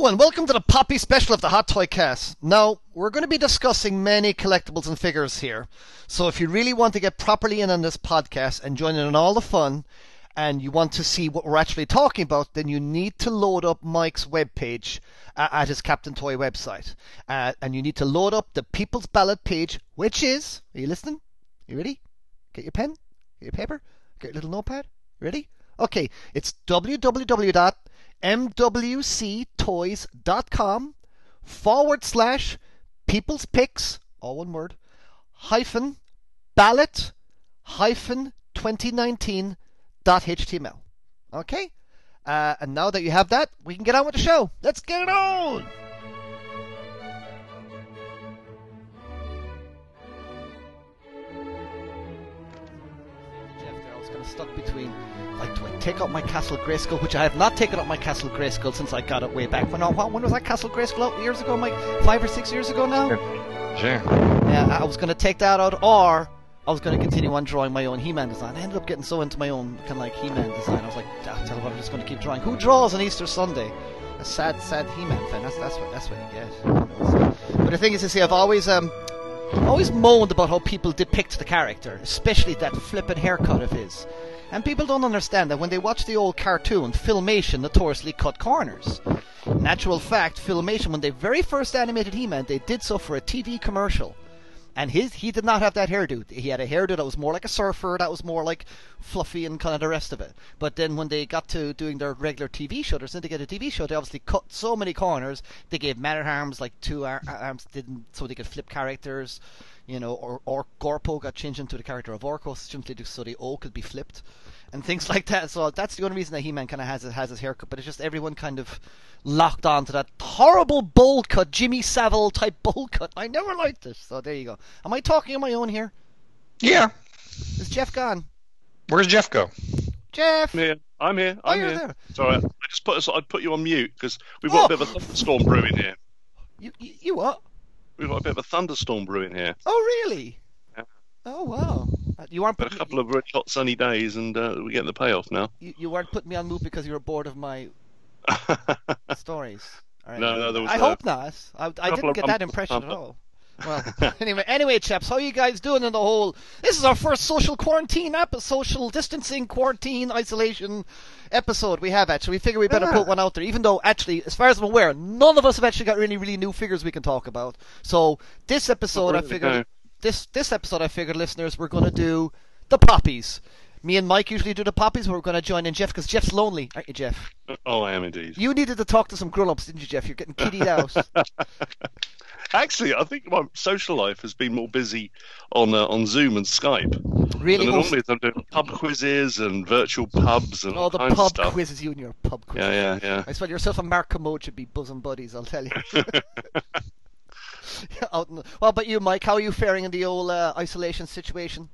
And welcome to the Poppy special of the Hot Toy Cast. Now, we're going to be discussing many collectibles and figures here. So if you really want to get properly in on this podcast and join in on all the fun, and you want to see what we're actually talking about, then you need to load up Mike's webpage uh, at his Captain Toy website. Uh, and you need to load up the People's Ballot page, which is, are you listening? You ready? Get your pen, get your paper, get your little notepad. Ready? Okay, it's www.mwctoys.com forward slash people's picks, all one word, hyphen ballot hyphen 2019 html. Okay? Uh, and now that you have that, we can get on with the show. Let's get it on! Jeff kind of stuck between, take out my Castle Grayskull, which I have not taken out my Castle Grayskull since I got it way back. When, when was that Castle Grayskull out? Years ago, Mike? Five or six years ago now? Sure. Yeah, I was going to take that out, or I was going to continue on drawing my own He-Man design. I ended up getting so into my own kind of like He-Man design. I was like, ah, tell you what, I'm just going to keep drawing. Who draws on Easter Sunday? A sad, sad He-Man fan. That's that's what that's what you get. You know, so. But the thing is, you see, I've always um, always moaned about how people depict the character, especially that flippin' haircut of his. And people don't understand that when they watch the old cartoon, Filmation notoriously cut corners. Natural fact, Filmation, when they very first animated He-Man, they did so for a TV commercial. And his he did not have that hairdo. He had a hairdo that was more like a surfer, that was more like fluffy and kind of the rest of it. But then when they got to doing their regular TV show, get a TV show, they obviously cut so many corners. They gave man arms like two ar- arms, didn't so they could flip characters. You know, or or Gorpo got changed into the character of Orko simply so the O could be flipped and things like that. So that's the only reason that He-Man kind of has has his haircut. But it's just everyone kind of locked on to that horrible bowl cut, Jimmy Savile type bowl cut. I never liked this. So there you go. Am I talking on my own here? Yeah. Is Jeff gone? Where's Jeff go? Jeff. I'm here. I'm here. Oh, I'm you're here. there. Sorry, I just put us. I put you on mute because we've got Oh. a bit of a thunderstorm brewing here. You, you you what? We've got a bit of a thunderstorm brewing here. Oh really? Yeah. Oh wow. Uh, You aren't But a couple of really hot sunny days, and uh, we're getting the payoff now. you, you weren't putting me on mute because you were bored of my stories. All right. No, no, there was I a hope not. I, I didn't get that impression at all. Well, anyway, anyway, chaps, how you guys doing in the whole? This is our first social quarantine episode, social distancing, quarantine, isolation episode we have. Actually, we figure we better Yeah. put one out there. Even though, actually, as far as I'm aware, none of us have actually got really, really new figures we can talk about. So this episode, I really, figured no. this this episode, I figured, listeners, we're going to do the poppies. Me and Mike usually do the poppies, but we're going to join in Jeff because Jeff's lonely, aren't you, Jeff? oh, I am indeed. You needed to talk to some grown-ups, didn't you, Jeff? You're getting kiddied out. Actually, I think my social life has been more busy on uh, on Zoom and Skype. really? and Oh, normally I'm doing pub quizzes and virtual pubs and all all the pub of stuff. quizzes, you and your pub quizzes. Yeah, yeah, yeah. I swear yourself and Mark Commode should be bosom buddies, I'll tell you. The- well, but you, Mike, how are you faring in the old uh, isolation situation?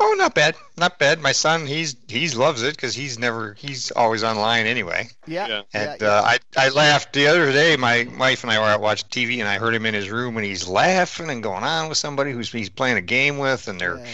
Oh, not bad, not bad. My son, he's he's loves it because he's never he's always online anyway. Yeah, Yeah. And yeah, Uh, I I laughed the other day. My wife and I were out watching TV, and I heard him in his room, and he's laughing and going on with somebody who's he's playing a game with, and they're yeah.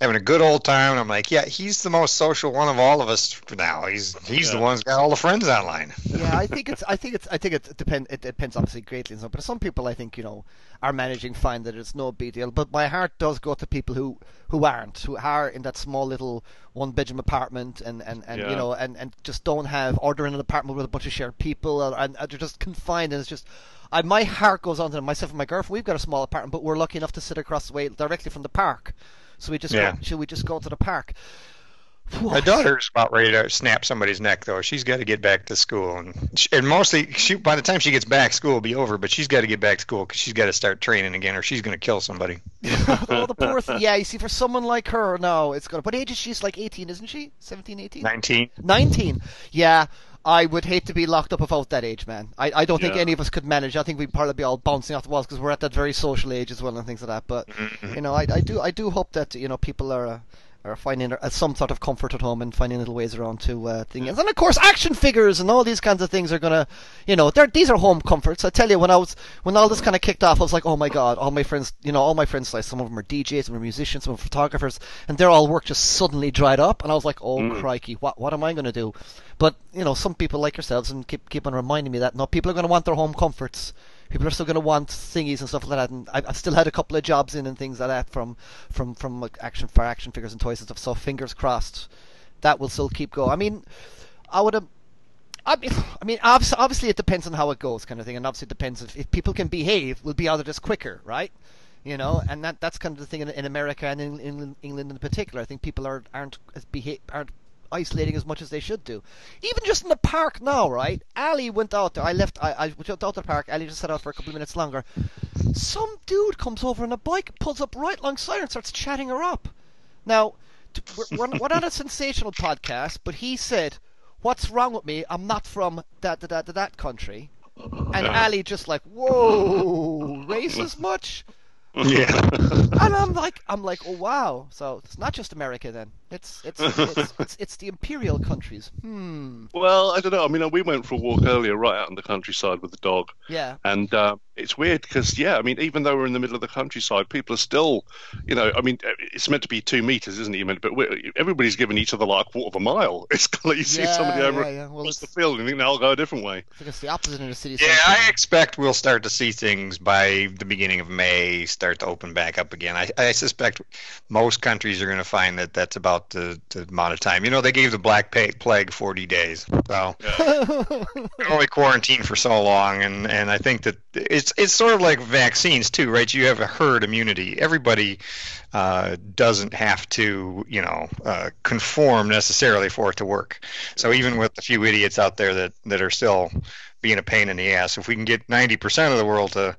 Having a good old time. And I'm like, yeah, he's the most social one of all of us for now. He's he's the one who's got all the friends online. yeah, I think it's. I think it's. I think it depends. It depends obviously greatly, and so, but some people I think you know are managing fine that it's no big deal. But my heart does go to people who who aren't, who are in that small little one bedroom apartment, and and, and you know, and, and just don't have ordering an apartment with a bunch of shared people, uh, and, and they're just confined, and it's just. I, my heart goes on to them. Myself and my girlfriend, we've got a small apartment, but we're lucky enough to sit across the way directly from the park. So we just Yeah. go, should we just go to the park? My daughter's about ready to snap somebody's neck, though. She's got to get back to school, and she, and mostly, she by the time she gets back, school will be over. But she's got to get back to school because she's got to start training again, or she's going to kill somebody. oh, the poor thing. Yeah, you see, for someone like her, no, it's gonna. What age is she? She's like 18, isn't she? 17, 18? Nineteen. 19. Yeah, I would hate to be locked up without that age, man. I, I don't think Yeah. any of us could manage. I think we'd probably be all bouncing off the walls because we're at that very social age as well and things like that. But Mm-hmm. you know, I, I do I do hope that you know people are. Uh, or finding uh, some sort of comfort at home and finding little ways around to uh, things. And of course, action figures and all these kinds of things are gonna, you know, they're, these are home comforts. I tell you, when I was when all this kind of kicked off, I was like, oh my god, all my friends, you know, all my friends, like some of them are DJs, some are musicians, some are photographers, and their all work just suddenly dried up, and I was like, oh mm. crikey, what what am I gonna do? But you know, some people like yourselves and keep keep on reminding me that no, people are gonna want their home comforts people are still going to want thingies and stuff like that. And I've, still had a couple of jobs in and things like that from from from like action for action figures and toys and stuff. So fingers crossed, that will still keep going. I mean, I would have. I mean, I mean, obviously, obviously, it depends on how it goes, kind of thing, and obviously, it depends if, if people can behave, we'll be out of this quicker, right? You know, and that that's kind of the thing in, in America and in, in England in particular. I think people are aren't as behave aren't isolating as much as they should do. Even just in the park now, right? Ali went out there. I left. I, I went out to the park. Ali just sat out for a couple of minutes longer. Some dude comes over on a bike, pulls up right alongside her, and starts chatting her up. Now, we're, we're, we're not a sensational podcast, but he said, "What's wrong with me? I'm not from that that that, that country." And Ali just like, "Whoa, racist much?" Yeah. and I'm like, I'm like, oh wow. So it's not just America then. It's it's it's, it's, it's the imperial countries. Hmm. Well, I don't know. I mean, we went for a walk earlier, right out in the countryside with the dog. Yeah. And uh, it's weird because yeah, I mean, even though we're in the middle of the countryside, people are still, you know, I mean, it's meant to be two meters, isn't it? But everybody's giving each other like a quarter of a mile. It's like you see yeah, somebody over yeah, yeah. Well, across the field and you think now I'll go a different way. I think it's the opposite in the city. Yeah, I expect we'll start to see things by the beginning of May start to open back up again. I, I suspect most countries are going to find that that's about the, the amount of time. You know, they gave the Black Plague 40 days, so yeah. only quarantine for so long, and and I think that it's it's sort of like vaccines too, right? You have a herd immunity. Everybody uh, doesn't have to, you know, uh, conform necessarily for it to work. So even with a few idiots out there that that are still being a pain in the ass. If we can get 90% of the world to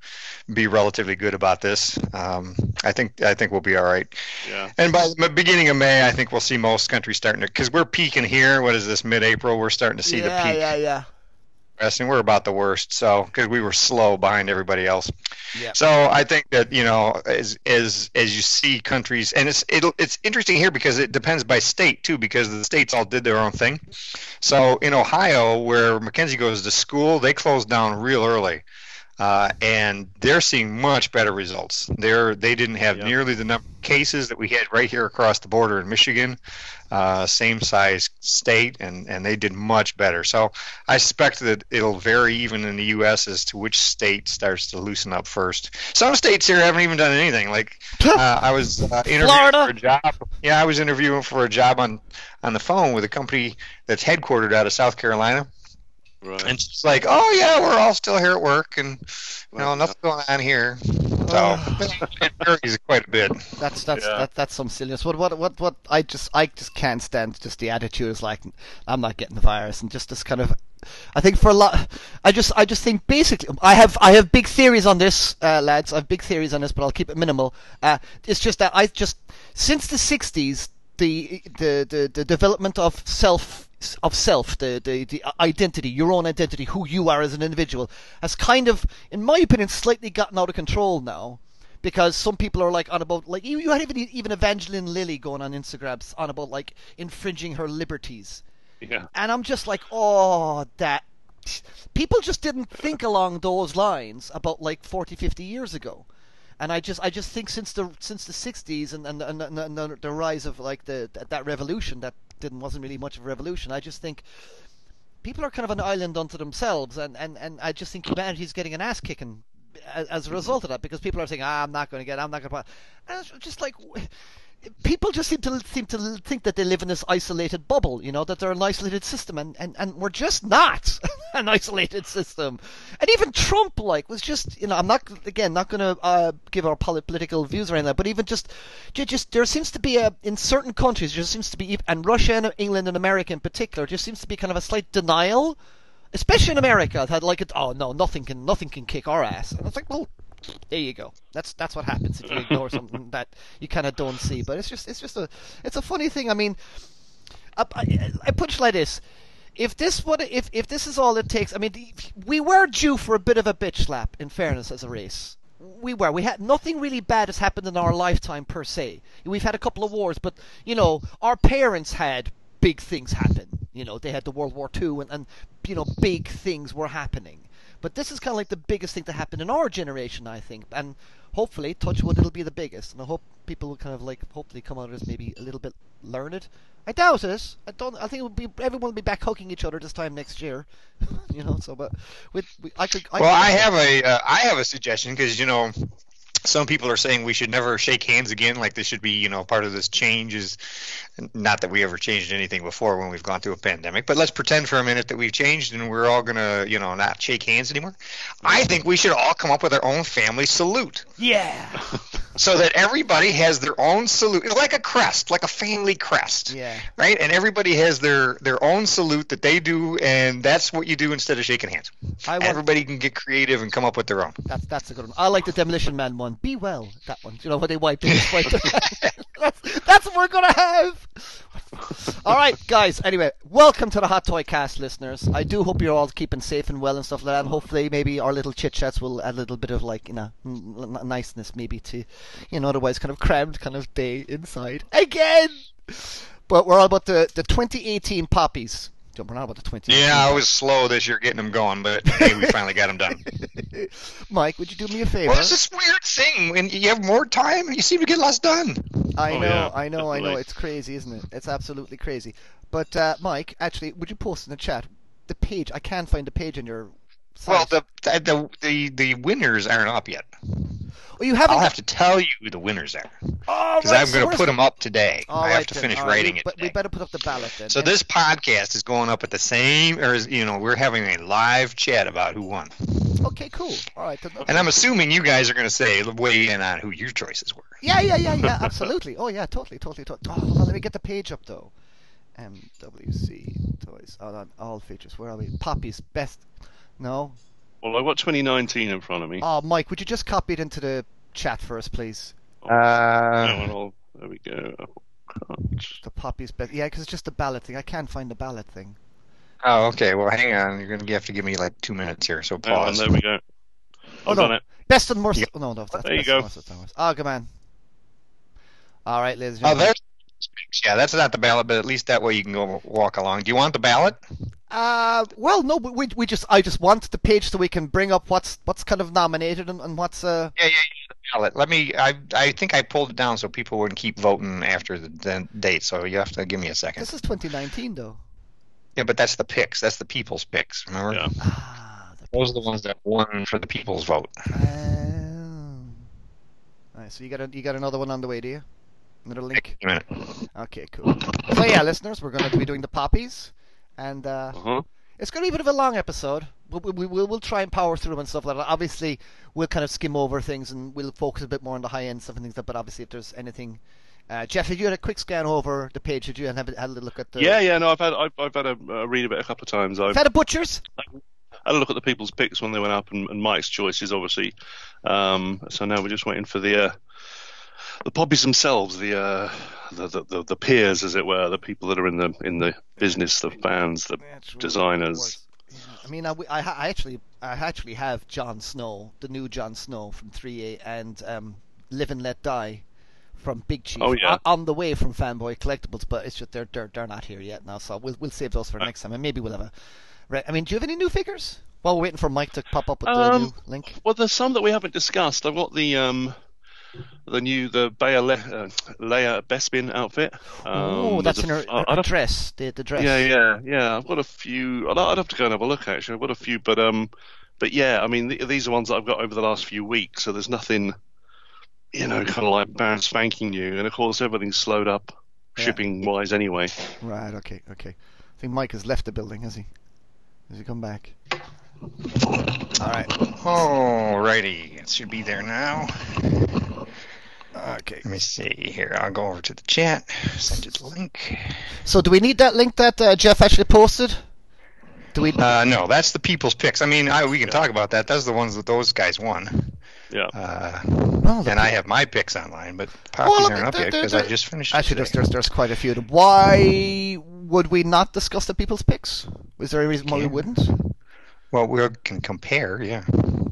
be relatively good about this, um, I think I think we'll be all right. Yeah. And by the beginning of May, I think we'll see most countries starting to because we're peaking here. What is this? Mid-April, we're starting to see yeah, the peak. Yeah, yeah, we're about the worst. So because we were slow behind everybody else. Yeah. So I think that you know as as as you see countries, and it's it, it's interesting here because it depends by state too, because the states all did their own thing. So in Ohio, where Mackenzie goes to school, they closed down real early. Uh, and they're seeing much better results. They're they didn't have yep. nearly the number of cases that we had right here across the border in Michigan, uh, same size state, and and they did much better. So I suspect that it'll vary even in the U.S. as to which state starts to loosen up first. Some states here haven't even done anything. Like uh, I was uh, interviewing Florida. for a job. Yeah, I was interviewing for a job on on the phone with a company that's headquartered out of South Carolina Right. And she's like, "Oh yeah, we're all still here at work, and you know, nothing going on here." So it varies quite a bit. That's that's yeah. that, that's some silliness. What what what what I just I just can't stand just the attitude is like I'm not getting the virus and just this kind of I think for a lot I just I just think basically I have I have big theories on this uh, lads I have big theories on this but I'll keep it minimal. Uh, it's just that I just since the 60s the the the, the development of self of self, the, the, the uh, identity, your own identity, who you are as an individual, has kind of, in my opinion, slightly gotten out of control now. Because some people are like on about like you, you had even even Evangeline Lilly going on Instagram on about like infringing her liberties. Yeah. And I'm just like, oh, that people just didn't think along those lines about like 40, 50 years ago and I just I just think since the since the 60s and and, and, and the, the, rise of like the that revolution that didn't wasn't really much of a revolution. I just think people are kind of an island unto themselves, and, and, and I just think humanity is getting an ass kicking as, as, a result of that because people are saying, ah, I'm not going to get, I'm not going to. And it's just like people just seem to seem to think that they live in this isolated bubble, you know, that they're an isolated system, and, and, and we're just not an isolated system. And even Trump, like, was just, you know, I'm not again not going to uh, give our political views or anything, but even just, just there seems to be a in certain countries, there seems to be, and Russia and England and America in particular, just seems to be kind of a slight denial. Especially in America, that like it. Oh no, nothing can nothing can kick our ass. And it's like, well, there you go. That's that's what happens if you ignore something that you kind of don't see. But it's just it's just a it's a funny thing. I mean, I, I, I put it like this: if this what if if this is all it takes, I mean, we were due for a bit of a bitch slap. In fairness, as a race, we were. We had nothing really bad has happened in our lifetime per se. We've had a couple of wars, but you know, our parents had big things happen. You know, they had the World War Two, and, and you know, big things were happening. But this is kind of like the biggest thing to happen in our generation, I think, and hopefully, touch wood, it'll be the biggest. And I hope people will kind of like hopefully come out as maybe a little bit learned. I doubt it. I don't. I think it would be everyone will be back hugging each other this time next year. you know. So, but with we, I could. I well, could, I have a uh, I have a suggestion because you know some people are saying we should never shake hands again like this should be you know part of this change is not that we ever changed anything before when we've gone through a pandemic but let's pretend for a minute that we've changed and we're all gonna you know not shake hands anymore. I think we should all come up with our own family salute. Yeah. So that everybody has their own salute. Like a crest like a family crest. Yeah. Right? And everybody has their their own salute that they do and that's what you do instead of shaking hands. Want, everybody can get creative and come up with their own. That's that's a good one. I like the demolition man one be well. That one. You know when they wipe it. That's, that's what we're gonna have. all right, guys. Anyway, welcome to the Hot Toy Cast, listeners. I do hope you're all keeping safe and well and stuff like that. And hopefully, maybe our little chit chats will add a little bit of like you know niceness, maybe to you know otherwise kind of crammed kind of day inside again. But we're all about the the 2018 poppies we're not about the 20. Yeah, I was slow this year getting them going, but hey, we finally got them done. Mike, would you do me a favor? What is this weird thing? When you have more time, you seem to get less done. I oh, know, yeah, I know, definitely. I know. It's crazy, isn't it? It's absolutely crazy. But uh, Mike, actually, would you post in the chat the page? I can't find the page on your. Site. Well, the the the the winners aren't up yet. Well, you haven't. I'll have to tell you who the winners are. Because right, I'm going to put them up today. All I have right, to finish writing right, it. But we better put up the ballot then. So this podcast is going up at the same, or you know, we're having a live chat about who won. Okay, cool. All right. Okay. And I'm assuming you guys are going to say weigh in on who your choices were. Yeah, yeah, yeah, yeah. absolutely. Oh yeah, totally, totally, totally. Oh, hold on, let me get the page up though. MWC toys. Hold on, all features. Where are we? Poppy's best. No. Well, I've got 2019 in front of me. Oh, Mike, would you just copy it into the chat for us, please? Uh, there we go. The Poppy's best. Yeah, because it's just the ballot thing. I can't find the ballot thing. Oh, okay. Well, hang on. You're gonna have to give me like two minutes here. So pause. Oh, there we go. Oh, no. it. Best and worst. Oh, no, no. That's there you go. Oh, good man. All right, ladies and oh, gentlemen. Oh, there's. Yeah, that's not the ballot, but at least that way you can go walk along. Do you want the ballot? Uh, well, no, we we just I just want the page so we can bring up what's what's kind of nominated and, and what's uh. Yeah, yeah, yeah, the ballot. Let me. I I think I pulled it down so people wouldn't keep voting after the, the date. So you have to give me a second. This is 2019, though. Yeah, but that's the picks. That's the people's picks. Remember? Yeah. Ah, Those are the ones that won for the people's vote. Oh. All right, so you got a, you got another one on the way, do you? Another link. A minute. Okay, cool. So yeah, listeners, we're going to be doing the poppies and uh, uh-huh. it's going to be a bit of a long episode. We, we, we, we'll try and power through and stuff like that. Obviously, we'll kind of skim over things and we'll focus a bit more on the high end stuff and things like that. But obviously, if there's anything, uh, Jeff, did you had a quick scan over the page? Did you and have a, had a look at the? Yeah, yeah. No, I've had I've, I've had a uh, read of it a couple of times. I've had a butcher's. had a look at the people's picks when they went up and, and Mike's choices, obviously. Um, so now we're just waiting for the uh, the poppies themselves, the, uh, the, the, the peers, as it were, the people that are in the in the business, the fans, the designers. Yeah. I mean, I, I, I, actually I actually have Jon Snow, the new Jon Snow from 3A, and um, Live and Let Die from Big Chief oh, yeah. on, the way from Fanboy Collectibles, but it's just they're they're, they're not here yet now, so we'll we'll save those for next time, and maybe we'll have a. Right, I mean, do you have any new figures? While we're waiting for Mike to pop up with the um, new link. Well, there's some that we haven't discussed. I've got the um, the new the Bayer Le- uh, Leia Bespin outfit. Um, oh, that's in her, her, her dress. The, the dress. Yeah, yeah, yeah. I've got a few. I'd, I'd, have to go and have a look. Actually, I've got a few, but um, but yeah. I mean, th- these are ones that I've got over the last few weeks. So there's nothing, you know, kind of like brand spanking new. And of course, everything's slowed up, yeah. shipping wise, anyway. Right. Okay. Okay. I think Mike has left the building. Has he? Has he come back? All right. Alrighty, it should be there now. Okay. Let me see here. I'll go over to the chat. Send you the link. So, do we need that link that uh, Jeff actually posted? Do we? Uh, no, that's the people's picks. I mean, I, we can yeah. talk about that. That's the ones that those guys won. Yeah. Uh, well, and I have my picks online, but Poppy's well, aren't up yet because I just finished. Actually, there's, there's there's quite a few. Why would we not discuss the people's picks? Is there a reason why we wouldn't? Well, we can compare, yeah.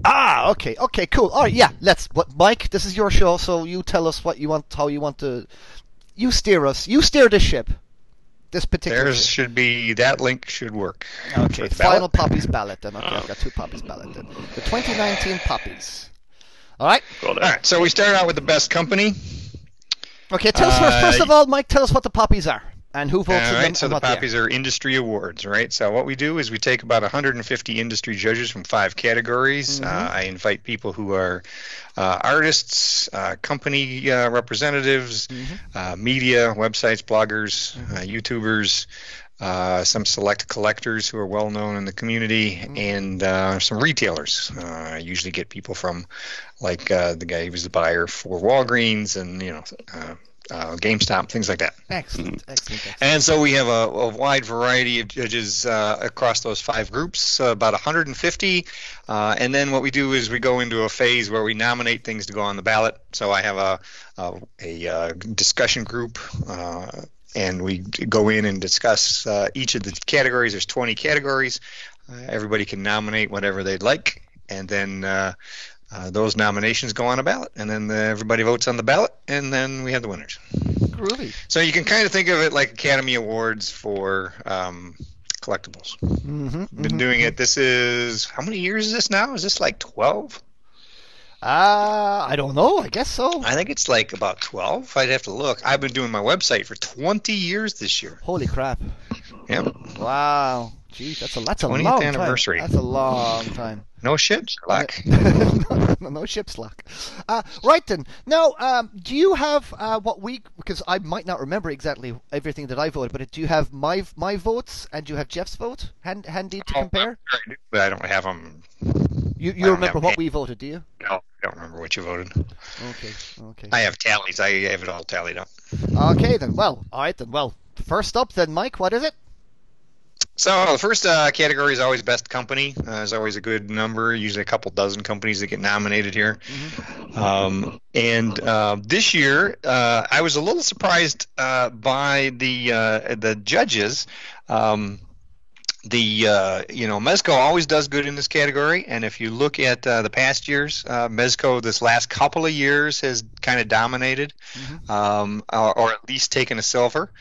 Ah, okay, okay, cool. All right, yeah. Let's. What, Mike? This is your show, so you tell us what you want, how you want to. You steer us. You steer the ship. This particular. There should be that link should work. Okay, final Poppies ballot. Then okay, I've got two Poppies ballot. Then the 2019 Poppies. All right. All right. So we start out with the best company. Okay, tell us first. First of all, Mike, tell us what the Poppies are and who votes All them. so the what they are. poppies are industry awards, right? So what we do is we take about 150 industry judges from five categories. Mhm. Uh, I invite people who are uh, artists, uh, company uh, representatives, Mhm. uh, media, websites, bloggers, uh, YouTubers. Uh, some select collectors who are well known in the community, and uh, some retailers. Uh, I usually get people from, like uh, the guy who was the buyer for Walgreens, and you know, uh, GameStop, things like that. Excellent, excellent, excellent. And so we have a, a wide variety of judges uh, across those five groups, uh, about 150. Uh, and then what we do is we go into a phase where we nominate things to go on the ballot. So I have a a, a uh, discussion group. Uh, and we go in and discuss uh, each of the categories. There's 20 categories. Uh, everybody can nominate whatever they'd like, and then uh, uh, those nominations go on a ballot, and then uh, everybody votes on the ballot, and then we have the winners. Groovy. So you can kind of think of it like Academy Awards for um, collectibles. Mm-hmm, Been doing it. This is how many years is this now? Is this like twelve? Uh, I don't know. I guess so. I think it's like about twelve. I'd have to look. I've been doing my website for twenty years this year. Holy crap! Yep. Wow. Geez, that's a that's a 20th long anniversary. time. That's a long time. No shit, Sherlock. no, no, no ship slack. Uh, right then. Now, um, do you have uh, what we? Because I might not remember exactly everything that I voted, but do you have my my votes and do you have Jeff's vote hand, handy to Oh, compare? I do, But I don't have them. You you remember what we voted, do you? No, I don't remember what you voted. Okay, okay. I have tallies. I have it all tallied up. Okay then. Well, all right then. Well, first up then, Mike. What is it? So the first uh, category is always best company. Uh, there's always a good number, usually a couple dozen companies that get nominated here. Um, and uh, this year, uh, I was a little surprised uh, by the uh, the judges. Um, the uh, you know Mezco always does good in this category, and if you look at uh, the past years, uh, Mezco this last couple of years has kind of dominated, um, or, or at least taken a silver.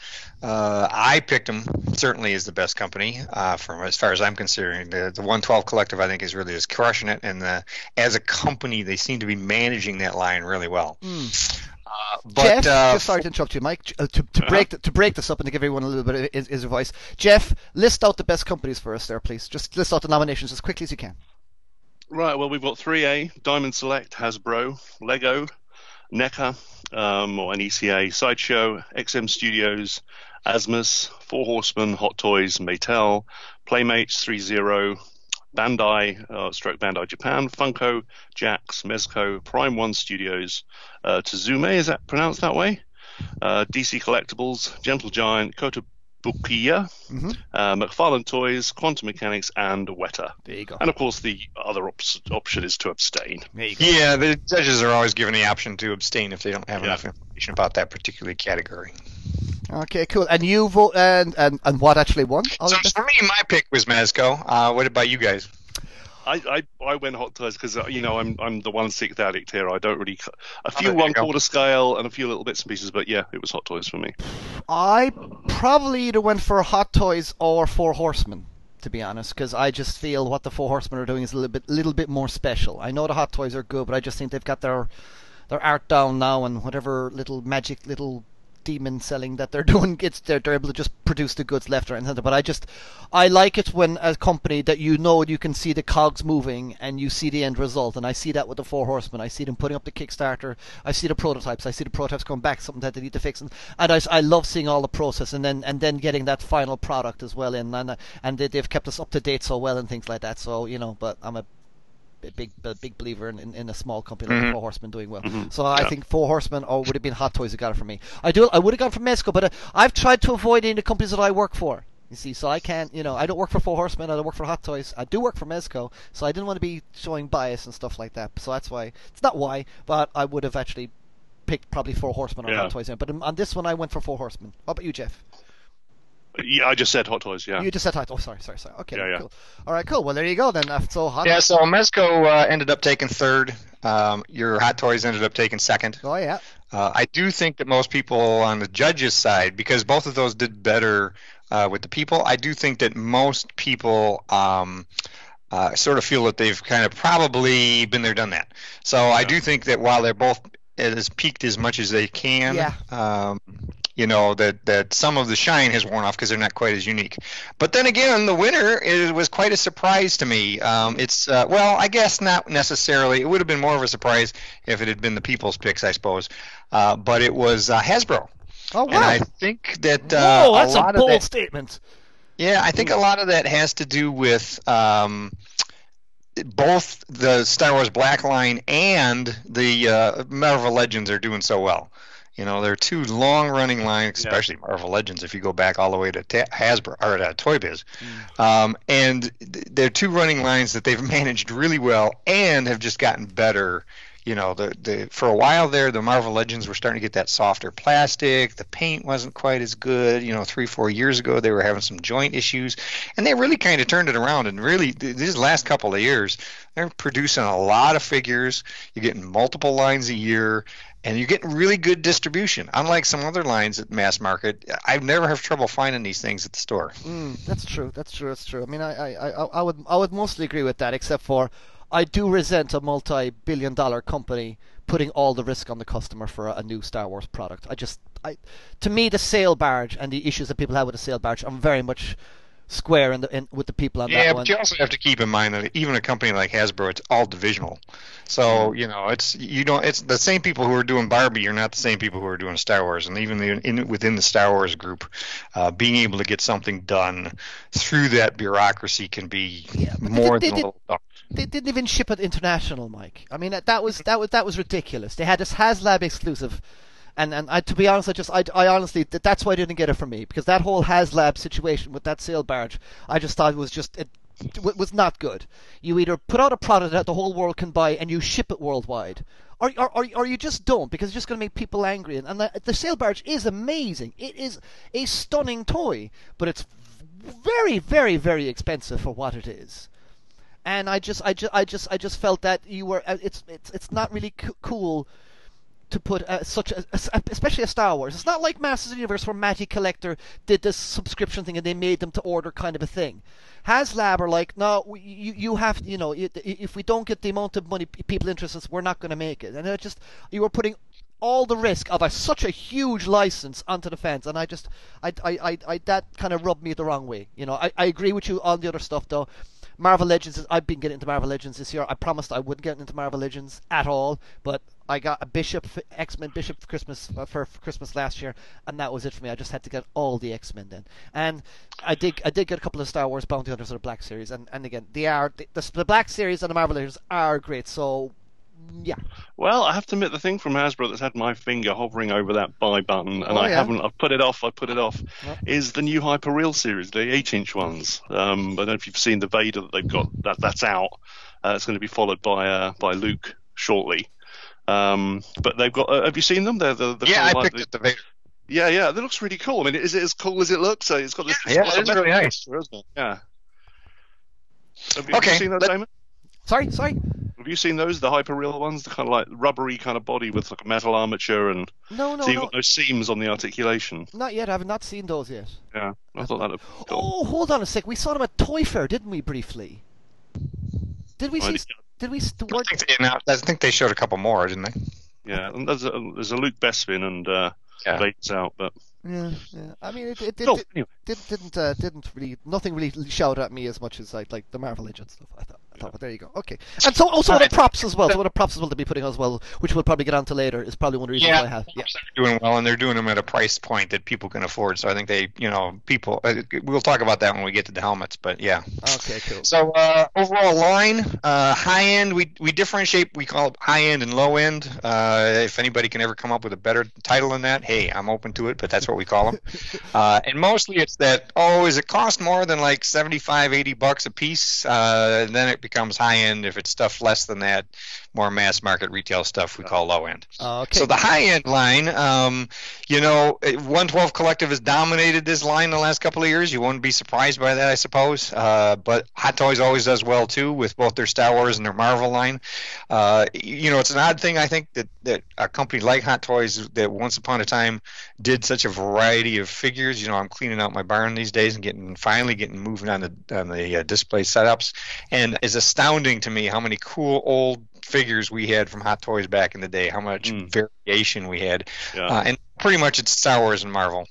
Uh, I picked them certainly is the best company uh, from as far as I'm considering. The, the 112 Collective I think is really just crushing it, and the, as a company they seem to be managing that line really well. Uh, but Jeff, uh, just sorry to interrupt you, Mike. J- Uh, to, to break the, to break this up and to give everyone a little bit of his, his advice, Jeff, list out the best companies for us there, please. Just list out the nominations as quickly as you can. Right, well, we've got 3A, Diamond Select, Hasbro, Lego, NECA, um, or NECA, Sideshow, XM Studios, Asmus, Four Horsemen, Hot Toys, Mattel, Playmates 3.0, Bandai, uh, stroke Bandai Japan, Funko, Jakks, Mezco, Prime One Studios, uh, Tazume, is that pronounced that way? Uh, DC Collectibles, Gentle Giant, Kotobukiya, Mhm. uh, McFarlane Toys, Quantum Mechanics, and Weta. There you go. And of course, the other op- option is to abstain. There you go. Yeah, the judges are always given the option to abstain if they don't have Yeah. enough information about that particular category. Okay, cool. And you vote and and, and what actually won? All So for me, my pick was Mezco. Uh, what about you guys? I, I, I went hot toys because you know I'm I'm the one sixth addict here. I don't really a few there you one go. quarter scale and a few little bits and pieces, but yeah, it was hot toys for me. I probably either went for Hot Toys or Four Horsemen, to be honest, because I just feel what the Four Horsemen are doing is a little bit, little bit more special. I know the Hot Toys are good, but I just think they've got their their art down now, and whatever little magic little demon selling that they're doing, it's they're, they're able to just produce the goods left, right, and center. But I just I like it when a company that you know you can see the cogs moving and you see the end result, and I see that with the Four Horsemen. I see them putting up the Kickstarter. I see the prototypes. I see the prototypes coming back, something that they need to fix, and, and I, I love seeing all the process, and then and then getting that final product as well in, and and they, they've kept us up to date so well and things like that. So you know, but I'm a a big a big believer in, in, in a small company like mm-hmm. Four Horsemen doing well. Mm-hmm. So I Yeah. think Four Horsemen or would have been Hot Toys that got it for me. I do I would have gone for Mezco, but uh, I've tried to avoid any of the companies that I work for. You see, so I can't, you know, I don't work for Four Horsemen, I don't work for Hot Toys. I do work for Mezco, so I didn't want to be showing bias and stuff like that. So that's why it's not why, but I would have actually picked probably Four Horsemen or Yeah. Hot Toys. In. But um, on this one, I went for Four Horsemen. What about you, Jeff? Yeah, I just said Hot Toys. Yeah. You just said Hot. Oh, sorry, sorry, sorry. Okay, Yeah, yeah. cool. All right, cool. Well, there you go then. So hot. Yeah, so Mezco uh, ended up taking third. Um, your Hot Toys ended up taking second. Oh yeah. Uh, I do think that most people on the judges' side, because both of those did better uh, with the people, I do think that most people um, uh, sort of feel that they've kind of probably been there, done that. So I do think that while they're both as peaked as much as they can, Yeah. um, you know that that some of the shine has worn off because they're not quite as unique. But then again, the winner is, was quite a surprise to me. Um, it's uh, well, I guess not necessarily. It would have been more of a surprise if it had been the people's picks, I suppose. Uh, but it was uh, Hasbro, Oh wow! and I think that uh, Whoa, that's a a, bold of that, statement. yeah, I think a lot of that has to do with um, both the Star Wars Black Line and the uh, Marvel Legends are doing so well. You know, they're two long-running lines, especially Marvel Legends. If you go back all the way to ta- Hasbro or to Toy Biz, um, and th- they're two running lines that they've managed really well and have just gotten better. You know, the the for a while there, the Marvel Legends were starting to get that softer plastic. The paint wasn't quite as good. You know, three four years ago, they were having some joint issues, and they really kind of turned it around. And really, th- these last couple of years, they're producing a lot of figures. You're getting multiple lines a year, and you're getting really good distribution. Unlike some other lines at mass market, I've never have trouble finding these things at the store. Mm, that's true. That's true. That's true. I mean, I, I, I, I would, I would mostly agree with that, except for I do resent a multi-billion-dollar company putting all the risk on the customer for a, a new Star Wars product. I just, I, to me, the sail barge and the issues that people have with the sail barge, I'm very much square in the in, with the people on Yeah, that but you also have to keep in mind that even a company like Hasbro, it's all divisional. So you know, it's you don't. It's the same people who are doing Barbie are not the same people who are doing Star Wars, and even the, in, within the Star Wars group, uh, being able to get something done through that bureaucracy can be Yeah, but they more than they a little. tough. They didn't even ship it international, Mike. I mean, that- was that was that was ridiculous. They had this HasLab exclusive, and and I, to be honest, I just I, I honestly that's why I didn't get it for me because that whole HasLab situation with that sail barge, I just thought it was just it, w- was not good. You either put out a product that the whole world can buy and you ship it worldwide, or or, or, or you just don't because it's just going to make people angry. And, and the, the sail barge is amazing. It is a stunning toy, but it's very very very expensive for what it is and I just, I just, I just, I just felt that you were. uh, It's, it's, it's not really co- cool to put uh, such, a, a- especially a Star Wars. It's not like Masters of the Universe where Matty Collector did this subscription thing and they made them to order kind of a thing. HasLab are like, no, we- you, you have, you know, if we don't get the amount of money people interested, we're not going to make it. And it just, you were putting all the risk of a, such a huge license onto the fans, and I just, I, I, I, I that kind of rubbed me the wrong way. You know, I, I agree with you on the other stuff though. Marvel Legends, I've been getting into Marvel Legends this year. I promised I wouldn't get into Marvel Legends at all, but I got a Bishop X Men Bishop for Christmas uh, for, for Christmas last year, and that was it for me. I just had to get all the X Men then, and I did I did get a couple of Star Wars Bounty Hunters or Black Series, and, and again they are the, the, the Black Series and the Marvel Legends are great. So yeah, Well, I have to admit, the thing from Hasbro that's had my finger hovering over that buy button, and Oh, I yeah. haven't, I've put it off, I put it off, Yep. is the new Hyperreal series, the 8 inch ones. Um, I don't know if you've seen the Vader that they've got, that that's out. Uh, it's going to be followed by uh, by Luke shortly. Um, but they've got, uh, have you seen them? They're the, the Yeah, kind I picked the- it. The Vader. Yeah, yeah, that looks really cool. I mean, is it as cool as it looks? So it's got this. Yeah, it's it's really nice. texture, isn't it? Yeah. Have you, have you seen those, let- Damon? sorry, sorry. Have you seen those, the hyperreal ones, the kind of like rubbery kind of body with like a metal armature, and No, no, so you've no, got no seams on the articulation. not yet. I've not seen those yet. Yeah, I thought that looked cool. Oh, hold on a sec. We saw them at Toy Fair, didn't we? Briefly. Did we see? did- Did we? St- I think, they, announced- I think they showed a couple more, didn't they? Yeah, and there's a there's a Luke Bespin and uh, Yeah. Vader's out, but yeah, yeah. I mean, it, it, it, cool. it, Anyway, did, didn't uh, didn't really nothing really shout at me as much as I like the Marvel Legends stuff. I thought, I thought, but there you go. Okay, and so also the props as well. So the props as well to be putting on as well, which we'll probably get onto later, is probably one of the reasons Yeah, I have. Yeah. they're doing well, and they're doing them at a price point that people can afford. So I think they, you know, people. Uh, we'll talk about that when we get to the helmets, but yeah. Okay, cool. So uh, overall line, uh, high end, we we differentiate. We call it high end and low end. Uh, if anybody can ever come up with a better title than that, hey, I'm open to it. But that's what we call them. Uh, and mostly it's that oh, is it cost more than like 75, 80 bucks a piece? Uh, then it becomes high end. If it's stuff less than that, more mass market retail stuff we call low end. Okay. So the high end line, um, you know, 112 Collective has dominated this line the last couple of years. You won't be surprised by that, I suppose. Uh, but Hot Toys always does well too with both their Star Wars and their Marvel line. Uh, you know, it's an odd thing I think that that a company like Hot Toys that once upon a time did such a variety of figures. You know, I'm cleaning out my barn these days and getting finally getting moving on the on the uh, display setups, and it's astounding to me how many cool old figures we had from Hot Toys back in the day. How much mm. variation we had, yeah. uh, and pretty much it's Star Wars and Marvel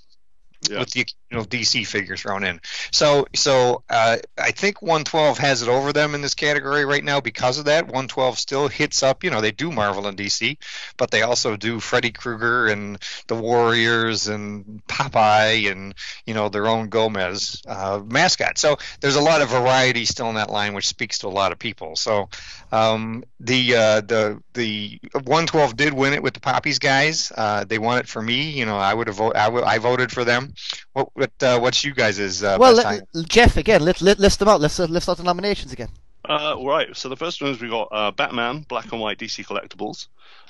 yeah. with the know DC figure thrown in. So so uh, I think 112 has it over them in this category right now because of that. 112 still hits up. You know they do Marvel and DC, but they also do Freddy Krueger and the Warriors and Popeye and you know their own Gomez uh, mascot. So there's a lot of variety still in that line, which speaks to a lot of people. So um, the uh, the the 112 did win it with the Poppies guys. Uh, they won it for me. You know I would have voted. I, w- I voted for them. What what uh, what's you guys' uh, well, let, Jeff again. Let, let list them out. Let's uh, list out the nominations again. Uh, right. So the first ones is we got uh, Batman, Black and White DC Collectibles,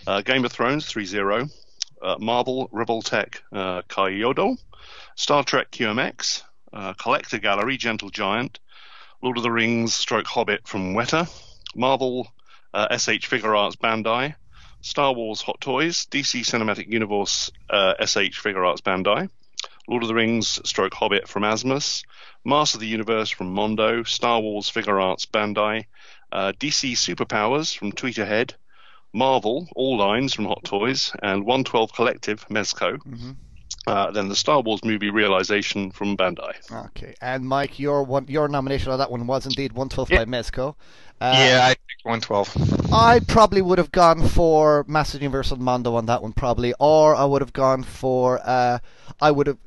uh, Game of Thrones 3-0, uh, Marvel Revoltech uh, Kaiyodo, Star Trek QMX, uh, Collector Gallery Gentle Giant, Lord of the Rings Stroke Hobbit from Weta, Marvel uh, SH Figuarts Bandai, Star Wars Hot Toys, DC Cinematic Universe uh, SH Figuarts Bandai, Lord of the Rings stroke Hobbit from Asmus, Master of the Universe from Mondo, Star Wars Figuarts Bandai, uh, DC Superpowers from Tweeterhead, Marvel, all lines from Hot Toys, and 112 Collective, Mezco. Mm-hmm. Uh, then the Star Wars movie realization from Bandai. Okay, and Mike, your one, your nomination on that one was indeed 112 yeah. by Mezco. Uh, yeah, I picked 112. I probably would have gone for Master Universal Mondo on that one, probably, or I would have gone for. Uh, I would have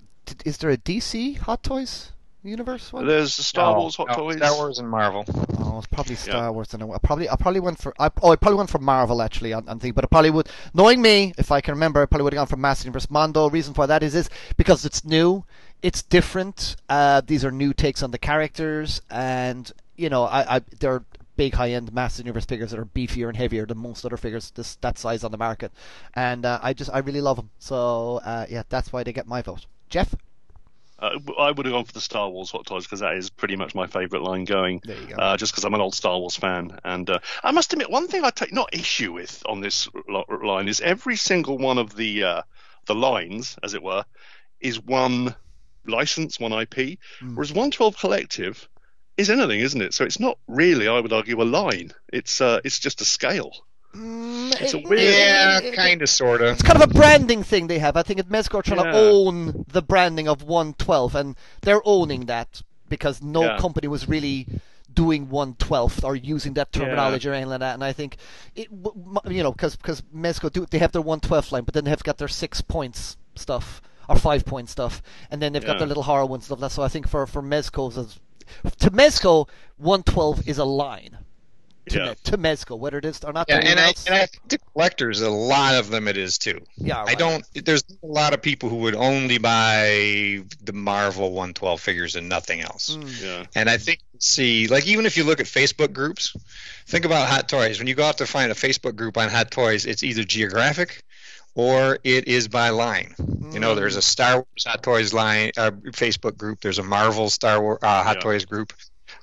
is there a DC Hot Toys universe one? There's Star no, Wars Hot no, Toys. Star Wars and Marvel. Oh, it's probably Star yeah. Wars. And I probably I probably went for I, oh I probably went for Marvel actually on, on thing, but I probably would knowing me if I can remember I probably would have gone for Master Universe Mondo. Reason for that is is because it's new, it's different. Uh, these are new takes on the characters, and you know I, I they're big high end Master Universe figures that are beefier and heavier than most other figures this that size on the market, and uh, I just I really love them. So uh, yeah, that's why they get my vote. Jeff? Uh, I would have gone for the Star Wars Hot Toys because that is pretty much my favourite line going. There you go. Uh, just because I'm an old Star Wars fan, and uh, I must admit, one thing I take not issue with on this line is every single one of the uh, the lines, as it were, is one license, one IP, mm. whereas 112 Collective is anything, isn't it? So it's not really, I would argue, a line. It's uh, it's just a scale. Mm, it's a weird, yeah, kind of, sort of. It's kind of a branding thing they have. I think Mezco are trying yeah. to own the branding of 112, and they're owning that because no yeah. company was really doing 112th or using that terminology yeah. or anything like that. And I think, it, you know, because because Mezco do they have their 112th line, but then they've got their six points stuff or five point stuff, and then they've got their little horror one stuff. So I think for for Mezco's, to Mezco, 112 is a line to, yeah. to Mezco, whether it is or not. Yeah, and I, and I think the collectors, a lot of them it is too. Yeah, right. I don't. There's a lot of people who would only buy the Marvel 112 figures and nothing else. Mm. Yeah. And I think see, like even if you look at Facebook groups, think about Hot Toys. When you go out to find a Facebook group on Hot Toys, it's either geographic or it is by line. Mm. You know, there's a Star Wars Hot Toys line uh, Facebook group. There's a Marvel Star Wars uh, Hot yeah. Toys group.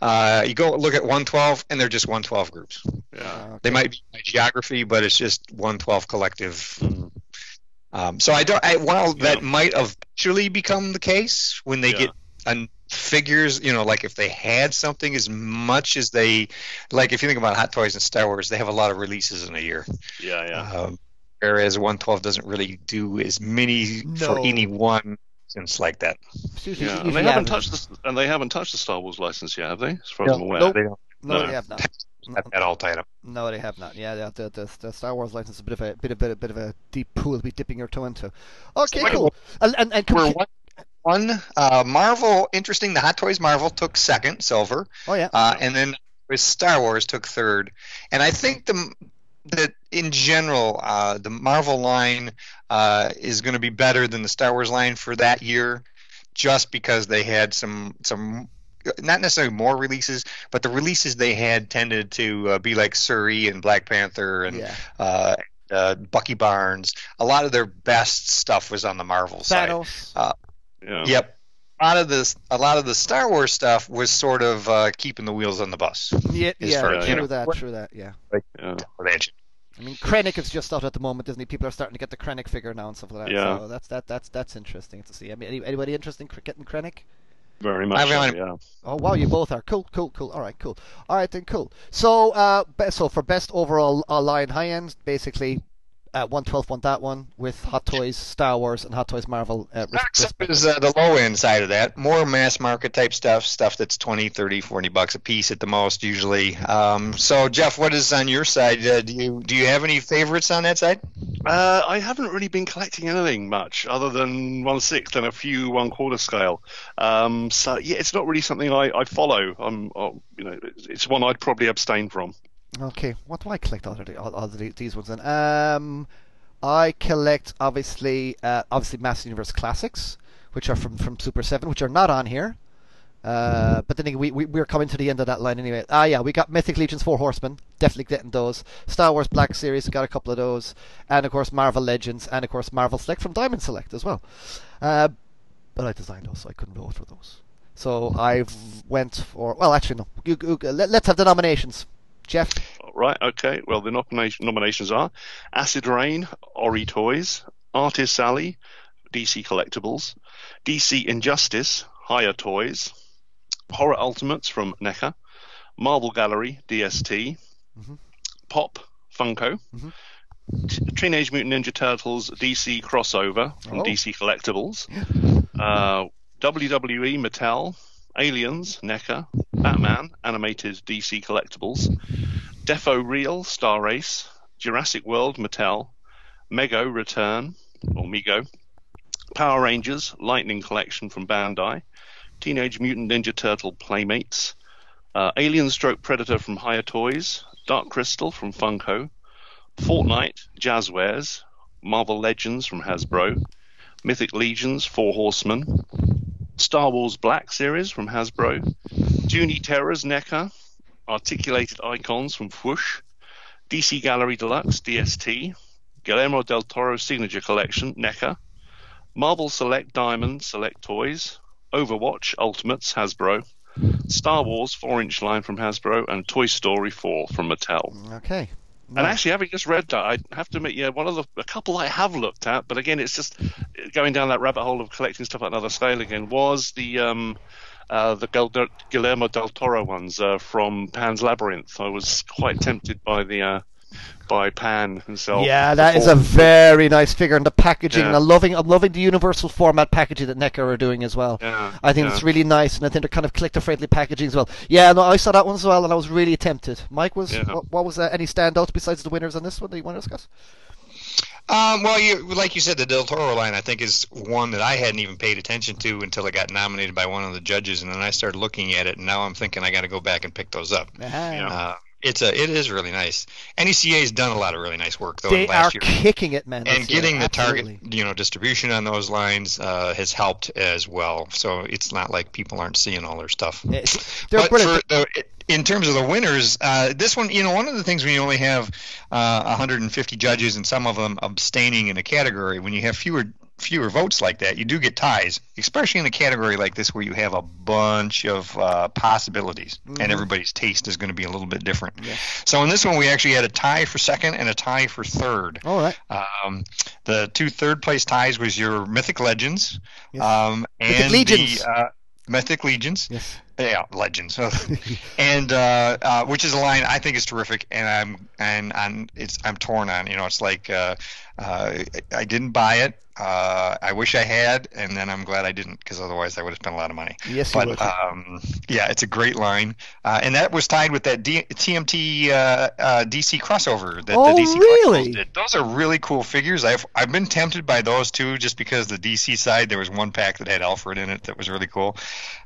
Uh, you go look at 112, and they're just 112 groups. Yeah, okay. they might be by geography, but it's just 112 collective. Mm-hmm. Um, so I don't. I, while yeah. that might eventually become the case when they yeah. get figures, you know, like if they had something as much as they, like if you think about Hot Toys and Star Wars, they have a lot of releases in a year. Yeah, yeah. Um, whereas 112 doesn't really do as many no. for any one license like that. Yeah, and they haven't touched the and they haven't touched the Star Wars license yet, have they? As far as I'm aware, nope. they don't. No, no, they have not. That all tied up. No, they have not. Yeah, the, the, the, Star Wars license is a bit of a bit of bit, bit of a deep pool to be dipping your toe into. Okay, so, cool. And and, and we're one, one uh, Marvel. Interesting. The Hot Toys Marvel took second, silver. Oh yeah. Uh, and then with Star Wars took third. And I think the that in general, uh, the Marvel line uh, is going to be better than the Star Wars line for that year, just because they had some some not necessarily more releases, but the releases they had tended to uh, be like Shuri and Black Panther and yeah. uh, uh, Bucky Barnes. A lot of their best stuff was on the Marvel Thanos. side. Uh, yeah. Yep. A lot of this, a lot of the Star Wars stuff was sort of uh, keeping the wheels on the bus. Yeah, yeah, true you know, that, true that, yeah. Like, yeah. I mean, Krennic is just out at the moment, isn't he? People are starting to get the Krennic figure now and stuff like that. Yeah. So that's that that's that's interesting to see. I mean, anybody interested in getting Krennic? Very much. So, yeah. Oh wow, you both are cool, cool, cool. All right, cool. All right then, cool. So, uh, so for best overall uh, line high end, basically uh, 112 won that one with Hot Toys Star Wars and Hot Toys Marvel. Uh, Next up is uh, the low end side of that. More mass market type stuff, stuff that's 20, 30, 40 bucks a piece at the most usually. Um, so Jeff, what is on your side? Uh, do you do you have any favorites on that side? Uh, I haven't really been collecting anything much other than one sixth and a few one quarter scale. Um, so yeah, it's not really something I, I follow. I'm, uh, you know, it's one I'd probably abstain from. Okay, what do I collect all, the, all, all the, these ones then? Um, I collect obviously, uh, obviously Master Universe Classics, which are from, from Super Seven, which are not on here. Uh, but then we, we we're coming to the end of that line anyway. Ah, yeah, we got Mythic Legions Four Horsemen, definitely getting those. Star Wars Black Series, got a couple of those, and of course Marvel Legends, and of course Marvel Select from Diamond Select as well. Uh, but I designed those, so I couldn't vote for those. So I went for well, actually no. You, you, let, let's have the nominations. Jeff? Right, okay. Well, the nomination, nominations are Acid Rain, Ori Toys, Artist Sally, DC Collectibles, DC Injustice, Hiya Toys, Horror Ultimates from NECA, Marvel Gallery, DST, mm-hmm. Pop, Funko, mm-hmm. Teenage Mutant Ninja Turtles DC crossover from oh. DC Collectibles, uh, WWE Mattel, Aliens, NECA, Batman, Animated DC Collectibles, Defo Real, Star Ace, Jurassic World, Mattel, Mego Return, or Mego, Power Rangers, Lightning Collection from Bandai, Teenage Mutant Ninja Turtle Playmates, uh, Alien Stroke Predator from Hiya Toys, Dark Crystal from Funko, Fortnite, Jazwares, Marvel Legends from Hasbro, Mythic Legions, Four Horsemen, Star Wars Black series from Hasbro, Toony Terrors NECA, Articulated Icons from Fwoosh, DC Gallery Deluxe DST, Guillermo del Toro Signature Collection NECA, Marvel Select Diamond Select Toys, Overwatch Ultimates Hasbro, Star Wars 4 inch line from Hasbro, and Toy Story 4 from Mattel. Okay, and actually, having just read that, I have to admit, yeah, one of the a couple I have looked at, but again, it's just going down that rabbit hole of collecting stuff at another scale again. Was the um, uh, the Guillermo del Toro ones uh, from Pan's Labyrinth? I was quite tempted by the uh, by Pan himself. Yeah, that is a very nice figure, and the packaging. Yeah. I'm loving, I'm loving the universal format packaging that NECA are doing as well. Yeah, I think yeah. it's really nice, and I think they're kind of collector-friendly packaging as well. Yeah, no, I saw that one as well, and I was really tempted. Mike, was yeah. what, what, was uh, any standouts besides the winners on this one that you want to discuss? Um, well, you, like you said, the Del Toro line I think is one that I hadn't even paid attention to until it got nominated by one of the judges, and then I started looking at it, and now I'm thinking I got to go back and pick those up. Uh-huh. Uh, it's a it is really nice. NECA has done a lot of really nice work though. They last are year. kicking it, man. And getting the target, you know, distribution on those lines uh, has helped as well. So it's not like people aren't seeing all their stuff. It's, but for the, in terms of the winners, uh, this one, you know, one of the things when you only have uh, 150 judges and some of them abstaining in a category, when you have fewer fewer votes like that, you do get ties, especially in a category like this where you have a bunch of uh, possibilities mm-hmm. and everybody's taste is going to be a little bit different. Yeah. So in this one, we actually had a tie for second and a tie for third. All right. Um, the two third place ties was your Mythic Legends yes. um, and Mythic Legions. the uh, Mythic Legions. Yes. Yeah, legends, and uh, uh, which is a line I think is terrific, and I'm and I'm it's I'm torn on. You know, it's like uh, uh I didn't buy it. Uh, I wish I had, and then I'm glad I didn't because otherwise I would have spent a lot of money. Yes, but. Um, yeah, it's a great line, uh, and that was tied with that D- TMT uh, uh, DC crossover that oh, the DC really? did. Those are really cool figures. I've I've been tempted by those too, just because the DC side there was one pack that had Alfred in it that was really cool,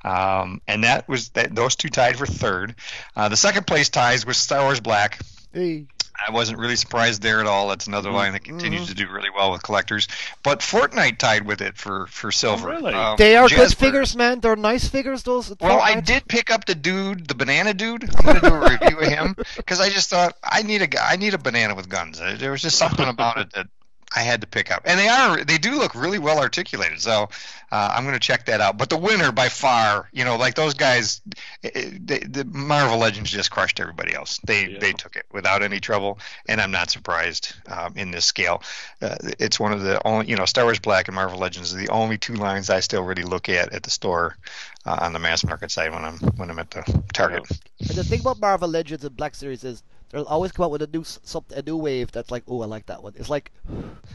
um, and that was that those two tied for third. Uh, the second place ties was Star Wars Black. Hey. I wasn't really surprised there at all. That's another mm-hmm. line that continues mm-hmm. to do really well with collectors. But Fortnite tied with it for for silver. Oh, really? Um, they are Jasper. good figures, man. They're nice figures. Those. Well, I did pick up the dude, the banana dude. I'm going to do a review of him because I just thought I need a I need a banana with guns. There was just something about it that I had to pick up, and they are they do look really well articulated. So uh, I'm going to check that out. But the winner by far, you know, like those guys, eh, eh, they, the Marvel Legends just crushed everybody else. They yeah. they took it without any trouble, and I'm not surprised um, in this scale. Uh, it's one of the only, you know, Star Wars Black and Marvel Legends are the only two lines I still really look at at the store uh, on the mass market side when I'm when I'm at the Target. And the thing about Marvel Legends and Black Series is They'll always come out with a new something, a new wave that's like, oh, I like that one. It's like,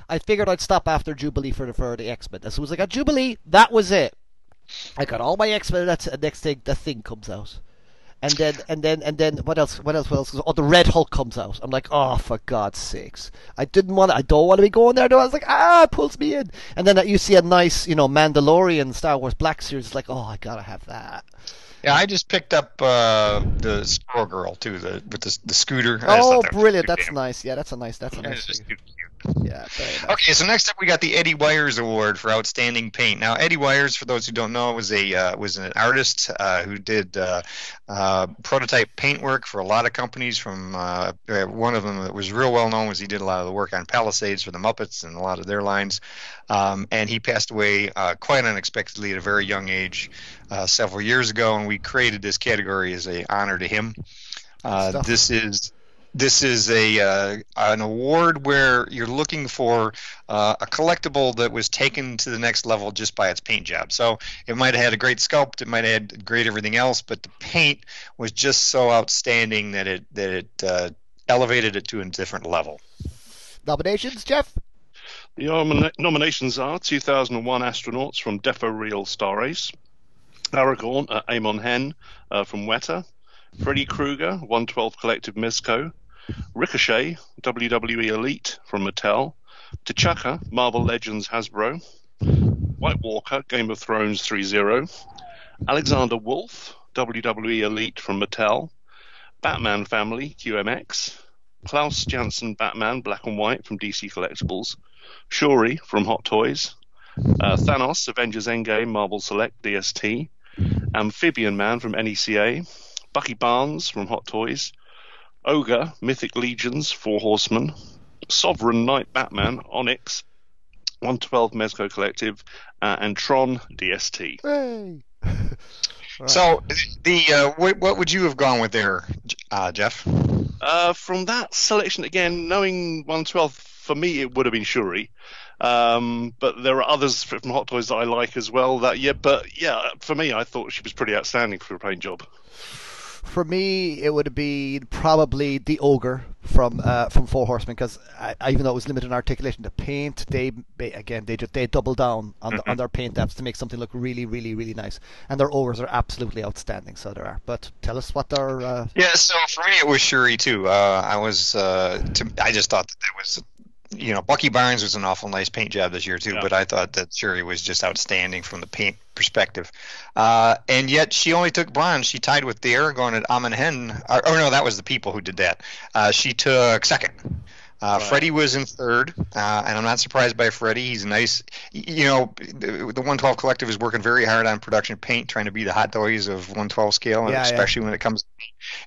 I figured I'd stop after Jubilee for the for the X Men. As soon as I got Jubilee, that was it. I got all my X Men. That's the next thing. The thing comes out, and then and then and then what else? What else? What else? Oh, the Red Hulk comes out. I'm like, oh, for God's sakes! I didn't want. I don't want to be going there. No, I was like, ah, it pulls me in. And then you see a nice, you know, Mandalorian Star Wars Black series. It's like, oh, I gotta have that. Yeah, I just picked up uh, the Squirrel Girl too, the with the, the scooter. Oh, brilliant! That's nice. Yeah, that's a nice. That's a nice. Yeah. Okay, so next up we got the Eddie Wires Award for outstanding paint. Now, Eddie Wires, for those who don't know, was a uh, was an artist uh, who did uh, uh, prototype paint work for a lot of companies. From uh, one of them that was real well known was he did a lot of the work on Palisades for the Muppets and a lot of their lines. Um, and he passed away quite unexpectedly at a very young age several years ago, and we created this category as a honor to him. this is this is a uh, an award where you're looking for uh, a collectible that was taken to the next level just by its paint job. So it might have had a great sculpt, it might have had great everything else, but the paint was just so outstanding that it that it uh, elevated it to a different level. Nominations, Jeff. The nominations are 2001 astronauts from Defo Real Star Ace, Aragorn, uh, Amon Hen uh, from Weta, Freddy Krueger, 112 Collective Mezco, Ricochet, WWE Elite from Mattel, T'Chaka, Marvel Legends Hasbro, White Walker, Game of Thrones 3.0, Alexander Wolfe, WWE Elite from Mattel, Batman Family QMX, Klaus Janson Batman Black and White from DC Collectibles, Shuri from Hot Toys, uh, Thanos Avengers Endgame Marvel Select DST, Amphibian Man from NECA, Bucky Barnes from Hot Toys, Ogre, Mythic Legions, Four Horsemen, Sovereign Knight Batman, Onyx, 112 Mezco Collective, uh, and Tron DST. Hey. right. So, the uh, what, what, would you have gone with there, uh, Jeff? Uh, from that selection, again, knowing 112, for me, it would have been Shuri. Um, but there are others from Hot Toys that I like as well. That yeah, but yeah, for me, I thought she was pretty outstanding for a paint job. For me, it would be probably the ogre from uh, from Four Horsemen because even though it was limited in articulation, the paint they again they just they double down on, the, on mm-hmm. their paint depths to make something look really really really nice, and their ogres are absolutely outstanding. So there are. But tell us what their uh... yeah. So for me, it was Shuri too. Uh, I was uh, to, I just thought that that was you know, Bucky Barnes was an awful nice paint job this year too, yeah. but I thought that Shuri was just outstanding from the paint perspective. Uh, and yet she only took bronze. She tied with the Aragorn at Amon Hen. Or, oh no, that was the people who did that. Uh, she took second. Uh, right. Freddie was in third, uh, and I'm not surprised by Freddie. He's nice. You know, the, the 112 Collective is working very hard on production paint, trying to be the hot toys of 112 scale, yeah, especially yeah. when it comes.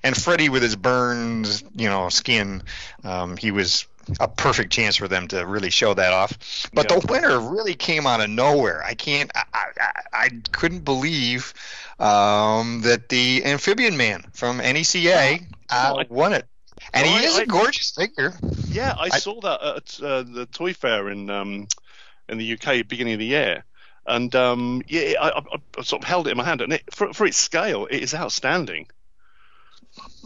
And Freddie, with his burned, you know, skin, um, he was a perfect chance for them to really show that off. But the winner really came out of nowhere. I can't. I, I, I couldn't believe um, that the Amphibian Man from NECA uh, won it. And he is a gorgeous figure. Yeah, I, saw that at uh, the Toy Fair in um, in the UK beginning of the year, and um, yeah, I, I, sort of held it in my hand, and it, for, for its scale, it is outstanding.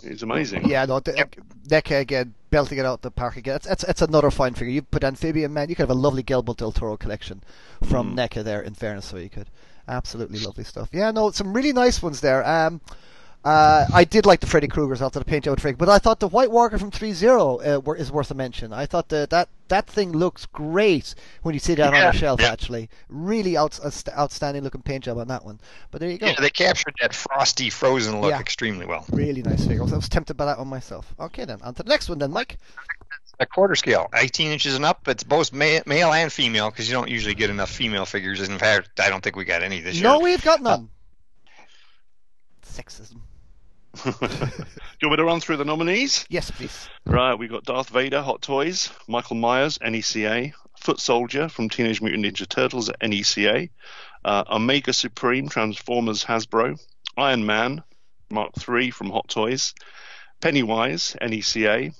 It's amazing. Yeah, no, the, yep. NECA again, belting it out the park again. It's, it's, it's another fine figure. You put Amphibian Man, you could have a lovely Guillermo del Toro collection from mm. NECA there, in fairness, so you could. Absolutely lovely stuff. Yeah, no, some really nice ones there. Um, Uh, I did like the Freddy Krueger's after the paint job with but I thought the White Walker from 3.0 uh, is worth a mention. I thought the, that that thing looks great when you see that yeah, on a shelf. Yeah. Actually, really out, outstanding looking paint job on that one. But there you go. Yeah, they captured that frosty, frozen look yeah. extremely well. Really nice figure. I was, tempted by that one myself. Okay, then on to the next one, then, Mike. A quarter scale, 18 inches and up. It's both male and female because you don't usually get enough female figures. In fact, I don't think we got any this year. No, we've got none. Uh, Sexism. Do you want me to run through the nominees? Yes, please. Right, we've got Darth Vader, Hot Toys, Michael Myers, NECA, Foot Soldier from Teenage Mutant Ninja Turtles at NECA, uh, Omega Supreme, Transformers Hasbro, Iron Man, Mark III from Hot Toys, Pennywise, NECA,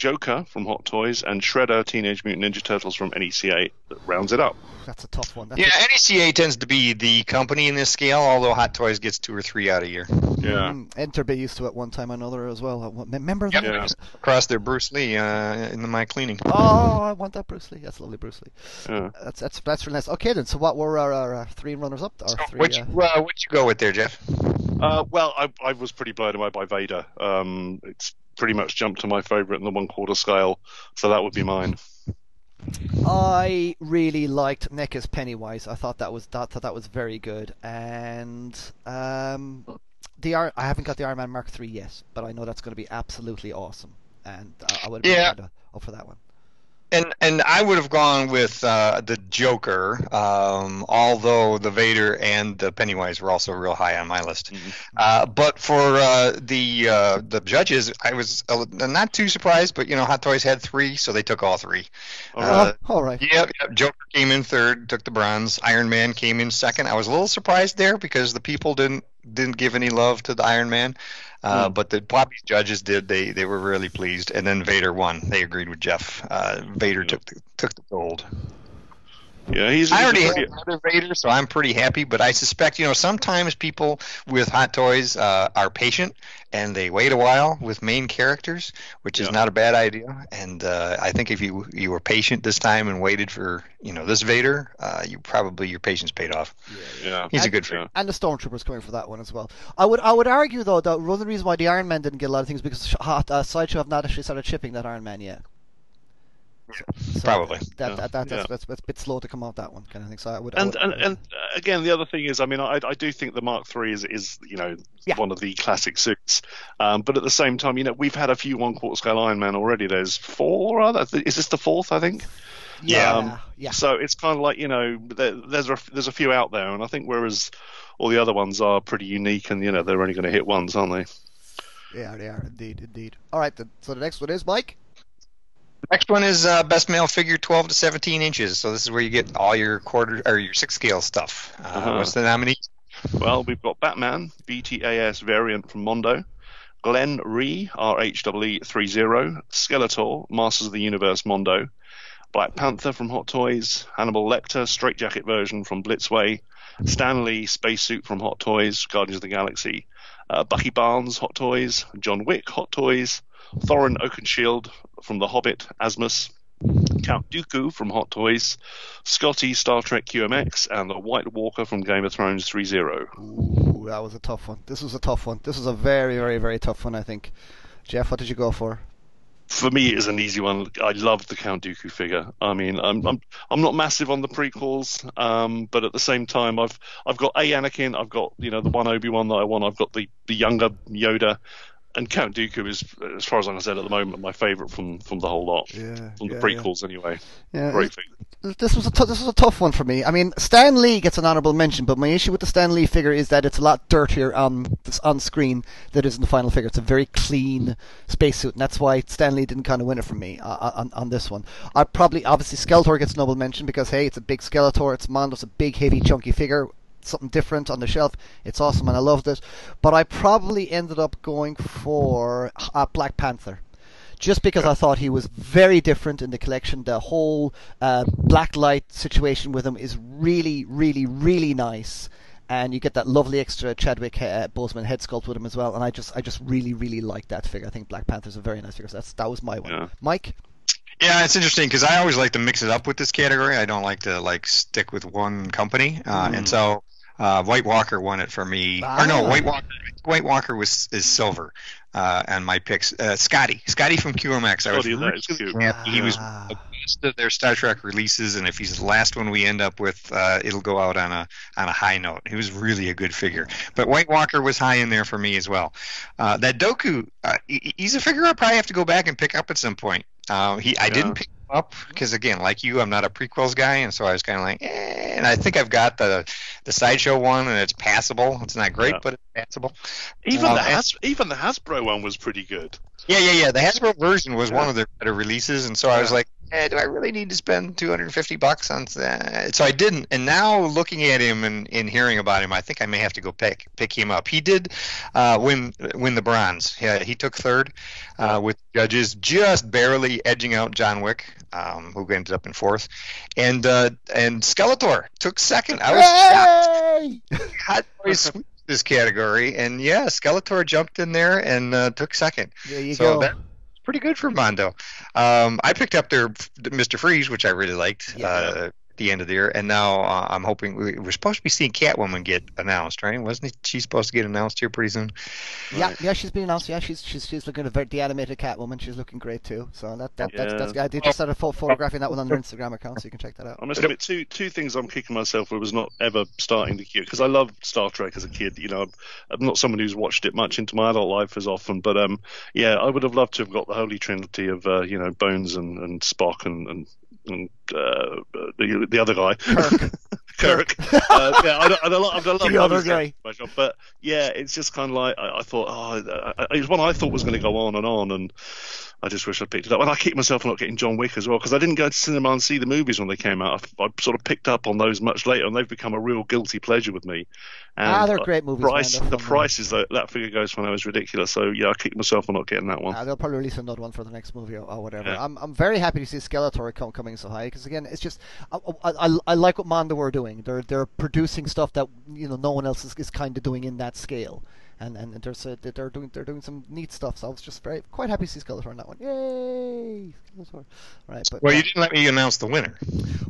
Joker from Hot Toys, and Shredder Teenage Mutant Ninja Turtles from NECA that rounds it up. That's a tough one. That's yeah, a... NECA tends to be the company in this scale, although Hot Toys gets two or three out a year. Yeah. Mm, Enterbay used to at one time or another as well. Remember that? Yeah. Across there, Bruce Lee uh, in the my cleaning. Oh, I want that Bruce Lee. That's lovely, Bruce Lee. Yeah. That's that's that's really nice. Okay, then. So what were our, our, our three runners up? Our so three, which uh... uh, which you go with there, Jeff? Uh, well, I, I was pretty blown away by Vader. Um, it's pretty much jumped to my favourite in the one quarter scale, so that would be mine. I really liked NECA's Pennywise. I thought that was that thought that was very good, and um, the I haven't got the Iron Man Mark III yet, but I know that's going to be absolutely awesome, and I would be yeah. up for that one and and I would have gone with uh, the Joker, um, although the Vader and the Pennywise were also real high on my list. Mm-hmm. Uh, but for uh, the uh, the judges, I was not too surprised. But you know, Hot Toys had three, so they took all three. Oh, uh, all right. Yeah, yep, Joker came in third, took the bronze. Iron Man came in second. I was a little surprised there because the people didn't didn't give any love to the Iron Man. Uh, mm. But the Poppies judges did. They they were really pleased, and then Vader won. They agreed with Jeff. Uh, Vader took the, took the gold. Yeah, he's. I already have another Vader, so I'm pretty happy. But I suspect, you know, sometimes people with hot toys uh, are patient and they wait a while with main characters, which is not a bad idea. And uh, I think if you you were patient this time and waited for you know this Vader, uh, you probably your patience paid off. Yeah, yeah. he's and, a good friend. And the Stormtroopers coming for that one as well. I would I would argue though that one of the reasons why the Iron Man didn't get a lot of things because hot, uh, Sideshow have not actually started shipping that Iron Man yet. So Probably. That, that, that, that's, that's, that's, a bit slow to come out that one kind of thing. So I would. And I would, and, and again, the other thing is, I mean, I, I do think the Mark III is is you know yeah. one of the classic suits, um, but at the same time, you know, we've had a few one quarter scale Iron Man already. There's four. Is this the fourth? I think. Yeah. Um, yeah. So it's kind of like you know, there, there's a there's a few out there, and I think whereas all the other ones are pretty unique, and you know, they're only going to hit once, aren't they? Yeah, they are indeed, indeed. All right, then. So the next one is Mike. Next one is uh, best male figure, 12 to 17 inches. So this is where you get all your quarter or your six scale stuff. Uh, uh-huh. What's the nominee? Well, we've got Batman, BTAS variant from Mondo, Glenn Rhee, RHWE 30, Skeletor, Masters of the Universe Mondo, Black Panther from Hot Toys, Hannibal Lecter, Straightjacket version from Blitzway, Stan Lee Spacesuit from Hot Toys, Guardians of the Galaxy, uh, Bucky Barnes, Hot Toys, John Wick, Hot Toys, Thorin Oakenshield from The Hobbit, Asmus, Count Dooku from Hot Toys, Scotty Star Trek QMX, and the White Walker from Game of Thrones 3.0. Ooh, that was a tough one. This was a tough one. This was a very, very, very tough one, I think. Jeff, what did you go for? For me, it's an easy one. I love the Count Dooku figure. I mean, I'm I'm, I'm not massive on the prequels, um, but at the same time, I've I've got a Anakin, I've got you know the one Obi Wan that I want, I've got the the younger Yoda, and Count Dooku is, as far as I can say at the moment, my favourite from, from the whole lot. Yeah, from the yeah, prequels, yeah. anyway. Yeah, Great thing. This was a t- this was a tough one for me. I mean, Stan Lee gets an honourable mention, but my issue with the Stan Lee figure is that it's a lot dirtier on on screen than it is in the final figure. It's a very clean spacesuit, and that's why Stan Lee didn't kind of win it for me uh, uh, on on this one. I probably obviously Skeletor gets honourable mention because hey, it's a big Skeletor. It's Mondo's a big, heavy, chunky figure something different on the shelf. It's awesome and I loved it. But I probably ended up going for uh, Black Panther. Just because I thought he was very different in the collection. The whole uh, black light situation with him is really, really, really nice. And you get that lovely extra Chadwick uh, Boseman head sculpt with him as well. And I just, I just really, really like that figure. I think Black Panther's a very nice figure. So that's that was my one. Yeah. Mike. Yeah, it's interesting because I always like to mix it up with this category. I don't like to like stick with one company, uh, mm. and so Uh, White Walker won it for me. Ah. Or no, White Walker. White Walker was is silver uh, on my picks. Uh, Scotty, Scotty from QMX. I was really happy. He was ah. the best of their Star Trek releases, and if he's the last one we end up with, uh, it'll go out on a on a high note. He was really a good figure. But White Walker was high in there for me as well. Uh, that Dooku, uh, he's a figure I'll probably have to go back and pick up at some point. Uh, he, I didn't pick up because again, like you, I'm not a prequels guy, and so I was kind of like, eh. And I think I've got the the sideshow one, and it's passable. It's not great, yeah. but it's passable. Even um, the Has- even the Hasbro one was pretty good. Yeah, yeah, yeah. The Hasbro version was yeah. one of their better releases, and so. I was like, eh, do I really need to spend 250 bucks on that? So I didn't. And now looking at him and, and hearing about him, I think I may have to go pick pick him up. He did uh, win win the bronze. Yeah, he took third uh, with judges just barely edging out John Wick, um, who ended up in fourth, and uh, and Skeletor took second. I was Yay! shocked. Hot boys this category, and yeah, Skeletor jumped in there and uh, took second. There you so go. That, pretty good for Mondo. Um, I picked up their Mr. Freeze, which I really liked. Yeah. Uh, the end of the year, and now uh, I'm hoping we, are supposed to be seeing Catwoman get announced, right? Wasn't she supposed to get announced here pretty soon? Yeah, right. yeah, she's been announced. Yeah, she's she's she's looking at the animated Catwoman. She's looking great too. So that, that yeah. that's that's They just started photographing that one on their Instagram account, so you can check that out. I must admit, two two things I'm kicking myself for was not ever starting the queue because I loved Star Trek as a kid. You know, I'm, I'm not someone who's watched it much into my adult life as often, but um, yeah, I would have loved to have got the holy trinity of uh, you know Bones and, and Spock and, and and uh, the, the other guy, Kirk. Uh, yeah, I, I, I, love, I love the other guy. But yeah, it's just kind of like I, I thought. Oh, it was one I thought was going to go on and on, and I just wish I picked it up. And I kicked myself for not getting John Wick as well because I didn't go to cinema and see the movies when they came out. I, I, sort of picked up on those much later, and they've become a real guilty pleasure with me. And ah, they're great movies. Price, the prices that that figure goes for now is ridiculous. So yeah, I kicked myself for not getting that one. Ah, they'll probably release another one for the next movie or, or whatever. Yeah. I'm I'm very happy to see Skeletor come, coming so high because again, it's just I, I, I like what Mondo were doing. They're they're producing stuff that you know no one else is, is kind of doing in that scale and and there's a, they're doing they're doing some neat stuff. So I was just very quite happy to see Skeletor on that one. Yay! Skeletor. Right, but well, you didn't let me announce the winner.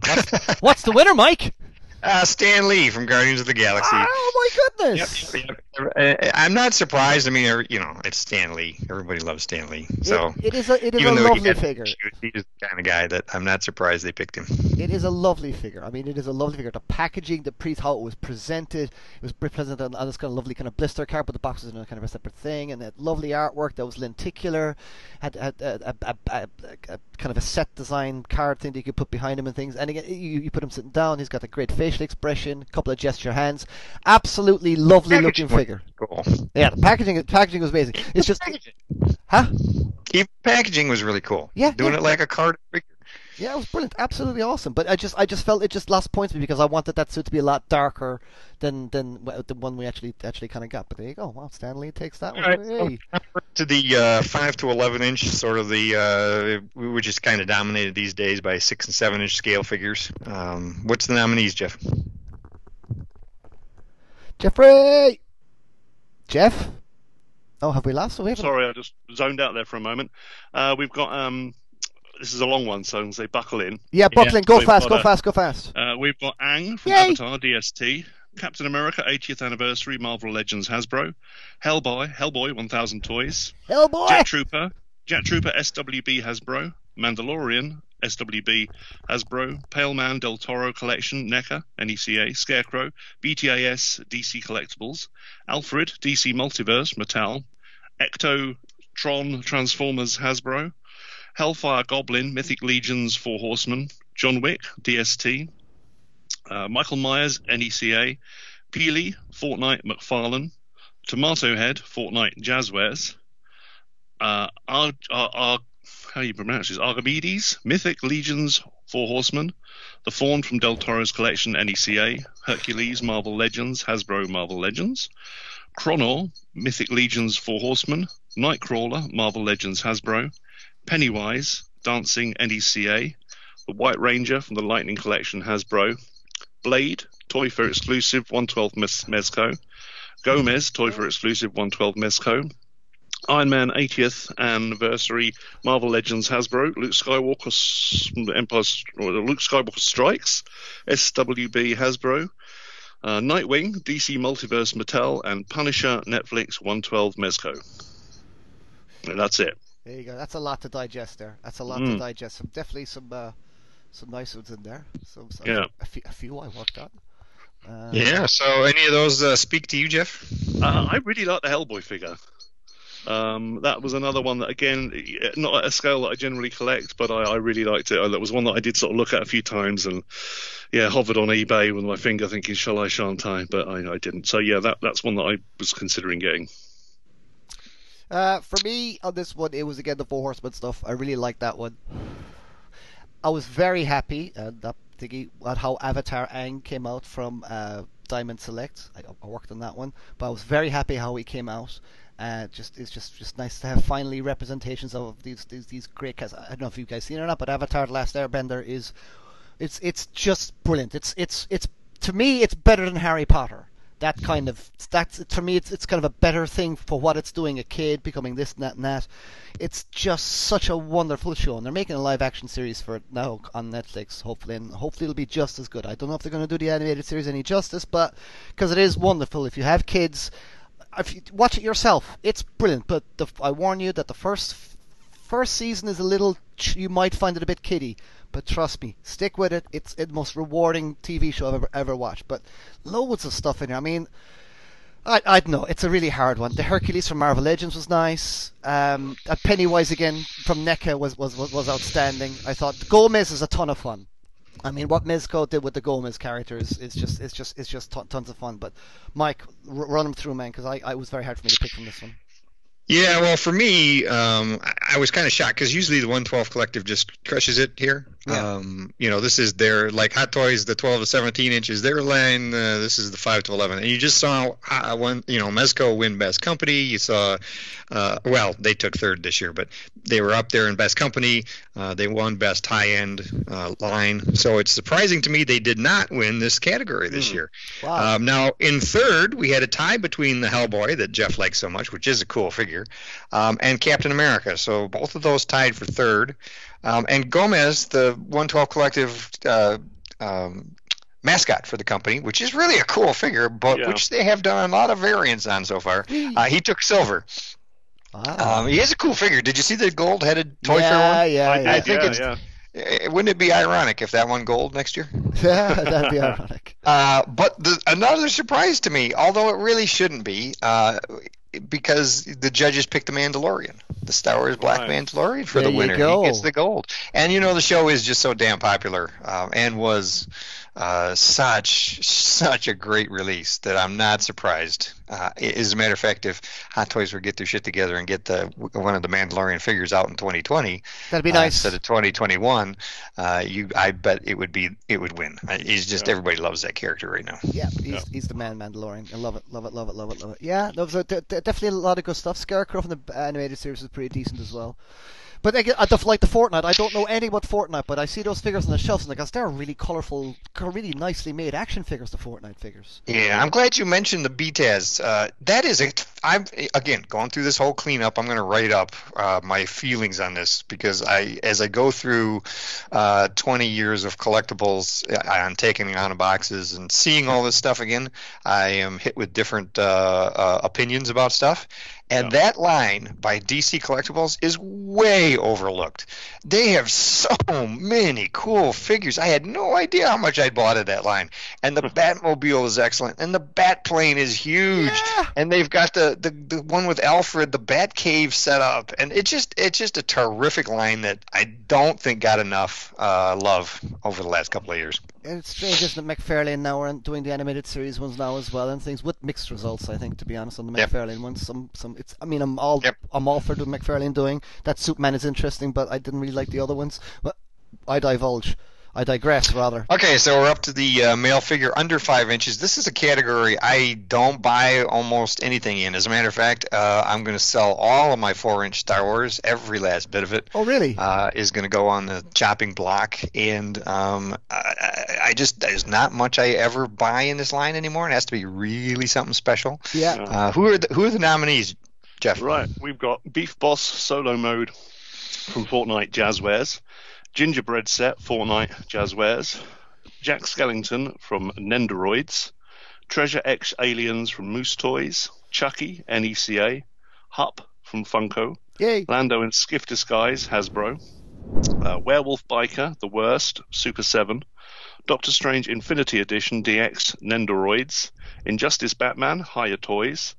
What's, what's the winner, Mike? Uh, Stan Lee from Guardians of the Galaxy. Oh my goodness! Yep, yep, yep. Uh, I'm not surprised. I mean, you know, it's Stan Lee. Everybody loves Stan Lee. So it, it is a it is a lovely figure. He's the kind of guy that I'm not surprised they picked him. It is a lovely figure. I mean, it is a lovely figure. The packaging, the pre how it was presented, it was presented on, on this kind of lovely kind of blister card, but the box was in a kind of a separate thing, and that lovely artwork that was lenticular, had, had a, a, a, a, kind of a set design card thing that you could put behind him and things. And again, you, you put him sitting down. He's got a great facial expression, couple of gesture hands, absolutely lovely looking figure. Cool. Yeah, the packaging packaging was amazing. It's just, huh? Even packaging was really cool. Yeah, doing yeah. it like a card figure. Yeah, it was brilliant, absolutely awesome. But I just, I just felt it just lost points me because I wanted that suit to be a lot darker than than the one we actually actually kind of got. But there you go. Wow, Stan Lee takes that All one. Right. Hey. To the uh, five to eleven inch, sort of the uh, which is kind of dominated these days by six and seven inch scale figures. Um, what's the nominees, Jeff? Jeffrey. Jeff. Oh, have we lost? Sorry, I just zoned out there for a moment. Uh, we've got um, this is a long one, so I'm going to say buckle in. Yeah, buckle yeah. in. Go fast, go uh, fast, go fast. Uh, we've got Aang from Yay. Avatar DST, Captain America 80th Anniversary Marvel Legends Hasbro, Hellboy, Hellboy 1000 Toys, Hellboy, Jet Trooper, Jet Trooper SWB Hasbro, Mandalorian SWB Hasbro, Pale Man Del Toro Collection NECA NECA, Scarecrow, BTAS DC Collectibles, Alfred DC Multiverse Mattel, Ecto Tron Transformers Hasbro, Hellfire Goblin, Mythic Legions, Four Horsemen, John Wick, DST, uh, Michael Myers, NECA, Peely, Fortnite, McFarlane, Tomato Head, Fortnite, Jazwares, uh, Ar- Ar- Ar- how do you pronounce this? Archimedes, Mythic Legions, Four Horsemen, The Fawn from Del Toro's collection, NECA, Hercules, Marvel Legends, Hasbro, Marvel Legends, Chrono, Mythic Legions, Four Horsemen, Nightcrawler, Marvel Legends, Hasbro, Pennywise, Dancing NECA, the White Ranger from the Lightning Collection Hasbro, Blade, Toy Fair exclusive 112 Mezco, Gomez, Toy Fair exclusive 112 Mezco, Iron Man 80th anniversary Marvel Legends Hasbro, Luke Skywalker Empire, Luke Skywalker Strikes, SWB Hasbro, uh, Nightwing, DC Multiverse Mattel, and Punisher Netflix 112 Mezco. And that's it. There you go. That's a lot to digest there. That's a lot mm. to digest. Some definitely some uh, some nice ones in there. Some, some yeah. A few, a few I worked on. Uh, yeah. So, any of those uh, speak to you, Jeff? Uh, I really like the Hellboy figure. Um, that was another one that, again, not at a scale that I generally collect, but I, I really liked it. That was one that I did sort of look at a few times and, yeah, hovered on eBay with my finger thinking, shall I, shan't I? But I, I didn't. So, yeah, that, that's one that I was considering getting. Uh, for me, on this one, it was again the Four Horsemen stuff. I really liked that one. I was very happy and uh, at how Avatar Aang came out from uh, Diamond Select. I, I, worked on that one, but I was very happy how he came out. Uh, just it's just just nice to have finally representations of these these, these great cats. I don't know if you guys seen it or not, but Avatar: The Last Airbender is it's it's just brilliant. It's it's it's to me it's better than Harry Potter. That kind of that's for me it's it's kind of a better thing for what it's doing. A kid becoming this and that and that. It's just such a wonderful show, and they're making a live action series for it now on Netflix. Hopefully, and hopefully it'll be just as good. I don't know if they're going to do the animated series any justice, but because it is wonderful. If you have kids if you watch it yourself, it's brilliant. But the, I warn you that the first first season is a little. You might find it a bit kiddie, but trust me, stick with it. It's the most rewarding TV show I've ever ever watched. But loads of stuff in here. I mean. I, I don't know. It's a really hard one. The Hercules from Marvel Legends was nice. Um, Pennywise again from NECA was, was, was, was outstanding. I thought Gomez is a ton of fun. I mean, what Mezco did with the Gomez characters is just it's just it's just tons of fun. But Mike, run them through, man, because I, I was very hard for me to pick from this one. Yeah, well, for me, um, I, I was kind of shocked because usually the 112 Collective just crushes it here. Yeah. Um, you know, this is their like Hot Toys, the 12 to 17 inches, their line. Uh, this is the 5 to 11, and you just saw uh, one. You know, Mezco win Best Company. You saw, uh, well, they took third this year, but they were up there in Best Company. Uh, they won Best High End uh, line. So it's surprising to me they did not win this category this mm. year. Wow. Um, now in third, we had a tie between the Hellboy that Jeff likes so much, which is a cool figure, um, and Captain America. So both of those tied for third. Um, and Gomez, the 112 Collective uh, um, mascot for the company, which is really a cool figure, but yeah. which they have done a lot of variants on so far. Uh, he took silver. Wow. Um, he is a cool figure. Did you see the gold-headed Toy yeah, Fair one? Yeah, I, yeah. I think yeah, it's. Yeah. Eh, wouldn't it be ironic if that won gold next year? Yeah, that'd be ironic. Uh, but the, another surprise to me, although it really shouldn't be, uh, because the judges picked the Mandalorian, the Star Wars Black right. Mandalorian for there the winner. He gets the gold, and you know the show is just so damn popular, um, and was uh, such such a great release that I'm not surprised. Uh, as a matter of fact, if Hot Toys would get their shit together and get the one of the Mandalorian figures out in 2020, that'd be nice uh, instead of 2021. Uh, you, I bet it would be it would win. Uh, he's just yeah. everybody loves that character right now. Yeah, he's, yeah. he's the man Mandalorian. I love it, love it, love it, love it, love it. Yeah, there was a, definitely a lot of good stuff. Scarecrow from the animated series is pretty decent as well. But like the, like the Fortnite, I don't know any about Fortnite, but I see those figures on the shelves and like, they're really colourful, really nicely made action figures. The Fortnite figures. Yeah, I'm glad you mentioned the BTAS. Uh, that is a. I'm again going through this whole cleanup. I'm going to write up uh, my feelings on this because I, as I go through uh, 20 years of collectibles, I'm taking on boxes and seeing all this stuff again. I am hit with different uh, uh, opinions about stuff, and yeah. that line by DC Collectibles is way overlooked. They have so many cool figures. I had no idea how much I'd bought of that line. And the Batmobile is excellent. And the Batplane is huge. Yeah. And they've got the, the, the one with Alfred, the Batcave set up. And it just it's just a terrific line that I don't think got enough uh, love over the last couple of years it's strange, isn't it? McFarlane now are doing the animated series ones now as well, and things with mixed results. I think, to be honest, on the McFarlane yep. ones, some some. It's. I mean, I'm all yep. I'm all for the McFarlane doing that. Superman is interesting, but I didn't really like the other ones. But I divulge. I digress, rather. Okay, so we're up to the uh, male figure under five inches. This is a category I don't buy almost anything in. As a matter of fact, uh, I'm going to sell all of my four-inch Star Wars, every last bit of it. Oh, really? Uh, is going to go on the chopping block, and um, I, I, just there's not much I ever buy in this line anymore. It has to be really something special. Yeah. Uh, who are the, who are the nominees, Jeff? Right, we've got Beef Boss Solo Mode from Fortnite Jazwares. Gingerbread Set, Fortnite, Jazwares. Jack Skellington from Nendoroids. Treasure X Aliens from Moose Toys, Chucky, NECA, Hup from Funko, Yay. Lando in Skiff Disguise, Hasbro, uh, Werewolf Biker, The Worst, Super 7, Doctor Strange Infinity Edition DX, Nendoroids, Injustice Batman, Hiya Toys,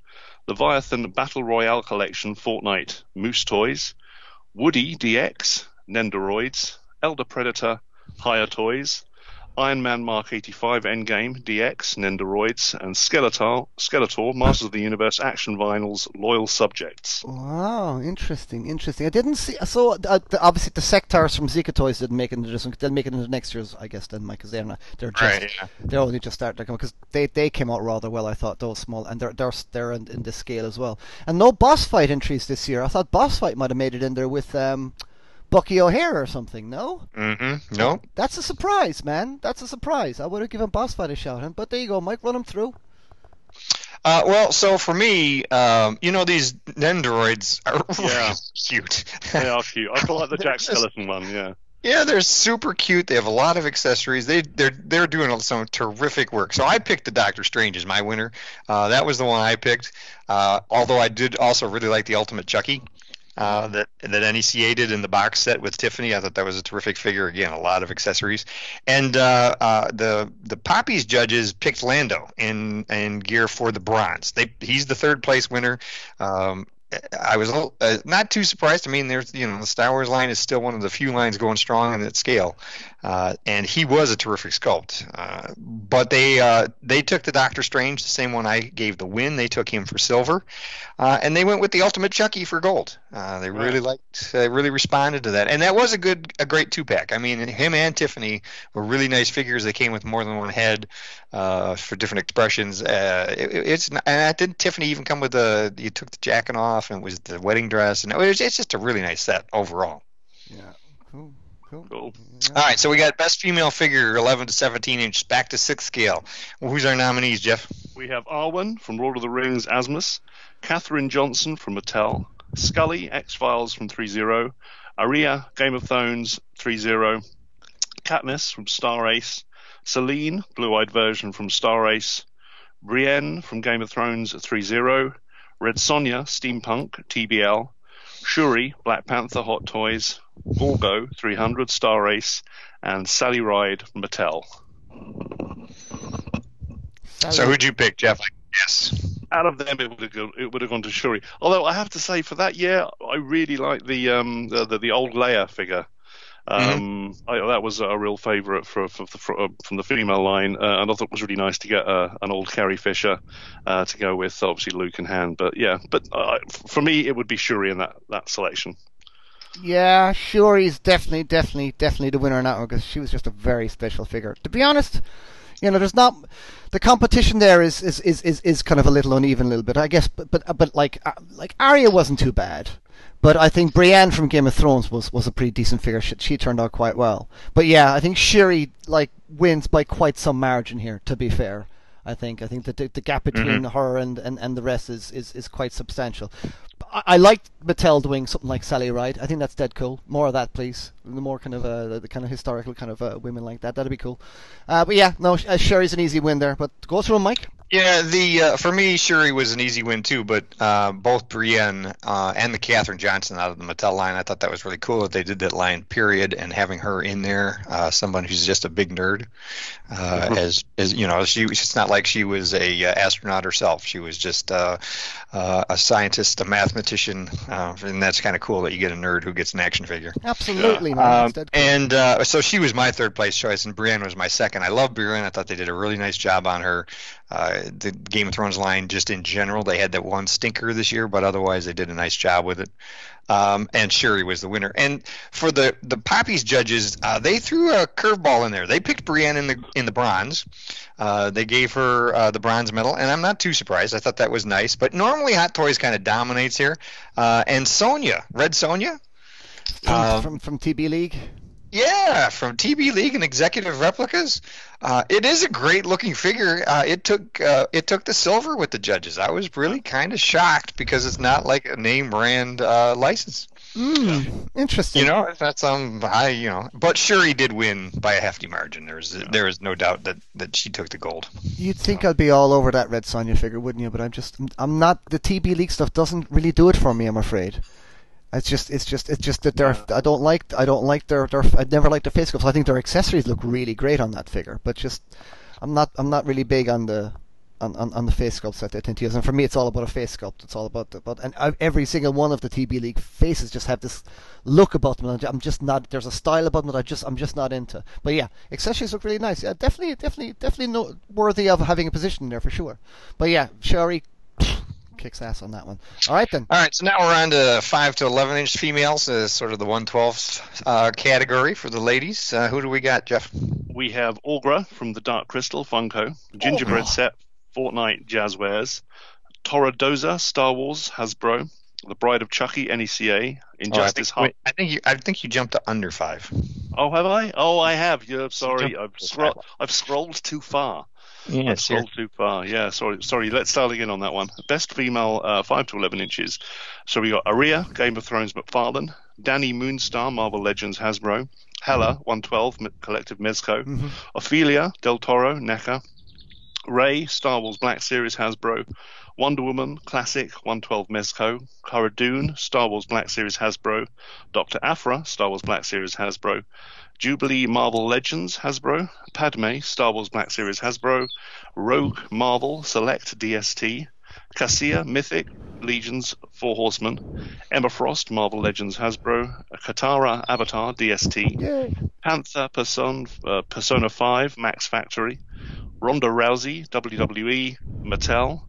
Leviathan Battle Royale Collection, Fortnite, Moose Toys, Woody DX, Nendoroids, Elder Predator, Hiya Toys, Iron Man Mark 85 Endgame, DX, Nendoroids, and Skeletor, Skeletor, Masters of the Universe Action Vinyls, Loyal Subjects. Wow, interesting, interesting. I didn't see. I saw uh, the, obviously the Sectaurs from Zica Toys didn't make it into this one. They'll make it into next year's, I guess, then, Mike, because they're not. They're just. Right, yeah. They're only just starting to come because they they came out rather well. I thought those small and they're they're they're in, in this scale as well. And no boss fight entries this year. I thought boss fight might have made it in there with um. Bucky O'Hare or something, no? Mm-hmm. No. That's a surprise, man. That's a surprise. I would have given Boss Fight a shout, but there you go, Mike. Run him through. Uh, well, so for me, um, you know, these Nendoroids are Yeah. cute. They are cute. I like the Jack Skeleton one, yeah. Yeah, they're super cute. They have a lot of accessories. They they're they're doing some terrific work. So I picked the Doctor Strange as my winner. Uh, that was the one I picked. Uh, although I did also really like the Ultimate Chucky. Uh, that that NECA did in the box set with Tiffany, I thought that was a terrific figure. Again, a lot of accessories, and uh, uh, the the Poppies judges picked Lando in in gear for the bronze. They he's the third place winner. Um, I was little, uh, not too surprised. I mean, there's you know the Star Wars line is still one of the few lines going strong in that scale, uh, and he was a terrific sculpt. Uh, but they uh, they took the Doctor Strange, the same one I gave the win. They took him for silver, uh, and they went with the Ultimate Chucky for gold. Uh, they really liked, they really responded to that, and that was a good, a great two pack. I mean, him and Tiffany were really nice figures. They came with more than one head uh, for different expressions. Uh, it, it's and I didn't Tiffany even come with the you took the jacket off and it was the wedding dress, and it was it's just a really nice set overall. Yeah. Cool. Cool. Cool. All right, so we got best female figure, 11 to 17 inch, back to sixth scale. Well, who's our nominees, Jeff? We have Arwen from Lord of the Rings, Asmus, Katherine Johnson from Mattel, Scully, X Files from 3.0, Arya, Game of Thrones 3.0, Katniss from Star Ace, Selene, Blue Eyed Version from Star Ace, Brienne from Game of Thrones 3.0, Red Sonja, Steampunk, TBL, Shuri, Black Panther, Hot Toys, Gorgo, 300, Star Ace, and Sally Ride, Mattel. So who'd you pick, Jeff? Yes. Out of them, it would have gone, it would have gone to Shuri. Although I have to say, for that year, I really like the um the the, the old Leia figure. Um, I, that was a real favourite for, for, for, uh, from the female line, uh, and I thought it was really nice to get uh, an old Carrie Fisher uh, to go with obviously Luke and Han. But yeah, but uh, for me, it would be Shuri in that that selection. Yeah, Shuri's definitely, definitely, definitely the winner in that one because she was just a very special figure. To be honest, you know, there's not the competition there is is, is, is, is kind of a little uneven, a little bit, I guess. But but but like uh, like Arya wasn't too bad. But I think Brienne from Game of Thrones was, was a pretty decent figure. She, she turned out quite well. But yeah, I think Shuri like wins by quite some margin here. To be fair, I think I think the the gap between her and, and, and the rest is, is, is quite substantial. I, I like Mattel doing something like Sally Ride. I think that's dead cool. More of that, please. The more kind of uh, the kind of historical kind of uh, women like that. That'd be cool. Uh, but yeah, no, uh, Shuri's an easy win there. But go through Mike. Yeah, the uh, for me, Shuri was an easy win too. But uh, both Brienne uh, and the Katherine Johnson out of the Mattel line, I thought that was really cool that they did that line. Period, and having her in there, uh, someone who's just a big nerd, uh, as as you know, she it's not like she was a uh, astronaut herself. She was just uh, uh, a scientist, a mathematician, uh, and that's kind of cool that you get a nerd who gets an action figure. Absolutely, man. Um, That's dead cool. and uh, so she was my third place choice, and Brienne was my second. I love Brienne. I thought they did a really nice job on her. Uh, the Game of Thrones line, just in general, they had that one stinker this year, but otherwise they did a nice job with it. Um, and Shuri was the winner. And for the the Poppies judges, uh, they threw a curveball in there. They picked Brienne in the in the bronze. Uh, they gave her uh, the bronze medal, and I'm not too surprised. I thought that was nice. But normally Hot Toys kind of dominates here. Uh, and Sonja, Red Sonja, from, from from TB League. Yeah, from TB League and Executive Replicas. Uh, it is a great looking figure. Uh, it took uh, it took the silver with the judges. I was really kind of shocked because it's not like a name brand uh, license. Mm, interesting. You know, if that's um, I you know, but sure, he did win by a hefty margin. There's yeah. there is no doubt that that she took the gold. You'd think I'd be all over that Red Sonja figure, wouldn't you? But I'm just I'm not. The TB League stuff doesn't really do it for me. I'm afraid. It's just, it's just, it's just that they're. I don't like, I don't like their, their. I never liked their face sculpts. I think their accessories look really great on that figure, but just, I'm not, I'm not really big on the, on, on, on the face sculpts that they tend to use. And for me, it's all about a face sculpt. It's all about the, but and every single one of the TB League faces just have this look about them. I'm just not. There's a style about them that I just I'm just not into. But yeah, accessories look really nice. Yeah, definitely, definitely, definitely no, worthy of having a position there for sure. But yeah, Shuri kicks ass on that one. All right then. All right, so now we're on to five to eleven inch females, uh, sort of the one twelfth uh, category for the ladies. Uh, who do we got, Jeff? We have Aughra from the Dark Crystal Funko, Gingerbread oh. set Fortnite Jazwares, Toradoza Star Wars Hasbro, The Bride of Chucky NECA, Injustice. Oh, I, think, wait, I think you I think you jumped to under five. Oh, have I? Oh, I have. Yeah, sorry, I've, scro- I've scrolled too far. Yeah, I've too far. Yeah, sorry, sorry. Let's start again on that one. Best female, uh, five to eleven inches. So we got Arya, Game of Thrones McFarlane, Dani Moonstar, Marvel Legends Hasbro, Hela, 112, Collective Mezco, mm-hmm. Ophelia, Del Toro, NECA, Rey, Star Wars Black Series Hasbro, Wonder Woman Classic 112 Mezco, Cara Dune, Star Wars Black Series Hasbro, Dr. Aphra, Star Wars Black Series Hasbro, Jubilee Marvel Legends Hasbro, Padme, Star Wars Black Series Hasbro, Rogue Marvel Select DST, Cassia Mythic Legions Four Horsemen, Emma Frost Marvel Legends Hasbro, Katara Avatar DST, Yay. Panther Person, uh, Persona 5 Max Factory, Ronda Rousey, WWE, Mattel,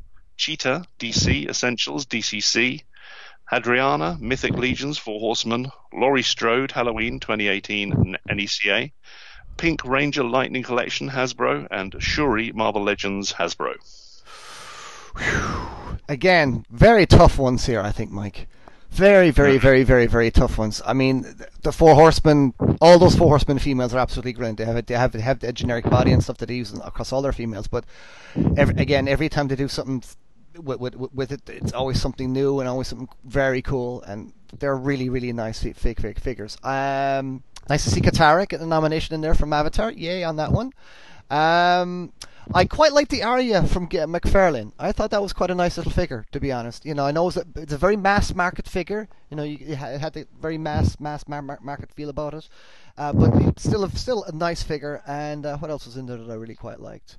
Cheetah, DC Essentials, DCC, Hadriana, Mythic Legions, Four Horsemen, Laurie Strode, Halloween 2018, NECA, Pink Ranger Lightning Collection, Hasbro, and Shuri, Marvel Legends, Hasbro. Again, very tough ones here, I think, Mike. Very, very, very, very, very tough ones. I mean, the four horsemen, all those four horsemen females are absolutely great. They have they have they have the generic body and stuff that they use across all their females. But every, again, every time they do something with, with, with it, it's always something new and always something very cool. And they're really, really nice fake, fake figures. Um, nice to see Katara get a nomination in there from Avatar. Yay on that one. Um, I quite like the Arya from McFarlane. I thought that was quite a nice little figure, to be honest. You know, I know it's a, it's a very mass market figure. You know, you, it had the very mass mass market feel about it, uh, but still a, still a nice figure. And uh, what else was in there that I really quite liked?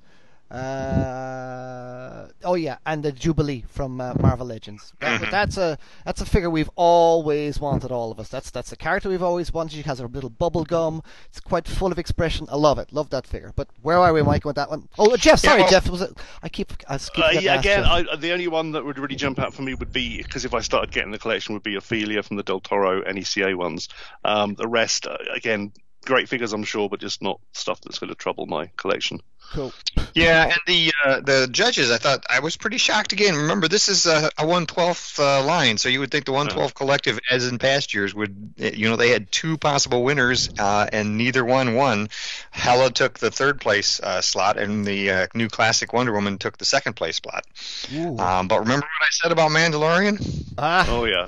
Uh, oh yeah, and the Jubilee from uh, Marvel Legends. That. That's a that's a figure we've always wanted, all of us. That's that's a character we've always wanted. She has her little bubble gum. It's quite full of expression. I love it. Love that figure. But where are we, Mike, with that one? Oh, Jeff. Sorry, yeah, well, Jeff. Was it? I keep. I keep uh, yeah, again, I, the only one that would really jump out for me would be because if I started getting the collection, would be Ophelia from the Del Toro NECA ones. Um, the rest, uh, again, great figures, I'm sure, but just not stuff that's going to trouble my collection. Cool. Yeah, and the uh, the judges, I thought I was pretty shocked again. Remember, this is a, a 112th uh, line, so you would think the 112 uh-huh. collective, as in past years, would you know they had two possible winners, uh, and neither one won. Hella took the third place uh, slot, and the uh, new classic Wonder Woman took the second place slot. Um, but remember what I said about Mandalorian? Ah. Oh yeah.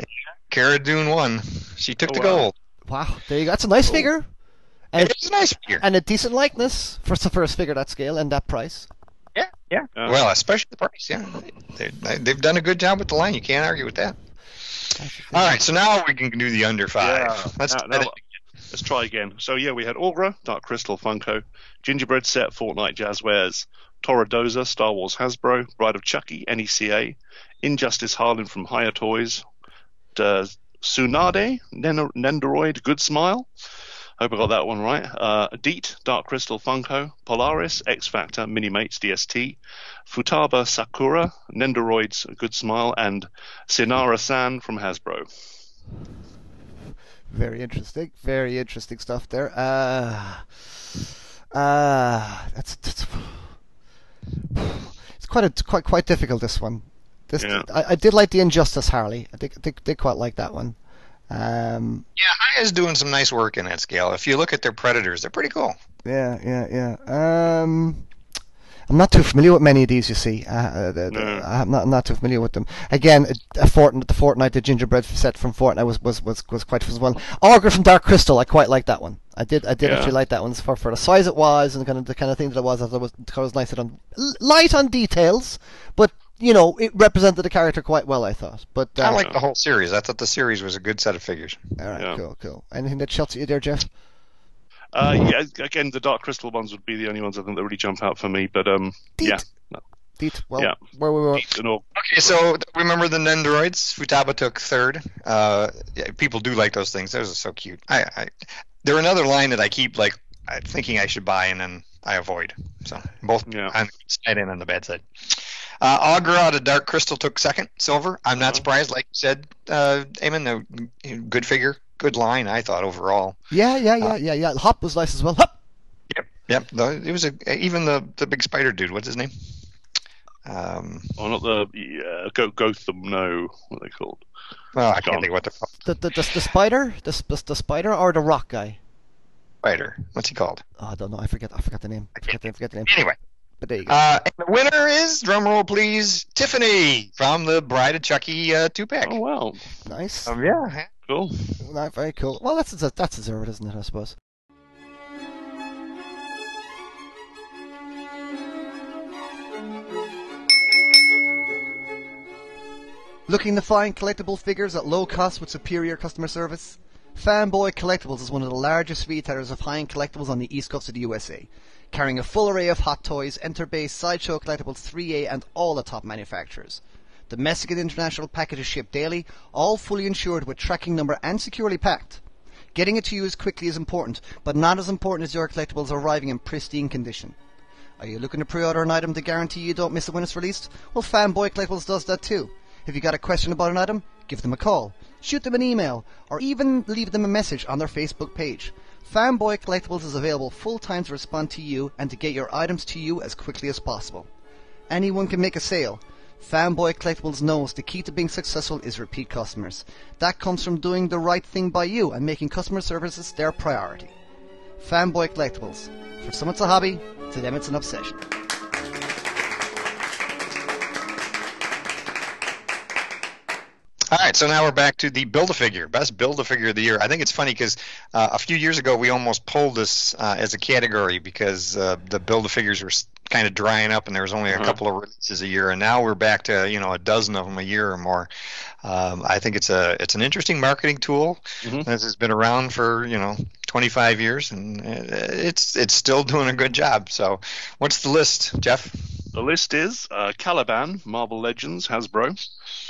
Cara Dune won. She took oh, the wow. gold. Wow, there you go. That's a nice figure. And it's a nice figure. And a decent likeness for the first figure that scale and that price. Yeah, yeah. Uh, well, especially the price. Yeah, they, they, have done a good job with the line. You can't argue with that. All right, so now we can do the under five. Yeah, let's now, now, let's try again. So yeah, we had Aughra, Dark Crystal Funko, Gingerbread Set, Fortnite Jazwares, Toradoza, Star Wars Hasbro, Bride of Chucky, NECA, Injustice Harlan from Hiya Toys, uh, Tsunade, Nendoroid, Good Smile, Hope I got that one right. Uh, Deet, Dark Crystal Funko, Polaris, X Factor, Minimates DST, Futaba Sakura, Nendoroids Good Smile, and Synara San from Hasbro. Very interesting. Very interesting stuff there. Uh, uh, that's, that's it's quite a, quite quite difficult. This one. This yeah. I, I, did like the Injustice Harley. I did quite like that one. Um, yeah, Hiya's doing some nice work in that scale. If you look at their predators, they're pretty cool. Yeah, yeah, yeah. Um, I'm not too familiar with many of these. You see, uh, uh the, no. I'm not not too familiar with them. Again, a Fortnite, the Fortnite, the gingerbread set from Fortnite was was was, was quite fun as well. Aughra from Dark Crystal, I quite like that one. I did I did yeah. actually like that one for for the size it was and the kind of the kind of thing that it was. It was it was nice on light on details, but you know, it represented the character quite well, I thought. But uh, I like the whole series. I thought the series was a good set of figures. All right, yeah. cool, cool. Anything that shouts at you there, Jeff? Uh, yeah, again, the Dark Crystal ones would be the only ones I think that really jump out for me. But um, Deet. yeah. No. Deet. Well, yeah. where we were. Okay, so remember the Nendoroids? Futaba took third. Uh, yeah, people do like those things. Those are so cute. I, I, they're another line that I keep like thinking I should buy and then I avoid. So both yeah. on the side and on the bad side. Uh, Aughra out of Dark Crystal took second, silver. I'm not uh-huh. surprised, like you said, uh, Eamon, a good figure, good line, I thought overall. Yeah, yeah, yeah, uh, yeah, yeah. Hop was nice as well. Hop. Yep, yep. The, it was a even the the big spider dude. What's his name? Um, oh, not the yeah, Go Gotham. No, what are they called? Well, I can't think what they're called. The the, the, the spider, the, the the spider or the rock guy. Spider. What's he called? Oh, I don't know. I forget. I forgot the name. I forget, I forget the name. Anyway, but there you go. Uh, and the winner is, drumroll please, Tiffany from the Bride of Chucky uh, two pack. Oh wow, nice. Um, yeah, cool. Not very cool. Well, that's a, that's deserved, isn't it? I suppose. Looking to find collectible figures at low cost with superior customer service? Fanboy Collectibles is one of the largest retailers of high-end collectibles on the east coast of the USA carrying a full array of hot toys, Enterbase, Sideshow Collectibles 3A, and all the top manufacturers. Domestic and international packages shipped daily, all fully insured with tracking number and securely packed. Getting it to you as quickly is important, but not as important as your collectibles arriving in pristine condition. Are you looking to pre-order an item to guarantee you don't miss it when it's released? Well, Fanboy Collectibles does that too. If you got a question about an item, give them a call, shoot them an email, or even leave them a message on their Facebook page. Fanboy Collectibles is available full time to respond to you and to get your items to you as quickly as possible. Anyone can make a sale. Fanboy Collectibles knows the key to being successful is repeat customers. That comes from doing the right thing by you and making customer services their priority. Fanboy Collectibles. For some it's a hobby, to them it's an obsession. All right, so now we're back to the build a figure, best build a figure of the year. I think it's funny because uh, a few years ago we almost pulled this uh, as a category because uh, the build a figures were kind of drying up and there was only a uh-huh. couple of releases a year, and now we're back to you know a dozen of them a year or more. Um, I think it's a it's an interesting marketing tool. Mm-hmm. This has been around for you know 25 years, and it's it's still doing a good job. So, what's the list, Jeff? The list is uh, Caliban, Marvel Legends, Hasbro.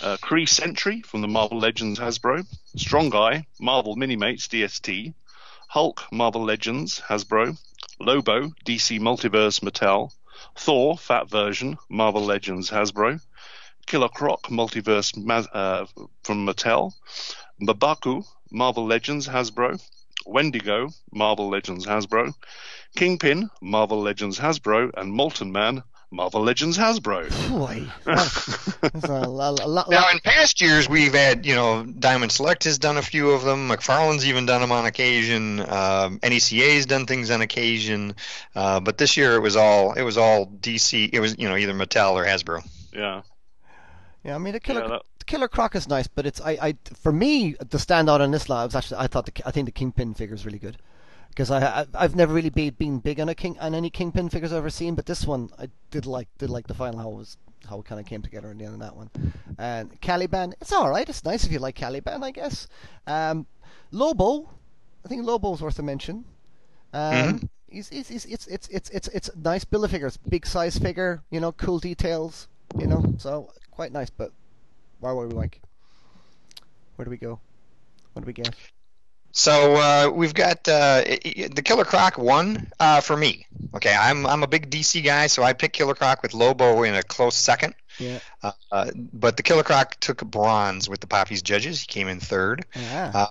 Uh, Kree Sentry from the Marvel Legends Hasbro. Strong Guy, Marvel Minimates DST. Hulk, Marvel Legends Hasbro. Lobo, DC Multiverse Mattel. Thor, Fat Version, Marvel Legends Hasbro. Killer Croc, Multiverse uh, from Mattel. Mbaku, Marvel Legends Hasbro. Wendigo, Marvel Legends Hasbro. Kingpin, Marvel Legends Hasbro. And Molten Man, Marvel Legends Hasbro. Boy, a, a, a now in past years we've had you know Diamond Select has done a few of them. McFarlane's even done them on occasion. Um, NECA's done things on occasion, uh, but this year it was all it was all DC. It was you know either Mattel or Hasbro. Yeah. Yeah, I mean the killer. Yeah, that... Killer Croc is nice, but it's I, I for me the standout on this lot was actually I thought the, I think the Kingpin figure is really good because I, I have never really be, been big on a king on any kingpin figures I've ever seen, but this one I did like did like the final how it was how it kind of came together in the end of that one. And Caliban, it's all right. It's nice if you like Caliban, I guess. Um, Lobo, I think Lobo's worth a mention. Um, mm-hmm. he's, he's, he's, it's it's it's it's it's nice build of figures, big size figure, you know, cool details, you know, so quite nice. But why were we like? Where do we go? What do we get? So uh, we've got uh, the Killer Croc one uh, for me. Okay, I'm I'm a big DC guy, so I picked Killer Croc with Lobo in a close second. Yeah. Uh, but the Killer Croc took bronze with the Poppy's judges. He came in third. Yeah. Uh,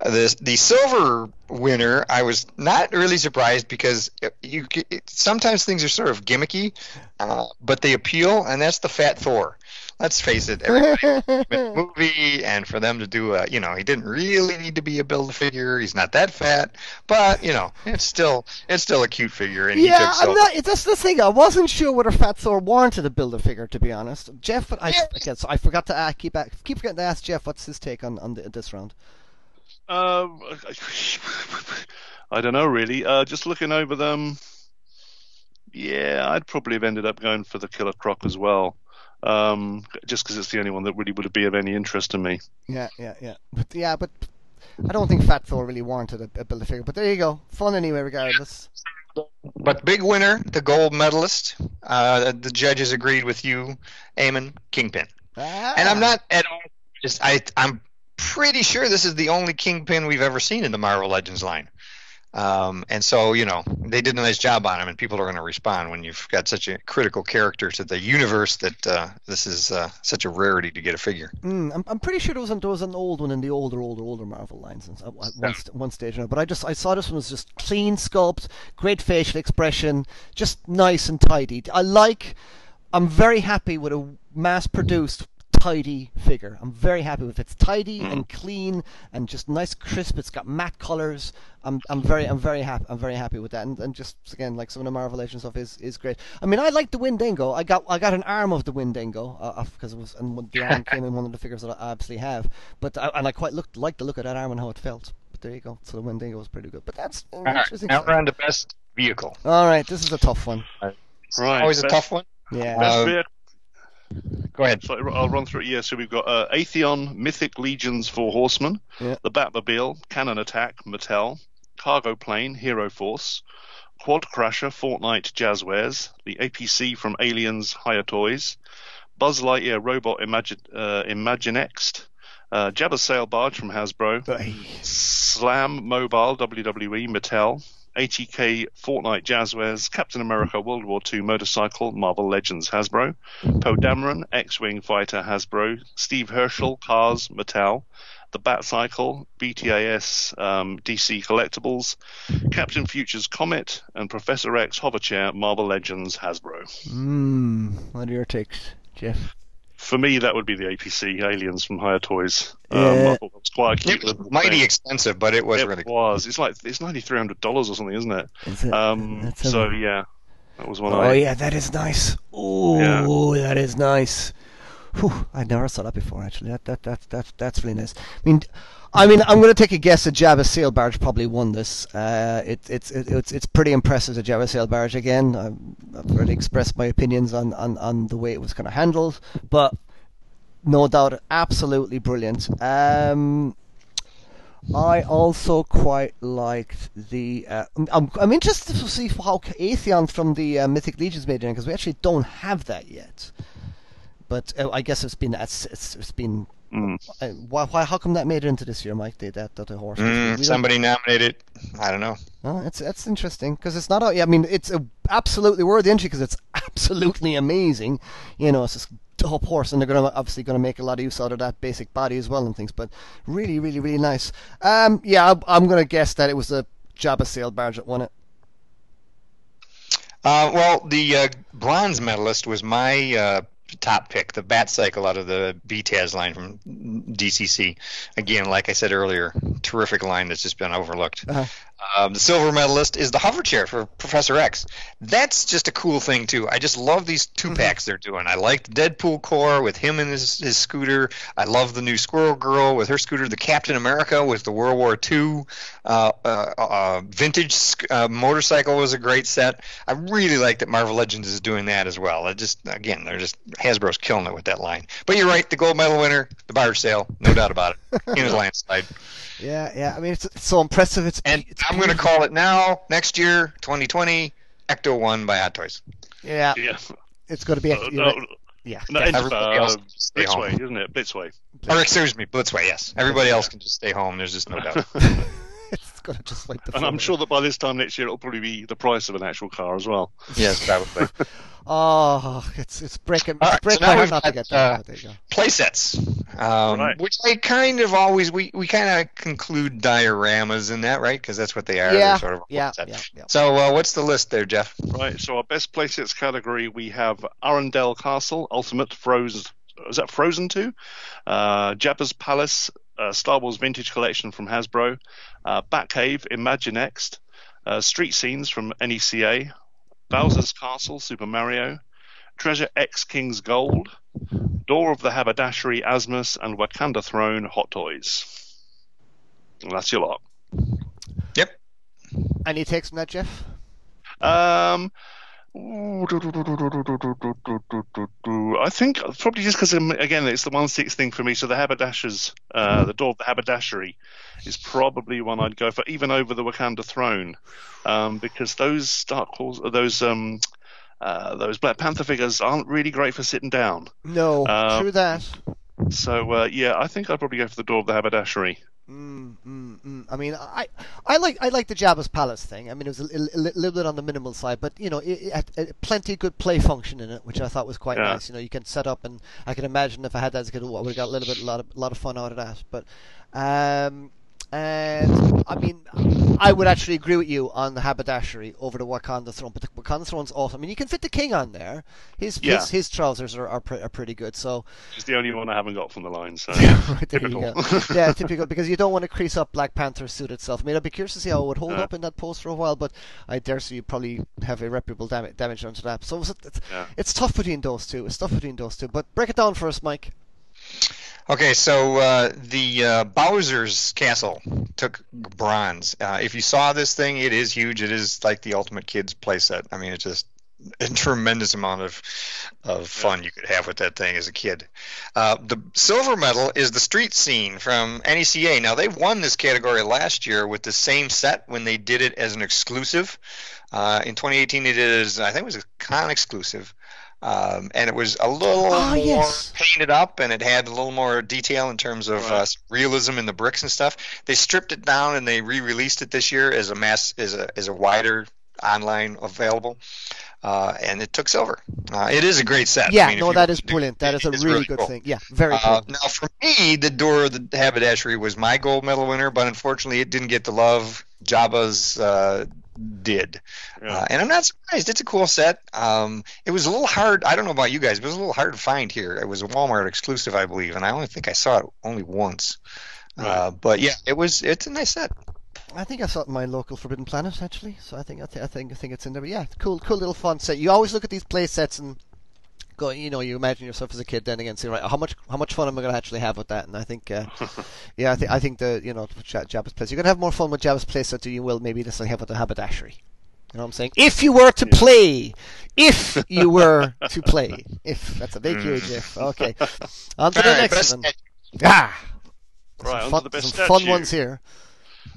the the silver winner, I was not really surprised because you it, sometimes things are sort of gimmicky, uh, but they appeal, and that's the Fat Thor. Let's face it, everybody movie, and for them to do a, you know, he didn't really need to be a build a figure. He's not that fat, but you know, it's still it's still a cute figure. And yeah, I'm not. That's the thing. I wasn't sure whether Fat Thor warranted a build a figure, to be honest. Jeff, I yeah. again, so I forgot to ask, keep keep forgetting to ask Jeff what's his take on on the, this round. Um, I don't know really. Uh, just looking over them, yeah, I'd probably have ended up going for the Killer Croc as well. Um, just because it's the only one that really would be of any interest to me. Yeah, yeah, yeah. But yeah, but I don't think Fat Thor really warranted a, a build a figure. But there you go, fun anyway, regardless. But big winner, the gold medalist. Uh, the judges agreed with you, Eamon Kingpin. Ah. And I'm not at all. Just I, I'm pretty sure this is the only Kingpin we've ever seen in the Marvel Legends line. Um, and so, you know, they did a nice job on him, and people are going to respond when you've got such a critical character to the universe that uh, this is uh, such a rarity to get a figure. Mm, I'm, I'm pretty sure there was, an, there was an old one in the older, older, older Marvel lines at one, yeah. one stage, but I just I saw this one was just clean sculpt, great facial expression, just nice and tidy. I like. I'm very happy with a mass-produced tidy figure. I'm very happy with it. It's tidy and mm. clean and just nice crisp. It's got matte colors. I'm I'm very I'm very happy I'm very happy with that. And, and just again like some of the Marvel Legends stuff is, is great. I mean I like the Wendigo. I got I got an arm of the Wendigo because uh, it was and the arm came in one of the figures that I absolutely have. But I, and I quite looked like the look of that arm and how it felt. But there you go. So the Wendigo was pretty good. But that's interesting. Now we're the best vehicle. All right, this is a tough one. Right, always best, a tough one. Yeah. Best, Go ahead. So I'll run through it. Yeah, so we've got uh, Atheon, Mythic Legions Four Horsemen, yeah. the Batmobile, Cannon Attack, Mattel, Cargo Plane, Hero Force, Quad Crasher, Fortnite, Jazwares, the APC from Aliens, Hiya Toys, Buzz Lightyear Robot Imagine, uh, Imaginext, uh, Jabba Sail Barge from Hasbro, Slam Mobile, WWE, Mattel, ATK Fortnite Jazwares, Captain America World War II Motorcycle, Marvel Legends Hasbro, Poe Dameron, X-Wing Fighter Hasbro, Steve Herschel, Cars, Mattel, the Bat Cycle, BTAS, um, DC Collectibles, Captain Future's Comet, and Professor X Hoverchair, Marvel Legends Hasbro. Hmm, what are your takes, Jeff? For me, that would be the APC Aliens from Hiya Toys. Um, yeah. Um, it was quite cute. It was mighty thing. expensive, but it was it really. It was. It's like it's ninety three hundred dollars or something, isn't it? Is it? Um, so a... yeah, that was one. Oh I... yeah, that is nice. Oh, yeah. that is nice. Whew, I never saw that before. Actually, that that that that that's really nice. I mean, I mean, I'm going to take a guess that Jabba Sail Barge probably won this. Uh, it, it's it, it's it's pretty impressive the Jabba Sail Barge again. I've, I've already expressed my opinions on, on, on the way it was kind of handled, but no doubt, absolutely brilliant. Um, I also quite liked the. Uh, I'm, I'm interested to see how Atheon from the uh, Mythic Legions made it because we actually don't have that yet. But uh, I guess it's been it's, it's been Mm. Why, why? How come that made it into this year, Mike? Did that that the horse? Mm, somebody nominated. I don't know. Oh, it's that's interesting because it's not. A, I mean, it's a absolutely worthy entry because it's absolutely amazing. You know, it's this dope horse, and they're gonna obviously gonna make a lot of use out of that basic body as well and things. But really, really, really nice. Um, yeah, I, am gonna guess that it was the Jabba sail barge that won it. Uh, well, the uh, bronze medalist was my uh, top pick, the Bat Cycle out of the BTAS line from DCC. Again, like I said earlier, terrific line that's just been overlooked. Uh-huh. Um, the silver medalist is the hover chair for Professor X. That's just a cool thing too. I just love these two mm-hmm. packs they're doing. I like the Deadpool core with him and his, his scooter. I love the new Squirrel Girl with her scooter. The Captain America with the World War II uh, uh, uh, vintage uh, motorcycle was a great set. I really like that Marvel Legends is doing that as well. It just again, they're just Hasbro's killing it with that line. But you're right, the gold medal winner, the barge sale, no doubt about it. In his landslide. Yeah, yeah. I mean, it's, it's so impressive. It's and it's I'm going to call it now. Next year, 2020, Ecto One by Hot Toys. Yeah. Yeah. It's going to be. Uh, no, yeah. No, it's, uh, Blitzway, isn't it? Blitzway. Or excuse me, Blitzway. Yes. Everybody else can just stay home. There's just no doubt. it's going to just like the. And I'm sure that by this time next year, it'll probably be the price of an actual car as well. Yes, probably. Oh, it's it's breaking. It's right, breaking so my heart not to get that. Uh, play sets, um, right. which I kind of always we, we kind of conclude dioramas in that, right? Because that's what they are. Yeah. Sort of yeah, yeah, yeah, So uh, what's the list there, Jeff? Right. So our best playsets category we have Arendelle Castle Ultimate Froze is that Frozen 2? Uh, Jabba's Palace, uh, Star Wars Vintage Collection from Hasbro, uh, Batcave, Imaginext, uh, Street Scenes from NECA, Bowser's Castle, Super Mario, Treasure X King's Gold, Door of the Haberdashery, Asmus, and Wakanda Throne, Hot Toys. And that's your lot. Yep. Any takes from that, Jeff? Um, I think probably just because again it's the one six thing for me. So the haberdashers, uh, the door of the haberdashery, is probably one I'd go for, even over the Wakanda throne, um, because those Dark Horse, those um, uh, those Black Panther figures aren't really great for sitting down. No, uh, true that. So uh, yeah, I think I'd probably go for the door of the haberdashery. Mm, mm, mm. I mean, I, I like I like the Jabba's palace thing. I mean, it was a, a, a little bit on the minimal side, but you know, it, it had, it, plenty of good play function in it, which I thought was quite yeah. nice. You know, you can set up, and I can imagine if I had that as a kid, I would have got a little bit, a lot of, a lot of fun out of that. But um, and I mean, I would actually agree with you on the haberdashery over the Wakanda throne, but the Wakanda throne's awesome. I mean, you can fit the king on there. His yeah. his, his, trousers are are, pre- are, pretty good. So it's the only one I haven't got from the line. So typical. yeah, typical because you don't want to crease up Black Panther's suit itself. I mean, I'd be curious to see how it would hold up in that pose for a while, but I dare say you probably have irreparable damage damage onto that. So it's, it's, yeah. it's tough between those two. It's tough between those two. But break it down for us, Mike. Okay, so uh, the uh, Bowser's castle took bronze. Uh, if you saw this thing, it is huge. It is like the ultimate kids playset. I mean, it's just a tremendous amount of of fun you could have with that thing as a kid. Uh, the silver medal is the street scene from NECA. Now they won this category last year with the same set when they did it as an exclusive. Uh, in 2018, they did it as I think it was a con exclusive. Um, and it was a little oh, more yes. painted up, and it had a little more detail in terms of right. uh, realism in the bricks and stuff. They stripped it down and they re-released it this year as a mass, as a as a wider online available, uh, and it took silver. Uh, it is a great set. Yeah, I mean, no, that is brilliant. That is a really, really good cool. thing. Yeah, very uh, cool. now, for me, the Door of the Haberdashery was my gold medal winner, but unfortunately, it didn't get the love Jabba's uh, did. Yeah. Uh, and I'm not surprised. It's a cool set. Um, it was a little hard. I don't know about you guys, but it was a little hard to find here. It was a Walmart exclusive, I believe, and I only think I saw it only once. Right. Uh, but yeah, it was. It's a nice set. I think I saw it in my local Forbidden Planet actually. So I think I, th- I think I think it's in there. But yeah, cool, cool little fun set. You always look at these play sets and go, you know, you imagine yourself as a kid then again, saying, right, how much, how much fun am I going to actually have with that? And I think, uh, yeah, I think, I think the, you know, Jabba's place, you're going to have more fun with Jabba's place than you will maybe necessarily have with the haberdashery. You know what I'm saying? If you were to play, if you were to play, if that's a big huge mm. if. Okay, on to the right, next one. Ah, right, some fun, the best some fun ones here.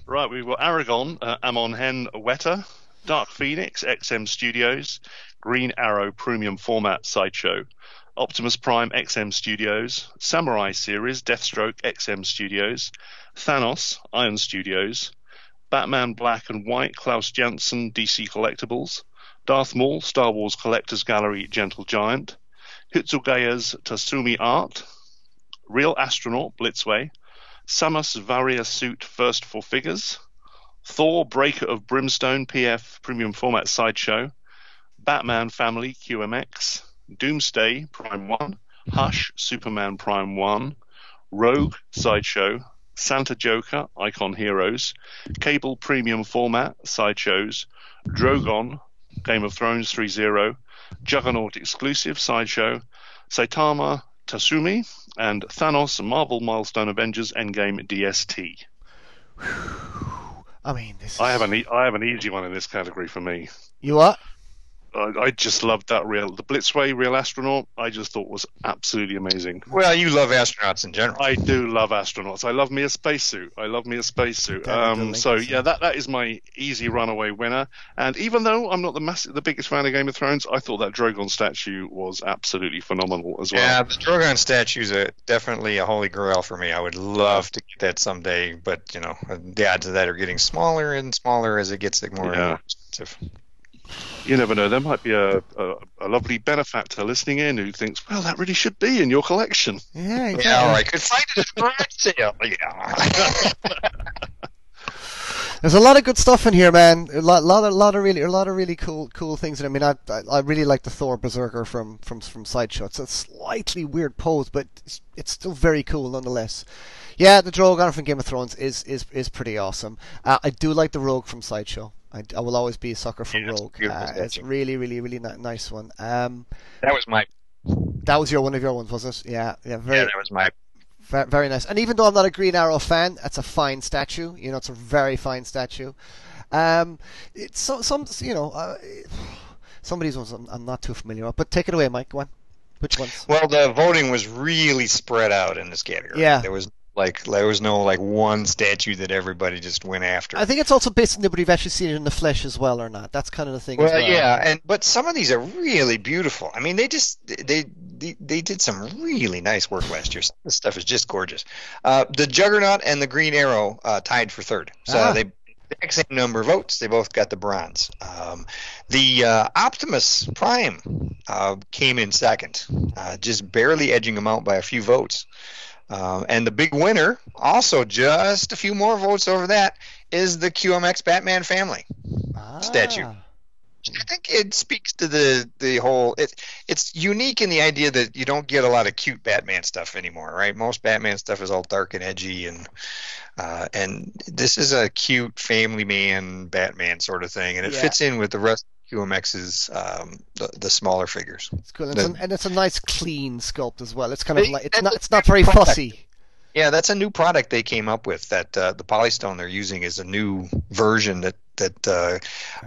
Right, we've got Aragorn, uh, Amon Hen Weta, Dark Phoenix, XM Studios, Green Arrow Premium Format Sideshow, Optimus Prime XM Studios, Samurai Series Deathstroke XM Studios, Thanos Iron Studios, Batman Black and White, Klaus Janson, DC Collectibles, Darth Maul, Star Wars Collectors Gallery, Gentle Giant, Hitsugaya's Tsume Art, Real Astronaut, Blitzway, Samus Varia Suit First for Figures, Thor Breaker of Brimstone PF Premium Format Sideshow, Batman Family QMX, Doomsday Prime 1, Hush Superman Prime 1, Rogue Sideshow, Santa Joker, Icon Heroes, Cable Premium Format, Sideshows, Drogon, Game of Thrones 3.0, Juggernaut Exclusive, Sideshow, Saitama Tsume, and Thanos Marvel Milestone Avengers Endgame DST. I mean, this. I have an e- I have an easy one in this category for me. You what? I, I, just loved that real the Blitzway real astronaut. I just thought was absolutely amazing. Well, you love astronauts in general. I do love astronauts. I love me a spacesuit. I love me a spacesuit. Um, so yeah, that that is my easy runaway winner. And even though I'm not the massive, the biggest fan of Game of Thrones, I thought that Drogon statue was absolutely phenomenal as well. Yeah, the Drogon statue is a, definitely a holy grail for me. I would love to get that someday, but you know the odds of that are getting smaller and smaller as it gets more yeah. expensive you never know. There might be a, a, a, lovely benefactor listening in who thinks, well, that really should be in your collection. Yeah, exactly. yeah I could find it at a sale. Yeah. There's a lot of good stuff in here, man. A lot, lot, of, lot of really, a lot of really cool, cool things. I mean, I, I, I really like the Thor Berserker from, from, from Sideshow. It's a slightly weird pose, but it's, it's still very cool nonetheless. Yeah, the Drogon from Game of Thrones is, is, is pretty awesome. Uh, I do like the Rogue from Sideshow. I, I will always be a sucker for Yeah, Rogue. Uh, it's really, really, really ni- nice one. Um, That was my. that was your one of your ones, was it? Yeah, yeah, very, Yeah, that was my. Ve- Very nice. And even though I'm not a Green Arrow fan, that's a fine statue. You know, it's a very fine statue. Um, it's so, some, you know, uh, some of these ones I'm, I'm not too familiar with. But take it away, Mike. Go on. Which ones? Well, the voting was really spread out in this category. Yeah. There was like there was no like one statue that everybody just went after. I think it's also based on whether you've actually seen it in the flesh as well or not. That's kind of the thing. Well, well. yeah, and but some of these are really beautiful. I mean, they just they they, they did some really nice work last year. Some of This stuff is just gorgeous. Uh, the Juggernaut and the Green Arrow uh, tied for third, so Ah. they exact same number of votes. They both got the bronze. Um, the uh, Optimus Prime uh, came in second, uh, just barely edging them out by a few votes. Um, and the big winner, also just a few more votes over that, is the QMX Batman family. Ah. statue. I think it speaks to the the whole. It it's unique in the idea that you don't get a lot of cute Batman stuff anymore, right? Most Batman stuff is all dark and edgy, and uh, and this is a cute family man Batman sort of thing, and it Yeah. fits in with the rest of QMX's um, the, the smaller figures. It's cool. And it's, a, and it's a nice clean sculpt as well. It's kind of like it's not it's not very product. fussy. Yeah, that's a new product they came up with. That uh, the Polystone they're using is a new version that that uh,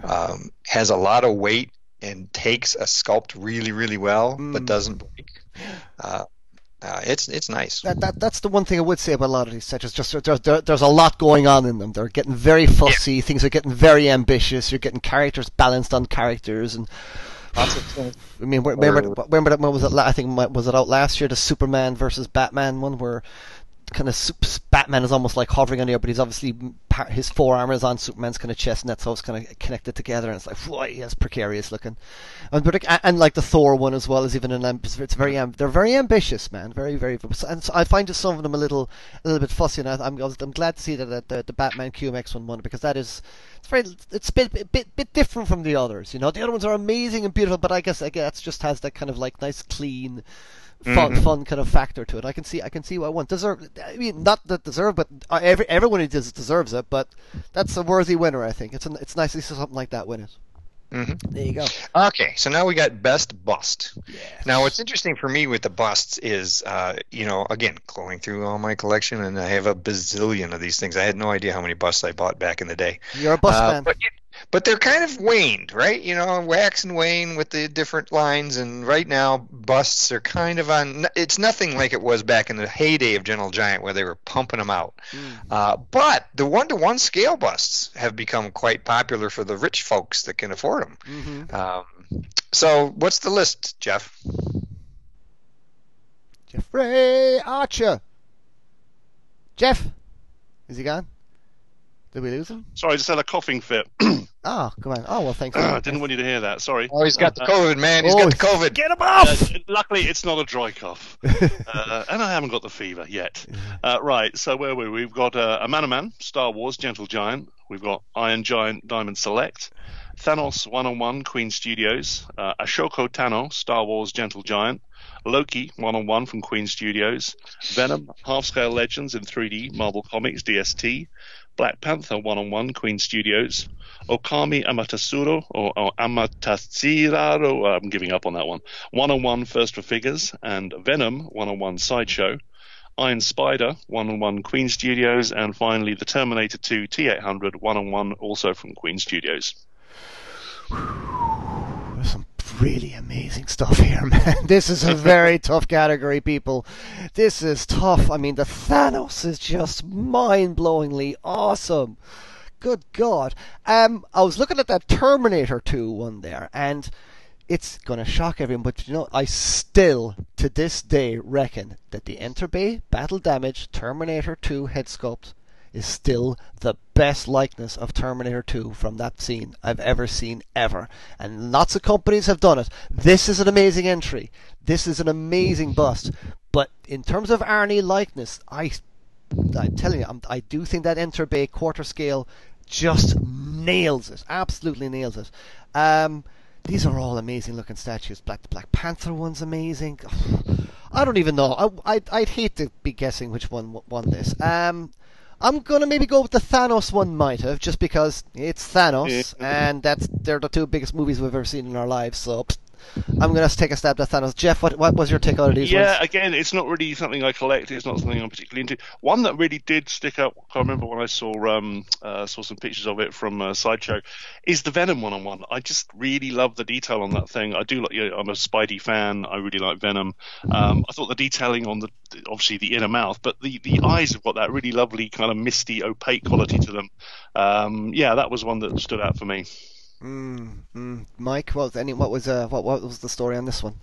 um, has a lot of weight and takes a sculpt really, really well, Mm. but doesn't break. Uh, uh, it's it's nice. That, that that's the one thing I would say about a lot of these sets. Is just there, there, there's a lot going on in them. They're getting very fussy. Things are getting very ambitious. You're getting characters balanced on characters, and I mean, remember, remember that one was it? I think was it out last year, the Superman versus Batman one, where kind of Batman is almost like hovering on the air, but he's obviously his forearm is on Superman's kind of chest, and that's how it's kind of connected together, and it's like, whoa, that's precarious looking. And, but, and, like the Thor one as well is even an it's very they're very ambitious, man, very very. And so I find just some of them a little a little bit fussy, and I, was- I'm glad to see that the, the, Batman QMX one won because that is it's very it's a bit, bit bit different from the others. You know, the other ones are amazing and beautiful, but I guess I guess just has that kind of like nice clean. Fun, Mhm. fun kind of factor to it. I can see, I can see what I want. Deserve, I mean, not that deserve, but uh, every everyone who does deserves it. But that's a worthy winner, I think. It's an, it's nice to see something like that win it. Mhm. There you go. Okay, so now we got best bust. Now, what's interesting for me with the busts is, uh, you know, again, going through all my collection, and I have a bazillion of these things. I had no idea how many busts I bought back in the day. You're a bus Uh, man. But, but they're kind of waned, right? You know, wax and wane with the different lines, and right now busts are kind of on. It's nothing like it was back in the heyday of Gentle Giant, where they were pumping them out. Uh, but the one-to-one scale busts have become quite popular for the rich folks that can afford them. hmm Um, so, what's the list, Jeff? Jeffrey Archer. Jeff, is he gone? Did we lose him? Sorry, I just had a coughing fit. Oh, come on. Oh well, thanks. I didn't want you to hear that. Sorry. Oh, he's got the COVID, man. He's Oh, got the COVID. Get him Uh, off! luckily, it's not a dry cough, uh, and I haven't got the fever yet. Uh, right, so where were we? We've got uh, a Man of Man, Star Wars, Gentle Giant. We've got Iron Giant, Diamond Select. Thanos One on One, Queen Studios. Uh, Ahsoka Tano, Star Wars, Gentle Giant. Loki One on One from Queen Studios. Venom, Half Scale Legends in 3D, Marvel Comics, DST. Black Panther One on One, Queen Studios. Okami Amatasuro or, or Amatatsiraro. uh, I'm giving up on that one. One on one first for figures and Venom one on one sideshow. Iron Spider one on one Queen Studios and finally the Terminator 2 T800 one on one also from Queen Studios. Really amazing stuff here, man. This is a very tough category, people. This is tough. I mean, the Thanos is just mind-blowingly awesome. Good God. Um, I was looking at that Terminator 2 one there, and it's gonna shock everyone, but you know, I still, to this day, reckon that the Enterbay Battle Damage Terminator 2 head sculpt is still the best likeness of Terminator 2 from that scene I've ever seen ever. And lots of companies have done it. This is an amazing entry. This is an amazing bust. But in terms of Arnie likeness, I I'm telling you, I'm, I do think that Enterbay quarter scale just nails it, absolutely nails it. Um, these are all amazing looking statues. Black the Black Panther one's amazing. I don't even know. I, I'd, I'd hate to be guessing which one won this. Um, I'm gonna maybe go with the Thanos one. Might have just because it's Thanos, and that's they're the two biggest movies we've ever seen in our lives. So I'm going to take a stab at Thanos. Jeff, what, what was your take on these Yeah, ones? again, it's not really something I collect. It's not something I'm particularly into. One that really did stick out, I remember when I saw um, uh, saw some pictures of it from uh, Sideshow, is the Venom one on one. I just really love the detail on that thing. I do like, you know, I'm a Spidey fan. I really like Venom. Um, I thought the detailing on the, obviously the inner mouth, but the, the eyes have got that really lovely kind of misty, opaque quality to them. Um, yeah, that was one that stood out for me. Mm, mm. Mike, what was any? What was uh, what what was the story on this one?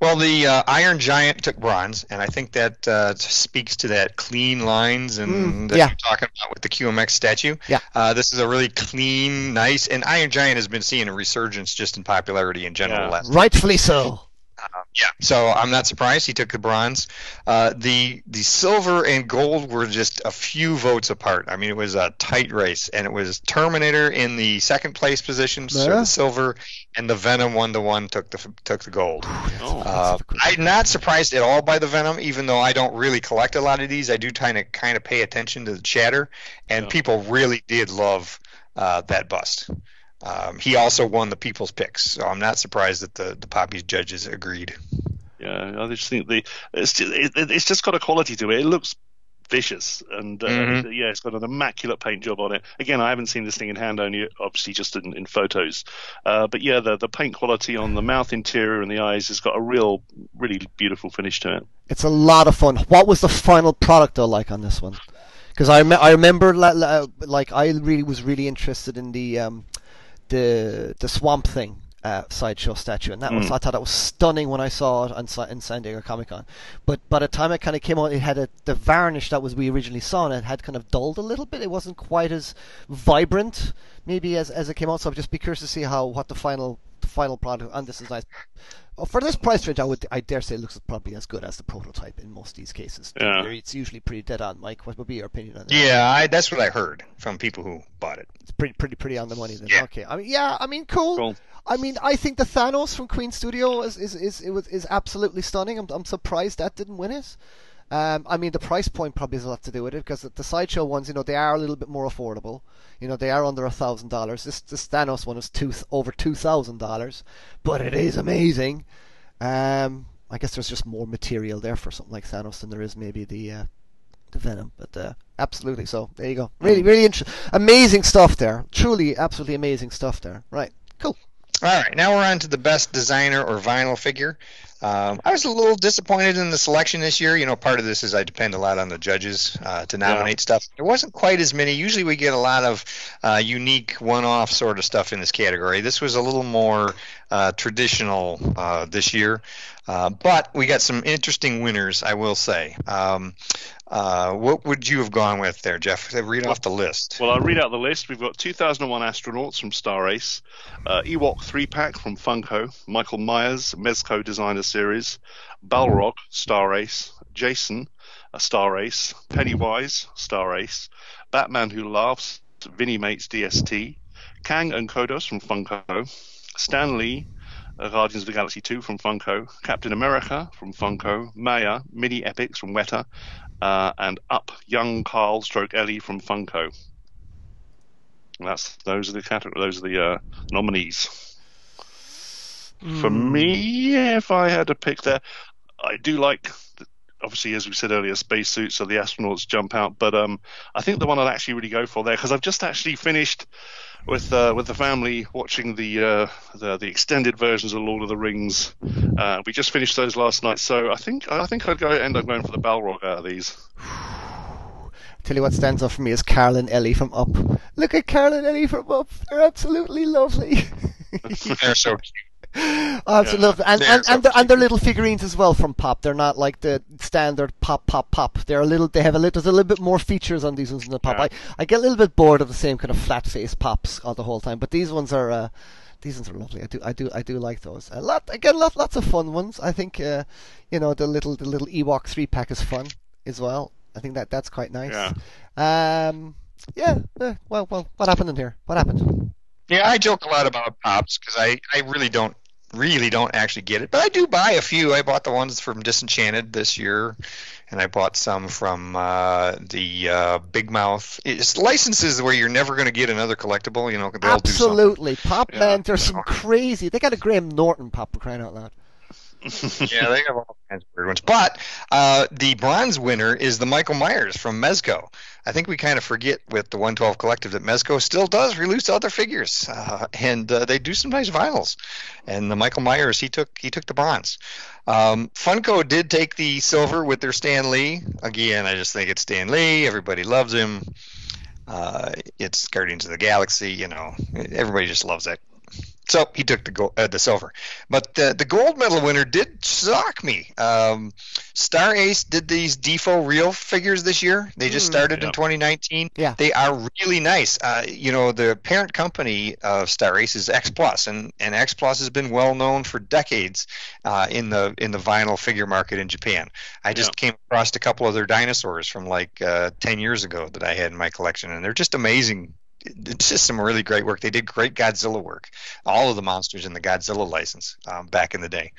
Well, the uh, Iron Giant took bronze, and I think that uh, speaks to that clean lines and mm, that yeah. you're talking about with the QMX statue. Yeah. Uh, this is a really clean, nice, and Iron Giant has been seeing a resurgence just in popularity in general. Yeah. Rightfully so. Uh, yeah, so I'm not surprised he took the bronze. Uh, the the silver and gold were just a few votes apart. I mean, it was a tight race, and it was Terminator in the second place position, yeah. so the silver, and the Venom one to one took the took the gold. Oh, uh, I'm not surprised at all by the Venom, even though I don't really collect a lot of these. I do kind of kind of pay attention to the chatter, and yeah. people really did love uh, that bust. Um, he also won the people's picks, so I'm not surprised that the the Poppy's judges agreed. Yeah, I just think the it's just, it, it's just got a quality to it. It looks vicious, and uh, mm-hmm. yeah, it's got an immaculate paint job on it. Again, I haven't seen this thing in hand, only obviously just in, in photos. Uh, but yeah, the the paint quality on the mouth interior and the eyes has got a real, really beautiful finish to it. It's a lot of fun. What was the final product though like on this one? Because I, I remember like I really was really interested in the um, the the Swamp Thing uh, sideshow statue, and that mm. was I thought that was stunning when I saw it on, in San Diego Comic Con. But by the time it kind of came out, it had a, the varnish that was we originally saw, and it had kind of dulled a little bit. It wasn't quite as vibrant, maybe as as it came out. So I'd just be curious to see how what the final the final product. And this is nice. Well, for this price range, I would I dare say it looks probably as good as the prototype in most of these cases. Yeah. It's usually pretty dead on. Mike, what would be your opinion on that? Yeah, I, that's what I heard from people who bought it. It's pretty pretty pretty on the money then. Yeah. Okay. I mean, yeah. I mean, cool. cool. I mean, I think the Thanos from Queen Studio is is is is, is absolutely stunning. I'm I'm surprised that didn't win it. Um, I mean, the price point probably has a lot to do with it because the sideshow ones, you know, they are a little bit more affordable. You know, they are under a thousand dollars. This Thanos one is two over two thousand dollars, but it is amazing. Um, I guess there's just more material there for something like Thanos than there is maybe the uh, the Venom, but uh, absolutely. So there you go. Really, really interesting, amazing stuff there. Truly, absolutely amazing stuff there. Right, cool. All right, now we're on to the best designer or vinyl figure. Um, I was a little disappointed in the selection this year. You know, part of this is I depend a lot on the judges uh, to nominate yeah. stuff. There wasn't quite as many. Usually we get a lot of uh, unique one-off sort of stuff in this category. This was a little more uh, traditional uh, this year. Uh, but we got some interesting winners, I will say. Um, uh, what would you have gone with there, Jeff? Read well, off the list. Well, I'll read out the list. We've got 2001 astronauts from Star Ace, uh, Ewok 3 pack from Funko, Michael Myers, Mezco Designer Series, Balrog, Star Ace, Jason, a Star Ace, Pennywise, Star Ace, Batman Who Laughs, Vinimates DST, Kang and Kodos from Funko, Stan Lee, uh, Guardians of the Galaxy 2 from Funko, Captain America from Funko, Maya, Mini Epics from Weta, uh, and Up Young Carl Stroke Ellie from Funko. And that's those are the category, those are the uh, nominees. Mm. For hmm. me, if I had to pick there, I do like obviously, as we said earlier, spacesuits, so the astronauts jump out. But um, I think the one I'd actually really go for there because I've just actually finished with uh, with the family watching the, uh, the, the extended versions of Lord of the Rings. Uh, we just finished those last night, so I think I think I'd go end up going for the Balrog out of these. Tell you what stands out for me is Carl and Ellie from Up. Look at Carl and Ellie from Up; they're absolutely lovely. they're so cute. Absolutely, yeah. and and and, they're, and they're little figurines as well from Pop. They're not like the standard Pop Pop Pop. They're a little. They have a little. There's a little bit more features on these ones than the Pop. Yeah. I I get a little bit bored of the same kind of flat face Pops all the whole time, but these ones are. Uh, these ones are lovely. I do, I do, I do like those. A lot again, lot, lots of fun ones. I think, uh, you know, the little, the little Ewok three pack is fun as well. I think that that's quite nice. Yeah. Um, yeah. Eh, well, well, what happened in here? What happened? Yeah, I joke a lot about pops because I, I really don't really don't actually get it, but I do buy a few. I bought the ones from Disenchanted this year, and I bought some from uh, the uh, Big Mouth. It's licenses where you're never going to get another collectible. You know, they'll absolutely. Pop yeah, man, there's some know. crazy. They got a Graham Norton pop for crying out loud. Yeah, they have all kinds of weird ones. But uh, the bronze winner is the Michael Myers from Mezco. I think we kind of forget with the 112 Collective that Mezco still does release other figures, uh, and uh, they do some nice vinyls. And the Michael Myers, he took he took the bronze. Um, Funko did take the silver with their Stan Lee. Again, I just think it's Stan Lee. Everybody loves him. Uh, it's Guardians of the Galaxy. You know, everybody just loves that so he took the gold, uh, the silver, but the the gold medal winner did shock me. Um, Star Ace did these Defo real figures this year. They just mm, started in 2019. Yeah, they are really nice. Uh, you know, the parent company of Star Ace is X Plus, and and X Plus has been well known for decades uh, in the in the vinyl figure market in Japan. I just yeah. came across a couple of their dinosaurs from like uh, 10 years ago that I had in my collection, and they're just amazing it's just some really great work. They did great Godzilla work, all of the monsters in the Godzilla license um, back in the day,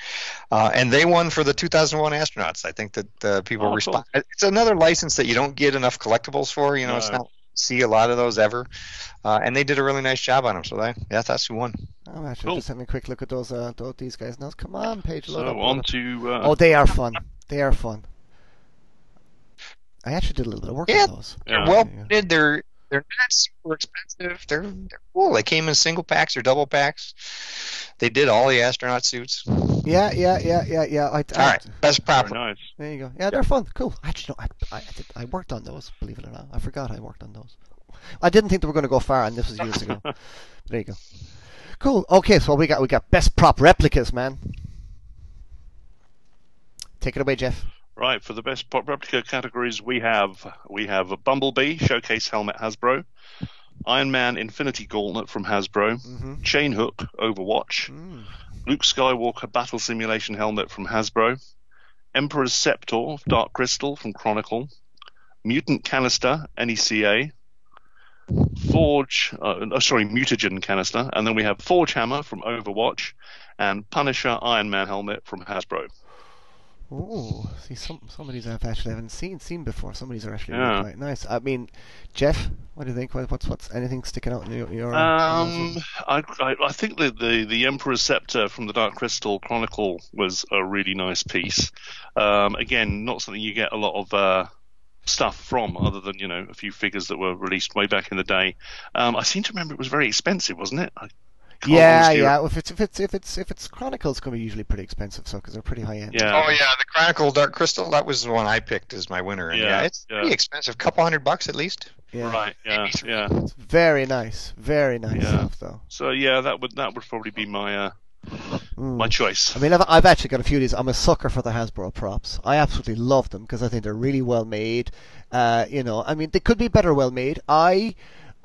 uh, and they won for the 2001 astronauts. I think that uh, people oh, respond. Cool. It's another license that you don't get enough collectibles for. You know, no. it's not see a lot of those ever, uh, and they did a really nice job on them. So they, yeah, that's who won. I'm actually cool. just having a quick look at those, uh, those these guys now. Come on, page. So on to. Uh, oh, they are fun. They are fun. I actually did a little bit of work yeah, on those. Yeah. Well, yeah. they're they're not super expensive. They're they're cool. They came in single packs or double packs. They did all the astronaut suits. Yeah, yeah, yeah, yeah, yeah. I, I, all right, best prop. Nice. There you go. Yeah, they're fun. Cool. Actually, no, I I, did, I worked on those. Believe it or not, I forgot I worked on those. I didn't think they were going to go far, and this was years ago. there you go. Cool. Okay, so we got we got best prop replicas, man. Take it away, Jeff. Right, for the best pop replica categories, we have we have a Bumblebee Showcase Helmet Hasbro, Iron Man Infinity Gauntlet from Hasbro, mm-hmm. Chain Hook Overwatch, mm. Luke Skywalker Battle Simulation Helmet from Hasbro, Emperor's Scepter Dark Crystal from Chronicle, Mutant Canister NECA, Forge, uh, oh, sorry, Mutagen Canister, and then we have Forge Hammer from Overwatch, and Punisher Iron Man Helmet from Hasbro. Oh, see, some some of these I've actually haven't seen seen before. Some of these are actually yeah. really quite nice. I mean, Jeff, what do you think? What's what's anything sticking out in your? your um, I, I, I think that the the Emperor's Scepter from the Dark Crystal Chronicle was a really nice piece. Um, again, not something you get a lot of. Uh, stuff from other than you know a few figures that were released way back in the day. Um, I seem to remember it was very expensive, wasn't it? I yeah, yeah. If it's if it's if it's if it's Chronicle, it's going to be usually pretty expensive, so because they're pretty high end. Yeah. Oh yeah, the Chronicle Dark Crystal. That was the one I picked as my winner. And yeah, yeah it's yeah. pretty expensive, couple hundred bucks at least. Yeah. Right. Yeah. Yeah. It's very nice. Very nice yeah. stuff, though. So yeah, that would that would probably be my uh, Mm. my choice. I mean, I've, I've, actually got a few of these. I'm a sucker for the Hasbro props. I absolutely love them because I think they're really well made. Uh, you know, I mean, they could be better well made. I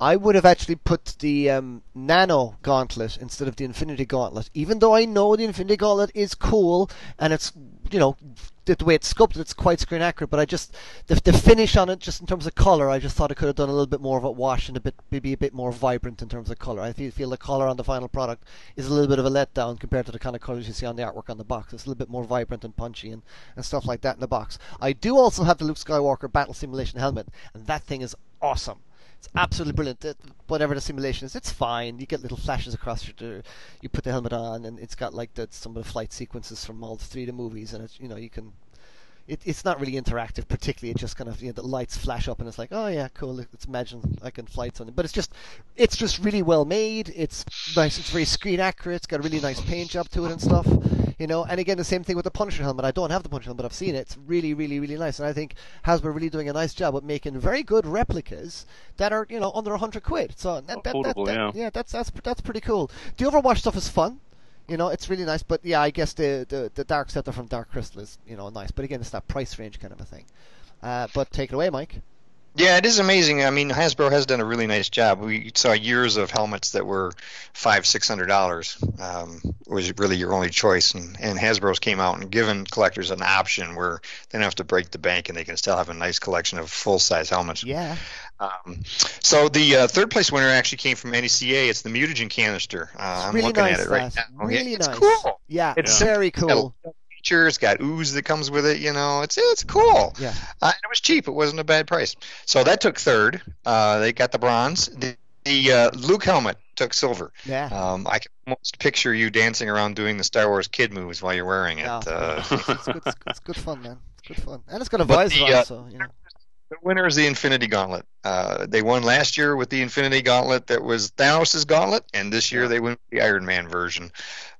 I would have actually put the um, Nano Gauntlet instead of the Infinity Gauntlet, even though I know the Infinity Gauntlet is cool and it's you know the, way it's sculpted, it's quite screen accurate. But I just the, the finish on it, just in terms of color, I just thought I could have done a little bit more of a wash and a bit maybe a bit more vibrant in terms of color. I feel, feel the color on the final product is a little bit of a letdown compared to the kind of colors you see on the artwork on the box. It's a little bit more vibrant and punchy and, and stuff like that in the box. I do also have the Luke Skywalker Battle Simulation helmet, and that thing is awesome. It's absolutely brilliant. Whatever the simulation is, it's fine. You get little flashes across your. You put the helmet on, and it's got like the, some of the flight sequences from all three of the movies, and it's you know you can it, it's not really interactive particularly it just kind of you know the lights flash up and it's like oh yeah cool let's imagine I can fly something but it's just it's just really well made it's nice it's very screen accurate it's got a really nice paint job to it and stuff you know and again the same thing with the Punisher helmet I don't have the Punisher helmet but I've seen it it's really really really nice and I think Hasbro are really doing a nice job of making very good replicas that are you know under 100 quid so that, that, that, yeah. yeah that's that's that's pretty cool the Overwatch stuff is fun you know, it's really nice. But yeah, I guess the, the, the Dark Scepter from Dark Crystal is, you know, nice. But again, it's that price range kind of a thing. Uh, but take it away, Mike. Yeah, it is amazing. I mean, Hasbro has done a really nice job. We saw years of helmets that were five, six hundred dollars um, was really your only choice, and, and Hasbro's came out and given collectors an option where they don't have to break the bank and they can still have a nice collection of full size helmets. Yeah. Um, so the uh, third place winner actually came from NECA. It's the mutagen canister. Uh, I'm really looking nice, at it right that. now. Really it's nice. cool. Yeah, It's simple. very It's got a cool. feature. It's got ooze that comes with it. You know, it's it's cool. Yeah. Uh, and it was cheap. It wasn't a bad price. So that took third. Uh, they got the bronze. The, the uh, Luke helmet took silver. Yeah. Um, I can almost picture you dancing around doing the Star Wars kid moves while you're wearing it. Yeah. Uh, it's, good, it's, it's good fun, man. It's good fun, and it's got a But visor the, on, uh, so you know. The winner is the Infinity Gauntlet. Uh, they won last year with the Infinity Gauntlet that was Thanos' gauntlet, and this year they went with the Iron Man version.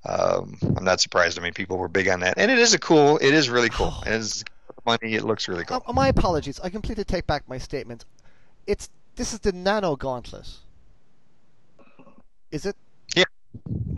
Um, I'm not surprised. I mean, people were big on that, and it is a cool. It is really cool. It is money. It looks really cool. Uh, my apologies. I completely take back my statement. It's this is the Nano Gauntlet. Is it?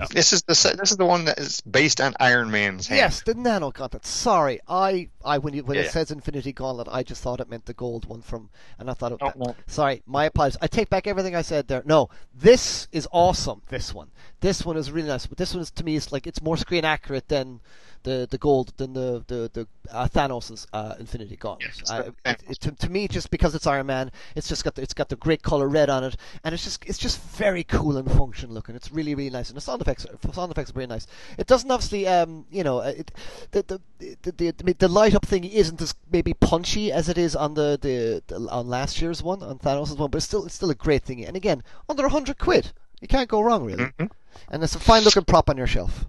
Oh. This is the this is the one that is based on Iron Man's hand. Yes, the Nano Gauntlet. Sorry, I, I when you, when Yeah. it says Infinity Gauntlet, I just thought it meant the gold one from, and I thought it. Oh, no. Sorry, my apologies. I take back everything I said there. No, this is awesome. This one, this one is really nice. But this one is to me is like it's more screen accurate than the the gold than the the the uh, Thanos' uh, Infinity Gauntlet. Yeah, I- it, it, to, to me, just because it's Iron Man, it's just got the, it's got the great color red on it, and it's just it's just very cool and function looking. It's really really nice, and the sound effects sound effects are very nice. It doesn't obviously um you know uh, it, the, the the the the, light up thing isn't as maybe punchy as it is on the, the, the on last year's one on Thanos' one, but it's still it's still a great thing. And again, under hundred quid, you can't go wrong really. Mhm. And it's a fine looking prop on your shelf.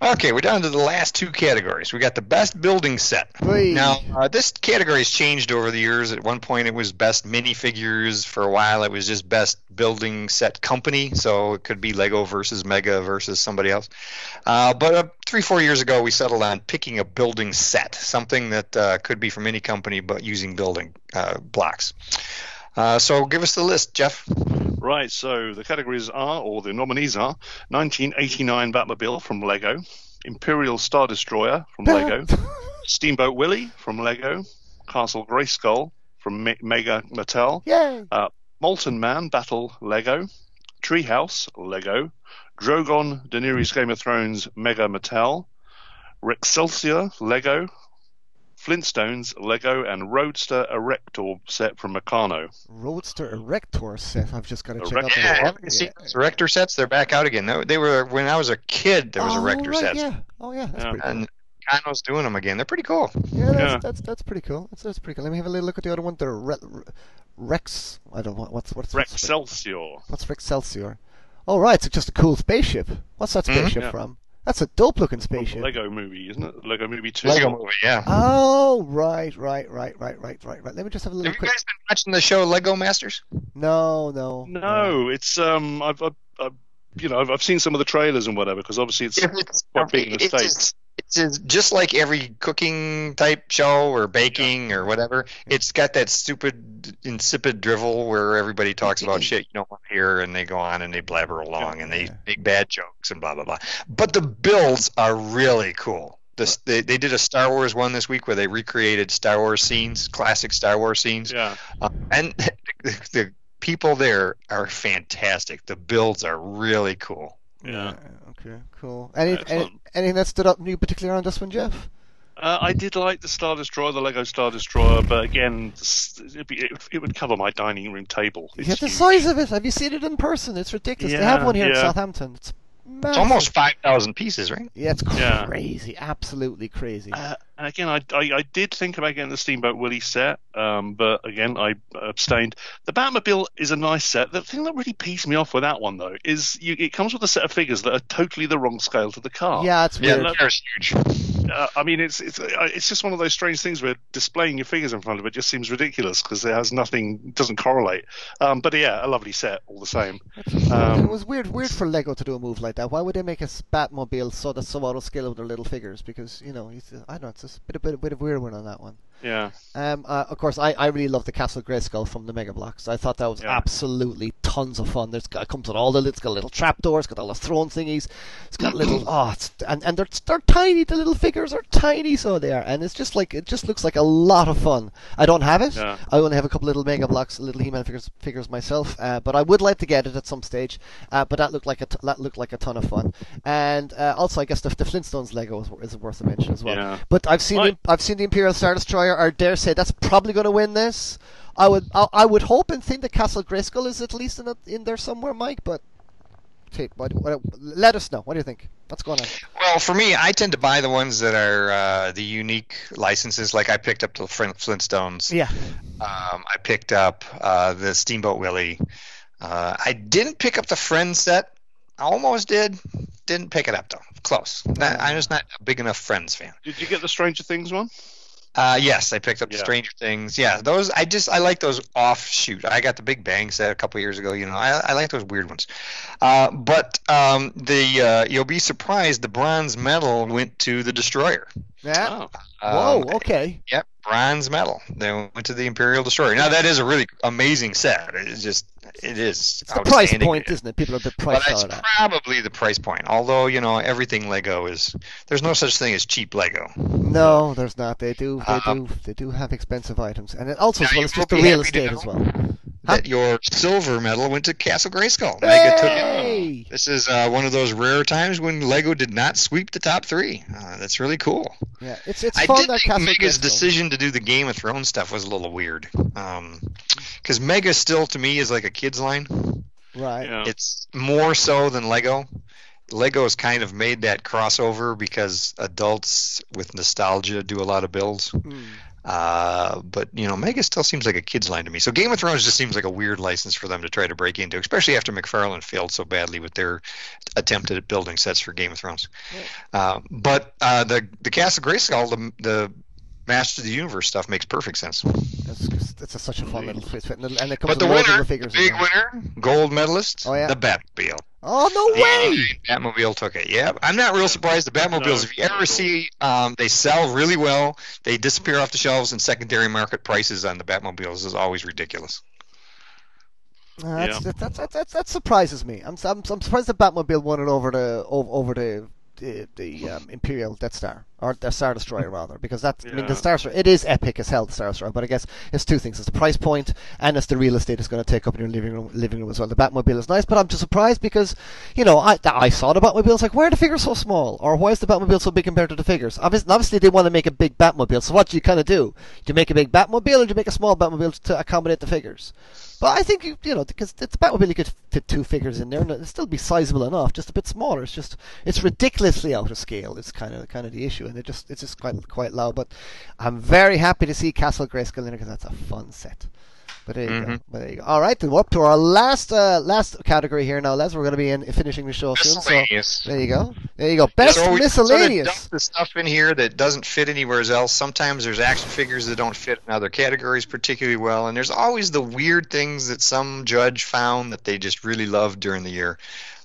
Okay, we're down to the last two categories. We got the best building set. Now, uh, this category has changed over the years. At one point, it was best minifigures. For a while, it was just best building set company. So it could be Lego versus Mega versus somebody else. Uh, but uh, three, four years ago, we settled on picking a building set, something that uh, could be from any company, but using building uh, blocks. Uh, so give us the list, Jeff. Right, so the categories are, or the nominees are, 1989 Batmobile from Lego, Imperial Star Destroyer from Lego, Steamboat Willie from Lego, Castle Grayskull from Me- Mega Mattel, Yay! Uh, Molten Man Battle Lego, Treehouse Lego, Drogon Daenerys Game of Thrones Mega Mattel, Rexcelsior Lego, Flintstones Lego, and Roadster Erector set from Meccano. Roadster Erector set. I've just got to check out. Erector. the- Yeah, haven't you seen those Erector sets? They're back out again. They- They were when I was a kid. There was oh, Erector right, sets, Yeah. Oh yeah, that's Yeah. pretty cool. and Kano's doing them again. They're pretty cool. Yeah, that's, Yeah. that's that's pretty cool. That's, that's pretty cool. Let me have a little look at the other one. The Re- Re- Rex. I don't know what's what's what's Rexcelsior. what's Rexcelsior. Oh right, it's just a cool spaceship. What's that Mhm. spaceship Yeah. from? That's a dope looking From spaceship. Lego movie, isn't it? Lego movie 2. Lego movie, yeah. Oh right, right, right, right, right, right, right. Let me just have a little Have you quick. guys been watching the show Lego Masters? No, no, No, it's um, I've, I've, I've you know, I've, I've seen some of the trailers and whatever because obviously it's It's, quite big in the it's, States. it's, it's just like every cooking type show or baking or whatever. It's got that stupid, insipid drivel where everybody talks about shit you don't want to hear, and they go on and they blabber along and they make bad jokes and blah blah blah. But the builds are really cool. This, they, they did a Star Wars one this week where they recreated Star Wars scenes, classic Star Wars scenes. Yeah, Uh, and the, the people there are fantastic. The builds are really cool. yeah. Okay, cool. Any, any anything that stood up new particularly around this one, Jeff? Uh, I did like the Star Destroyer, the Lego Star Destroyer, but again, it'd be, it, it would cover my dining room table. It's yeah, the huge. size of it. Have you seen it in person? It's ridiculous. they have one here in. Southampton. It's massive. It's almost five thousand pieces, right? Yeah, it's Yeah. crazy. Absolutely crazy. Uh, and again, I, I, I did think about getting the Steamboat Willie set, um, but again, I abstained. The Batmobile is a nice set. The thing that really pissed me off with that one, though, is you, it comes with a set of figures that are totally the wrong scale to the car. yeah, it's weird. Yeah, they're huge. Uh, I mean, it's it's uh, it's just one of those strange things where displaying your figures in front of it just seems ridiculous because it has nothing, doesn't correlate. Um, but yeah, a lovely set all the same. Um, it was weird, weird for Lego to do a move like that. Why would they make a Batmobile so that's so out of scale with their little figures? Because you know, it's, I don't know, a bit, a bit, a bit of weird one on that one. Yeah. Um, uh, of course, I, I really love the Castle Grayskull from the Mega Bloks. I thought that was Yeah. absolutely tons of fun. There's got, it comes with all the it's got little trapdoors, it's got all the throne thingies. It's got little oh, it's, and and they're they're tiny. The little figures are tiny, so they are, and it's just like it just looks like a lot of fun. I don't have it. Yeah. I only have a couple little Mega Bloks, little He-Man figures figures myself, uh, but I would like to get it at some stage. Uh, but that looked like a t- that looked like a ton of fun, and uh, also I guess the, the Flintstones Lego is, is worth a mention as well. Yeah. But I've seen the, I've seen the Imperial Star Destroyer. I dare say that's probably going to win this. I would I, I would hope and think that Castle Grayskull is at least in, a, in there somewhere, Mike. But take, what, what, let us know. What do you think? What's going on? Well, for me, I tend to buy the ones that are uh, the unique licenses. Like I picked up the Flintstones. Yeah, Um, I picked up uh, the Steamboat Willie. Uh, I didn't pick up the Friends set. I almost did. Didn't pick it up though. Close. Not, I'm just not a big enough Friends fan. Did you get the Stranger Things one? Uh, yes, I picked up the Yeah. Stranger Things. Yeah, those I just I like those offshoot. I got the Big Bang set a couple years ago. You know, I, I like those weird ones. Uh, but um, the uh, you'll be surprised. The bronze medal went to the Destroyer. yeah. Oh. Whoa. Um, Okay. Yep, bronze medal. They went to the Imperial Destroyer. Now that is a really amazing set. It's just it is. It's the price point, isn't it? People are a bit But it's probably the price point. Although you know everything Lego is. There's no such thing as cheap Lego. No, there's not. They do. They Um, do. They do have expensive items, and it also as well, it's just the real estate as well. That your silver medal went to Castle Grayskull. Mega took it. This is uh, one of those rare times when Lego did not sweep the top three. Uh, that's really cool. Yeah, it's it's I fun did that think Castle Mega's Grayskull. decision to do the Game of Thrones stuff was a little weird. Because Mega still, to me, is like a kid's line. Right. Yeah. It's more so than Lego. Lego has kind of made that crossover because adults with nostalgia do a lot of builds. Hmm. Uh, but you know, Mega still seems like a kid's line to me. So Game of Thrones just seems like a weird license for them to try to break into, especially after McFarlane failed so badly with their attempt at building sets for Game of Thrones. Uh, but uh, the the Castle Grayskull, the the Master of the Universe stuff makes perfect sense. It's, just- it's a, such a fun little fit, fit, and it and it comes But the with loads winner, the the figures. big winner, gold medalist, Oh, yeah. the Batmobile. Oh no The way! Batmobile took it. Yeah, I'm not real surprised. The Batmobiles, No, if you ever not see, um, they sell really well. They disappear off the shelves, and secondary market prices on the Batmobiles is always ridiculous. Uh, that's, Yeah. that, that, that, that, that surprises me. I'm, I'm, I'm surprised the Batmobile won it over the over, over the the, the um, Imperial Death Star or the Star Destroyer rather, because that's I mean the Star Destroyer it is epic as hell the Star Destroyer, but I guess it's two things: it's the price point and it's the real estate it's going to take up in your living room living room as well. The Batmobile is nice, but I'm just surprised because you know I I saw the Batmobile, it's like why are the figures so small, or why is the Batmobile so big compared to the figures? Obviously, obviously they want to make a big Batmobile, so what do you kind of do? Do you make a big Batmobile or do you make a small Batmobile to accommodate the figures? But I think you, you know because it's Batmobile you could fit two figures in there and it'd still be sizable enough, just a bit smaller. It's just it's ridiculously out of scale. It's kind of kind of the issue, and it just it's just quite quite loud. But I'm very happy to see Castle Grayskull in it because that's a fun set. But there you go. Mhm. But there you go. All right, then we're up to our last uh, last category here now, Les. We're going to be in finishing the show soon. So there you go. There you go. Best So we miscellaneous. Sort of dump the stuff in here that doesn't fit anywhere else. Sometimes there's action figures that don't fit in other categories particularly well, and there's always the weird things that some judge found that they just really loved during the year.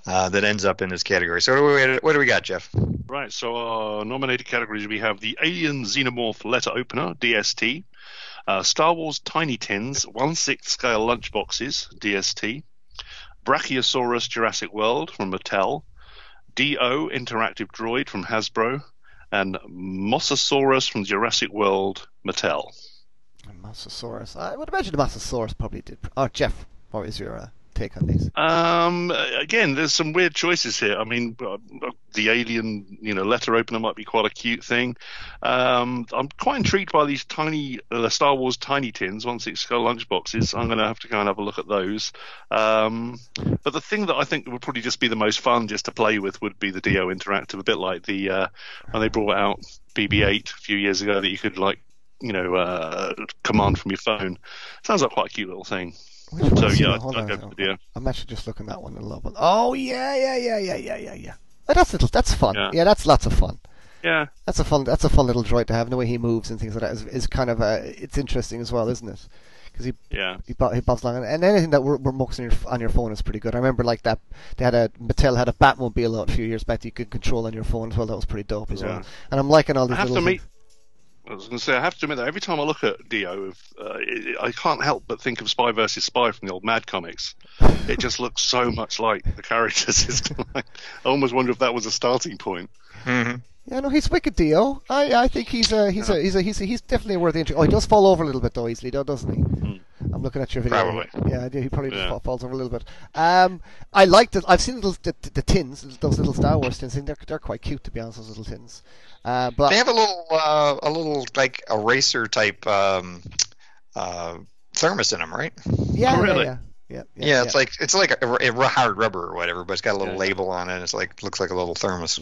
Uh, that ends up in this category. So what do, we, what do we got, Jeff? Right, so our nominated categories we have the Alien Xenomorph Letter Opener, DST, uh, Star Wars Tiny Tins, 1 6 scale lunchboxes, DST, Brachiosaurus Jurassic World from Mattel, D-O Interactive Droid from Hasbro, and Mosasaurus from Jurassic World, Mattel. Mosasaurus. I would imagine the Mosasaurus probably did. Oh, Jeff, what was your uh, take on these? Um, again, there's some weird choices here. I mean, uh, the alien, you know, letter opener might be quite a cute thing. Um, I'm quite intrigued by these tiny uh, Star Wars tiny tins, one six scale lunchboxes. I'm going to have to go and have a look at those. Um, but the thing that I think would probably just be the most fun just to play with would be the D-O Interactive, a bit like the uh, when they brought out BB-8 a few years ago that you could like, you know, uh, command from your phone. Sounds like quite a cute little thing. Which So yeah, I'd go for the. Uh, I'm actually just looking at that one. I love one. Oh yeah, yeah, yeah, yeah, yeah, yeah, yeah. Oh, that's little. That's fun. Yeah. Yeah. that's lots of fun. Yeah. That's a fun. That's a fun little droid to have. And the way he moves and things like that is, is kind of uh, it's interesting as well, isn't it? Because he Yeah. he, bo- he bobs along, and, and anything that re- remotes on your on your phone is pretty good. I remember like that. They had a Mattel had a Batmobile out a few years back that you could control on your phone as well. That was pretty dope as Yeah. well. And I'm liking all I these have little to meet. things. I was going to say, I have to admit that every time I look at D-O, uh, it, I can't help but think of Spy versus Spy from the old Mad comics. it just looks so much like the characters. It's like, I almost wonder if that was a starting point. Mm-hmm. Yeah, no, he's wicked, D-O. I, I think he's a, he's, yeah. a, he's a, he's a, he's definitely a worthy entry. Oh, he does fall over a little bit though, easily, though, doesn't he? Mm. I'm looking at your video. Probably. Yeah, he probably yeah. falls over a little bit. Um, I like it. I've seen little the, the, tins, those little Star Wars tins. They're they're quite cute to be honest. Those little tins. Uh, but they have a little uh, a little like eraser type um, uh, thermos in them, right? Yeah, oh, really? yeah, yeah. Yeah, yeah, it's like it's like a, a, hard rubber or whatever, but it's got a little label on it. And it's like looks like a little thermos.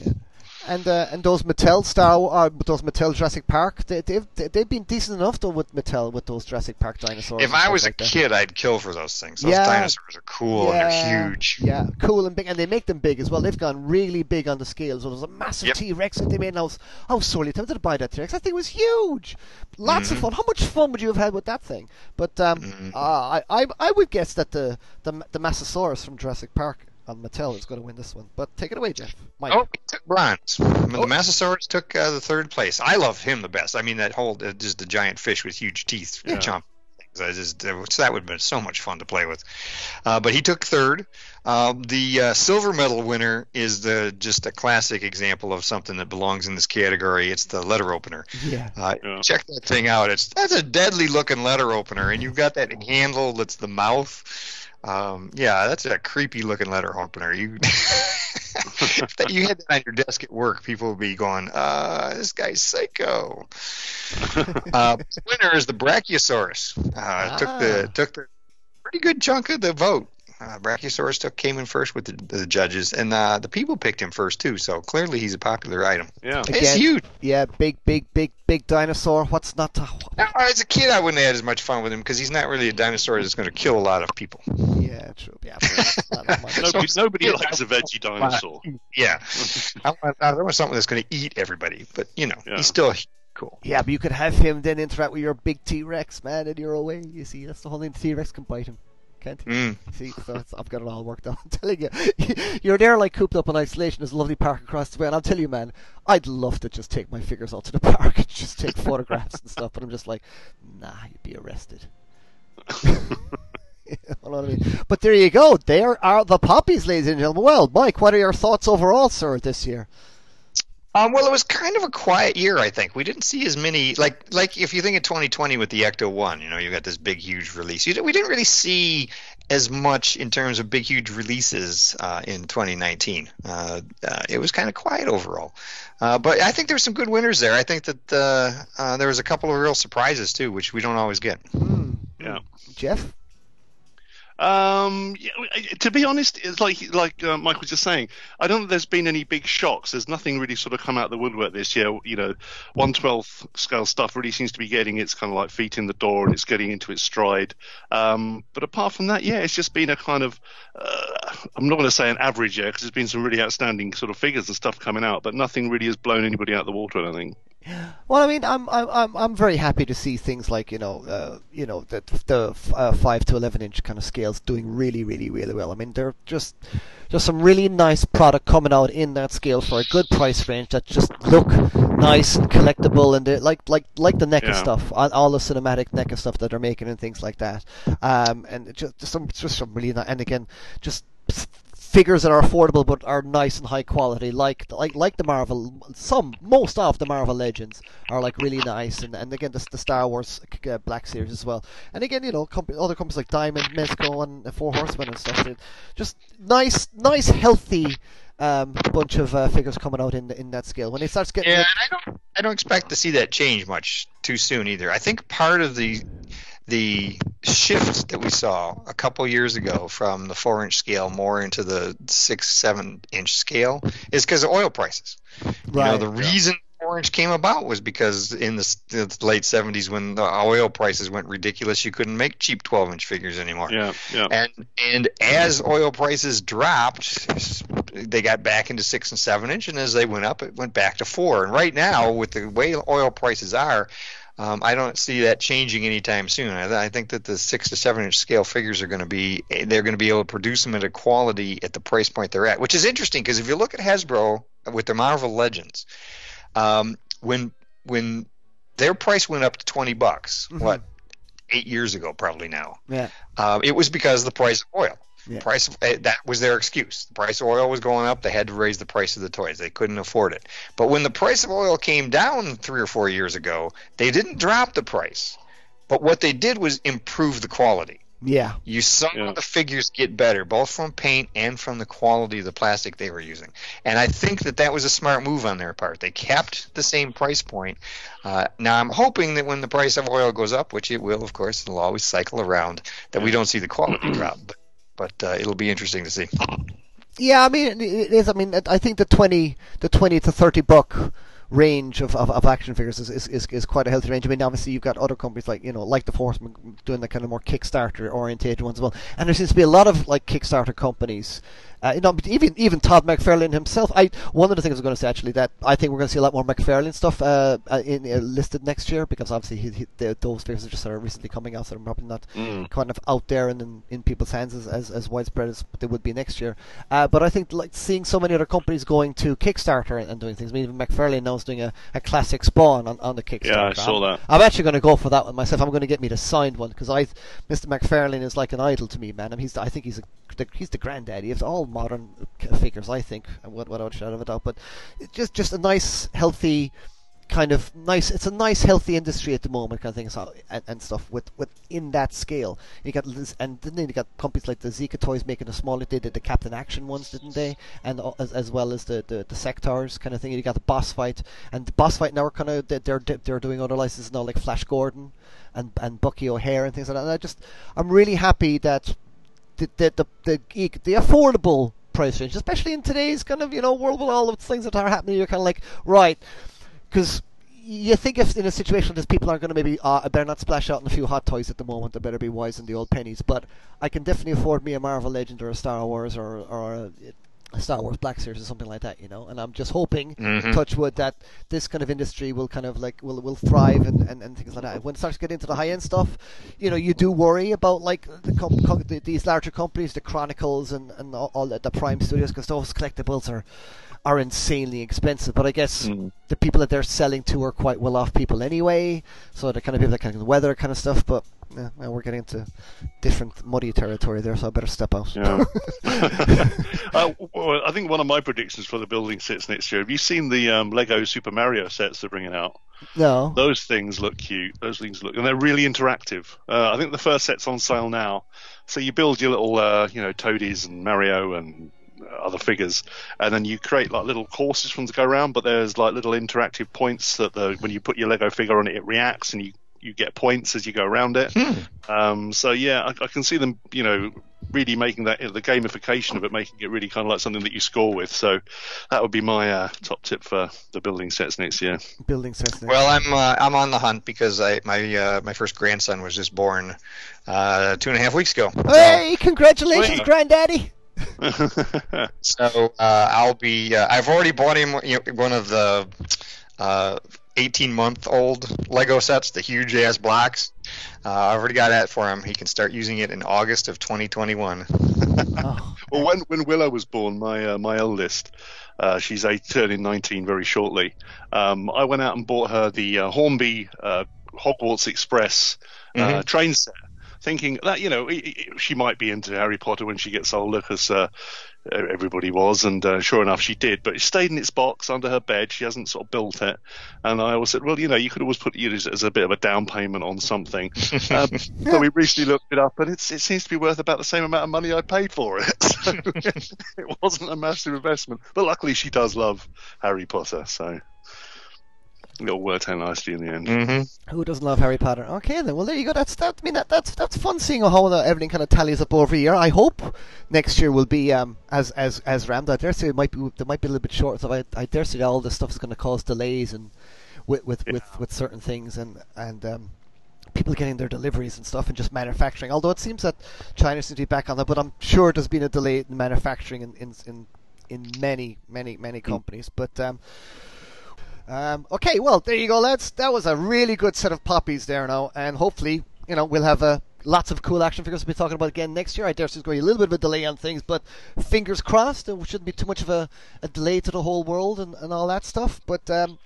And uh, and those Mattel Star, uh, those Mattel Jurassic Park, they, they've they've been decent enough though with Mattel with those Jurassic Park dinosaurs. If I was like a that. kid, I'd kill for those things. Those yeah. dinosaurs are cool yeah. and they're huge. Yeah, cool and big, and they make them big as well. They've gone really big on the scale. So there's a massive yep. T Rex that they made. And I was I was sorely tempted to buy that T Rex. That thing was huge. Lots mm-hmm. of fun. How much fun would you have had with that thing? But um, mm-hmm. uh, I, I I would guess that the the the Mosasaurus from Jurassic Park and Mattel is going to win this one. But take it away, Jeff. Mike. Oh, he took bronze. I mean, oh. The Mosasaurus took uh, the third place. I love him the best. I mean, that whole uh, just the giant fish with huge teeth, yeah. chomp. I just, uh, that would have been so much fun to play with. Uh, but he took third. Um, the uh, silver medal winner is the just a classic example of something that belongs in this category. It's the letter opener. Yeah. Uh, yeah. Check that thing out. It's that's a deadly looking letter opener, and you've got that handle that's the mouth um, yeah, that's a creepy looking letter opener. You if you had that on your desk at work, people would be going, uh, "This guy's psycho." uh, winner is the Brachiosaurus. Uh, ah. Took the took the pretty good chunk of the vote. Uh, Brachiosaurus took, came in first with the, the judges, and uh, the people picked him first too. So clearly, he's a popular item. Yeah, Again, it's huge. Yeah, big, big, big, big dinosaur. What's not to? Now, as a kid, I wouldn't have had as much fun with him because he's not really a dinosaur that's going to kill a lot of people. Yeah, true. Yeah, nobody, nobody likes a veggie dinosaur. Yeah, I, want, I want something that's going to eat everybody, but you know, yeah. he's still cool. Yeah, but you could have him then interact with your big T Rex, man, and you're away. You see, that's the whole thing. The T Rex can bite him can't he? Mm. See, so I've got it all worked out. I'm telling you, you're there like cooped up in isolation. There's a lovely park across the way, and I'll tell you, man, I'd love to just take my figures out to the park and just take photographs and stuff. But I'm just like, nah, you'd be arrested. You know what I mean? But there you go. There are the poppies, ladies and gentlemen. Well, Mike, what are your thoughts overall, sir, this year? Um, well, it was kind of a quiet year, I think. We didn't see as many like like if you think of 2020 with the Ecto One, you know, you got this big, huge release. You, we didn't really see as much in terms of big, huge releases uh, in 2019. Uh, uh, it was kind of quiet overall, uh, but I think there were some good winners there. I think that uh, uh, there was a couple of real surprises too, which we don't always get. Mm. Yeah, Jeff. Um, to be honest, it's like like uh, Mike was just saying. I don't think there's been any big shocks. There's nothing really sort of come out of the woodwork this year. You know, one twelfth scale stuff really seems to be getting its kind of like feet in the door and it's getting into its stride. Um, but apart from that, yeah, it's just been a kind of uh, I'm not going to say an average year because there's been some really outstanding sort of figures and stuff coming out, but nothing really has blown anybody out of the water. I don't think. Well, I mean, I'm I'm I'm very happy to see things like you know uh, you know the the uh, five to eleven inch kind of scales doing really really really well. I mean, they're just just some really nice product coming out in that scale for a good price range that just look nice and collectible and like like like the NECA yeah. stuff, all the cinematic NECA stuff that they're making and things like that. Um, and just, just some just some really nice, and again just figures that are affordable but are nice and high quality, like like like the Marvel. Some most of the Marvel Legends are like really nice, and, and again the, the Star Wars uh, Black Series as well. And again, you know, comp- other companies like Diamond, Mezco, and Four Horsemen and stuff. Just nice, nice, healthy. Um, bunch of uh, figures coming out in in that scale. When it starts getting, yeah, I don't, I don't expect to see that change much too soon either. I think part of the the shift that we saw a couple years ago from the four inch scale more into the six, seven inch scale is because of oil prices. Right. You know, the reason four inch came about was because in the, the, late 70s when the oil prices went ridiculous, you couldn't make cheap 12 inch figures anymore. Yeah, yeah. And and as oil prices dropped, they got back into six and seven inch, and as they went up, it went back to four. And right now, with the way oil prices are, um, I don't see that changing anytime soon. I, I, think that the six to seven inch scale figures are going to be they're going to be able to produce them at a quality at the price point they're at, which is interesting because if you look at Hasbro with their Marvel Legends, um, when when their price went up to twenty bucks. Mm-hmm. What eight years ago, probably now. Yeah. Um, it was because of the price of oil. Yeah. Price eh, that was their excuse. The price of oil was going up. They had to raise the price of the toys. They couldn't afford it. But when the price of oil came down three or four years ago, they didn't drop the price. But what they did was improve the quality. Yeah. You saw Yeah. the figures get better, both from paint and from the quality of the plastic they were using. And I think that that was a smart move on their part. They kept the same price point. Uh, now I'm hoping that when the price of oil goes up, which it will, of course, it'll always cycle around, that we don't see the quality drop. But, but uh, it'll be interesting to see. Yeah, I mean it is. I mean, I think the twenty, the twenty to thirty buck range of, of, of action figures is, is, is, is quite a healthy range. I mean, obviously you've got other companies like you know like the Force doing the kind of more Kickstarter orientated ones as well, and there seems to be a lot of like Kickstarter companies. Uh, you know, even even Todd McFarlane himself. I one of the things I was going to say actually that I think we're going to see a lot more McFarlane stuff uh, uh, in uh, listed next year because obviously he, he, the, those figures are just sort of recently coming out, so they're probably not Mm. kind of out there and in, in people's hands as, as, as widespread as they would be next year. Uh, but I think like seeing so many other companies going to Kickstarter and, and doing things. I mean, even McFarlane now is doing a, a classic Spawn on, on the Kickstarter. Yeah, I saw I'm, that. I'm actually going to go for that one myself. I'm going to get me the signed one because I, Mr. McFarlane is like an idol to me, man. I mean, he's I think he's a, the, he's the granddaddy of all modern figures. I think what what I would shout of a doubt, but it's just just a nice, healthy kind of nice. It's a nice, healthy industry at the moment, kind of thing, so, and, and stuff with with in that scale. You got and then you got companies like the Zica Toys making a smaller. They did the Captain Action ones, didn't they? And as, as well as the, the the Sectaurs kind of thing. You got the boss fight, and the boss fight now are kind of they're they're, they're doing other licenses now, like Flash Gordon and and Bucky O'Hare and things like that. And I just I'm really happy that the the the the, the affordable price range, especially in today's kind of you know world with all of the things that are happening, you're kind of like right because you think if in a situation like this people aren't going to maybe uh, better not splash out on a few hot toys at the moment. They better be wise in the old pennies. But I can definitely afford me a Marvel Legend or a Star Wars or or a Star Wars Black Series or something like that, you know. And I'm just hoping, Mhm. touch wood, that this kind of industry will kind of like will will thrive and, and, and things like that. When it starts to get into the high end stuff, you know, you do worry about like the, com- com- the these larger companies, the Chronicles and and all, all the, the Prime Studios, because those collectibles are are insanely expensive. But I guess Mm. the people that they're selling to are quite well off people anyway, so they're kind of people that kind of weather kind of stuff. But yeah, well, we're getting into different muddy territory there, so I better step out. Yeah. uh, well, I think one of my predictions for the building sets next year. Have you seen the um, Lego Super Mario sets they're bringing out? no. Those things look cute. Those things look, and they're really interactive. Uh, I think the first set's on sale now. So you build your little, uh, you know, Toadies and Mario and other figures, and then you create like little courses for them to go around. But there's like little interactive points that the when you put your Lego figure on it, it reacts, and you you get points as you go around it. Um, so yeah, I, I can see them, you know, really making that the gamification of it, making it really kind of like something that you score with. So that would be my uh, top tip for the building sets next year. Building sets. Well, I'm uh, I'm on the hunt because I my uh, my first grandson was just born uh, two and a half weeks ago. So- hey, congratulations, Wait. Granddaddy! So uh, I'll be. Uh, I've already bought him you know, one of the uh, 18 month old Lego sets, the huge ass blocks. Uh, I've already got that for him. He can start using it in August of 2021. Oh, Well, when when Willow was born, my uh, my eldest, uh, she's eight, turning 19 very shortly. Um, I went out and bought her the uh, Hornby uh, Hogwarts Express uh, Mhm. train set, thinking that you know i i she might be into Harry Potter when she gets older, because uh, everybody was, and uh, sure enough, she did. But it stayed in its box under her bed. She hasn't sort of built it. And I always said, well, you know, you could always put it as, as a bit of a down payment on something. Um, so we recently looked it up, and it's, it seems to be worth about the same amount of money I paid for it. So it wasn't a massive investment, but luckily she does love Harry Potter, so it all worked out nicely in the end. mm-hmm. who doesn't love Harry Potter? Okay, then. Well, there you go. That's that. I mean, that, that's that's fun seeing how uh, everything kind of tallies up over a year. I hope next year will be um, as as as rammed. I dare say it might be there might be a little bit short. So I, I dare say all this stuff is going to cause delays and with with, with, Yeah. with certain things and and um, people getting their deliveries and stuff and just manufacturing. Although it seems that China seems to be back on that, but I'm sure there's been a delay in manufacturing in in in, in many many many companies. But um, um, okay, well there you go, lads. That was a really good set of poppies there now, and hopefully you know we'll have uh, lots of cool action figures to be talking about again next year. I dare say there's going to be a little bit of a delay on things, but fingers crossed. It shouldn't be too much of a, a delay to the whole world and, and all that stuff. But um,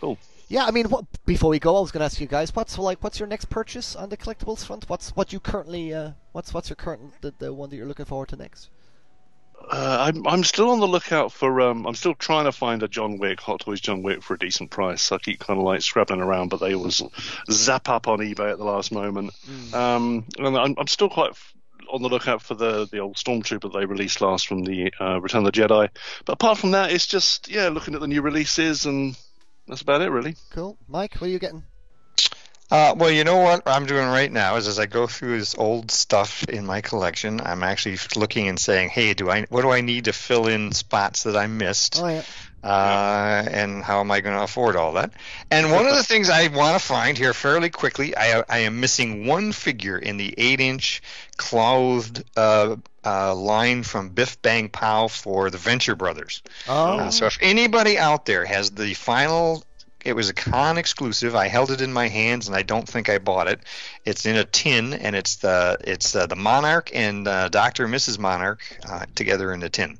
Cool. Yeah, I mean, what, before we go, I was going to ask you guys, what's like, what's your next purchase on the collectibles front? What's what you currently, uh, what's what's your current the, the one that you're looking forward to next? Uh, I'm I'm still on the lookout for. Um, I'm still trying to find a John Wick Hot Toys John Wick for a decent price. I keep kind of like scrabbling around, but they always zap up on eBay at the last moment. Mm. Um, and I'm, I'm still quite on the lookout for the the old Stormtrooper they released last from the uh, Return of the Jedi. But apart from that, it's just yeah, looking at the new releases, and that's about it really. Cool, Mike, what are you getting? Uh, well, you know what I'm doing right now is as I go through this old stuff in my collection, I'm actually looking and saying, "Hey, do I what do I need to fill in spots that I missed?" Oh, yeah. Uh, and how am I going to afford all that? And one of the things I want to find here fairly quickly, I, I am missing one figure in the eight-inch clothed uh, uh, line from Bif Bang Pow for the Venture Brothers. Oh. Uh, so if anybody out there has the final it was a con exclusive. I held it in my hands, and I don't think I bought it. It's in a tin, and it's the it's uh, the Monarch and uh, Doctor and Mrs. Monarch uh, together in a tin.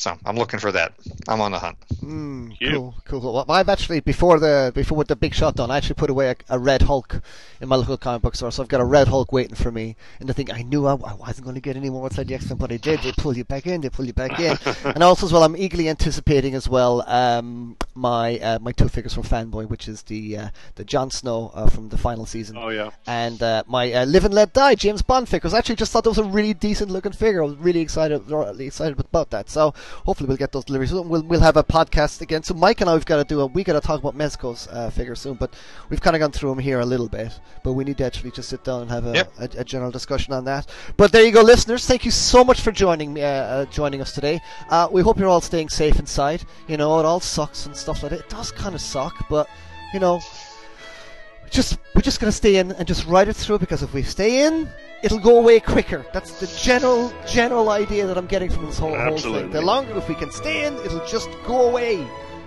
So I'm looking for that. I'm on the hunt. Mm, cool, cool, cool. Well, I've actually before the before with the big shot done, I actually put away a, a, Red Hulk in my local comic book store. So I've got a Red Hulk waiting for me. And the thing I knew I, I wasn't going to get any more outside the X Men, but I did. They pull you back in. They pull you back in. and also as well, I'm eagerly anticipating as well um, my uh, my two figures from Fanboy, which is the uh, the Jon Snow uh, from the final season. Oh yeah. And uh, my uh, Live and Let Die James Bond figures. I actually just thought that was a really decent looking figure. I was really excited, really excited about that. So hopefully we'll get those deliveries. We'll we'll have a podcast again. So Mike and I, we've got to do a we got to talk about Mezco's uh, figure soon, but we've kind of gone through them here a little bit. But we need to actually just sit down and have a, yep. a, a, general discussion on that. But there you go, listeners. Thank you so much for joining me, uh, uh, joining us today. Uh, we hope you're all staying safe inside. You know, it all sucks and stuff like that. It does kind of suck, but you know, just we're just gonna stay in and just ride it through because if we stay in it'll go away quicker. That's the general general idea that I'm getting from this whole, whole thing. The longer, if we can stay in, it'll just go away,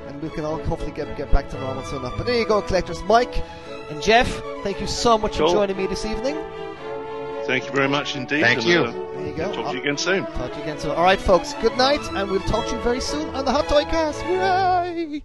and we can all hopefully get get back to normal soon enough. But there you go, collectors. Mike and Jeff, thank you so much cool. for joining me this evening. Thank you very much indeed. Thank and, you. Uh, there you go. Talk to you again soon. Talk to you again soon. All right, folks. Good night, and we'll talk to you very soon on the Hottoycast. Hooray!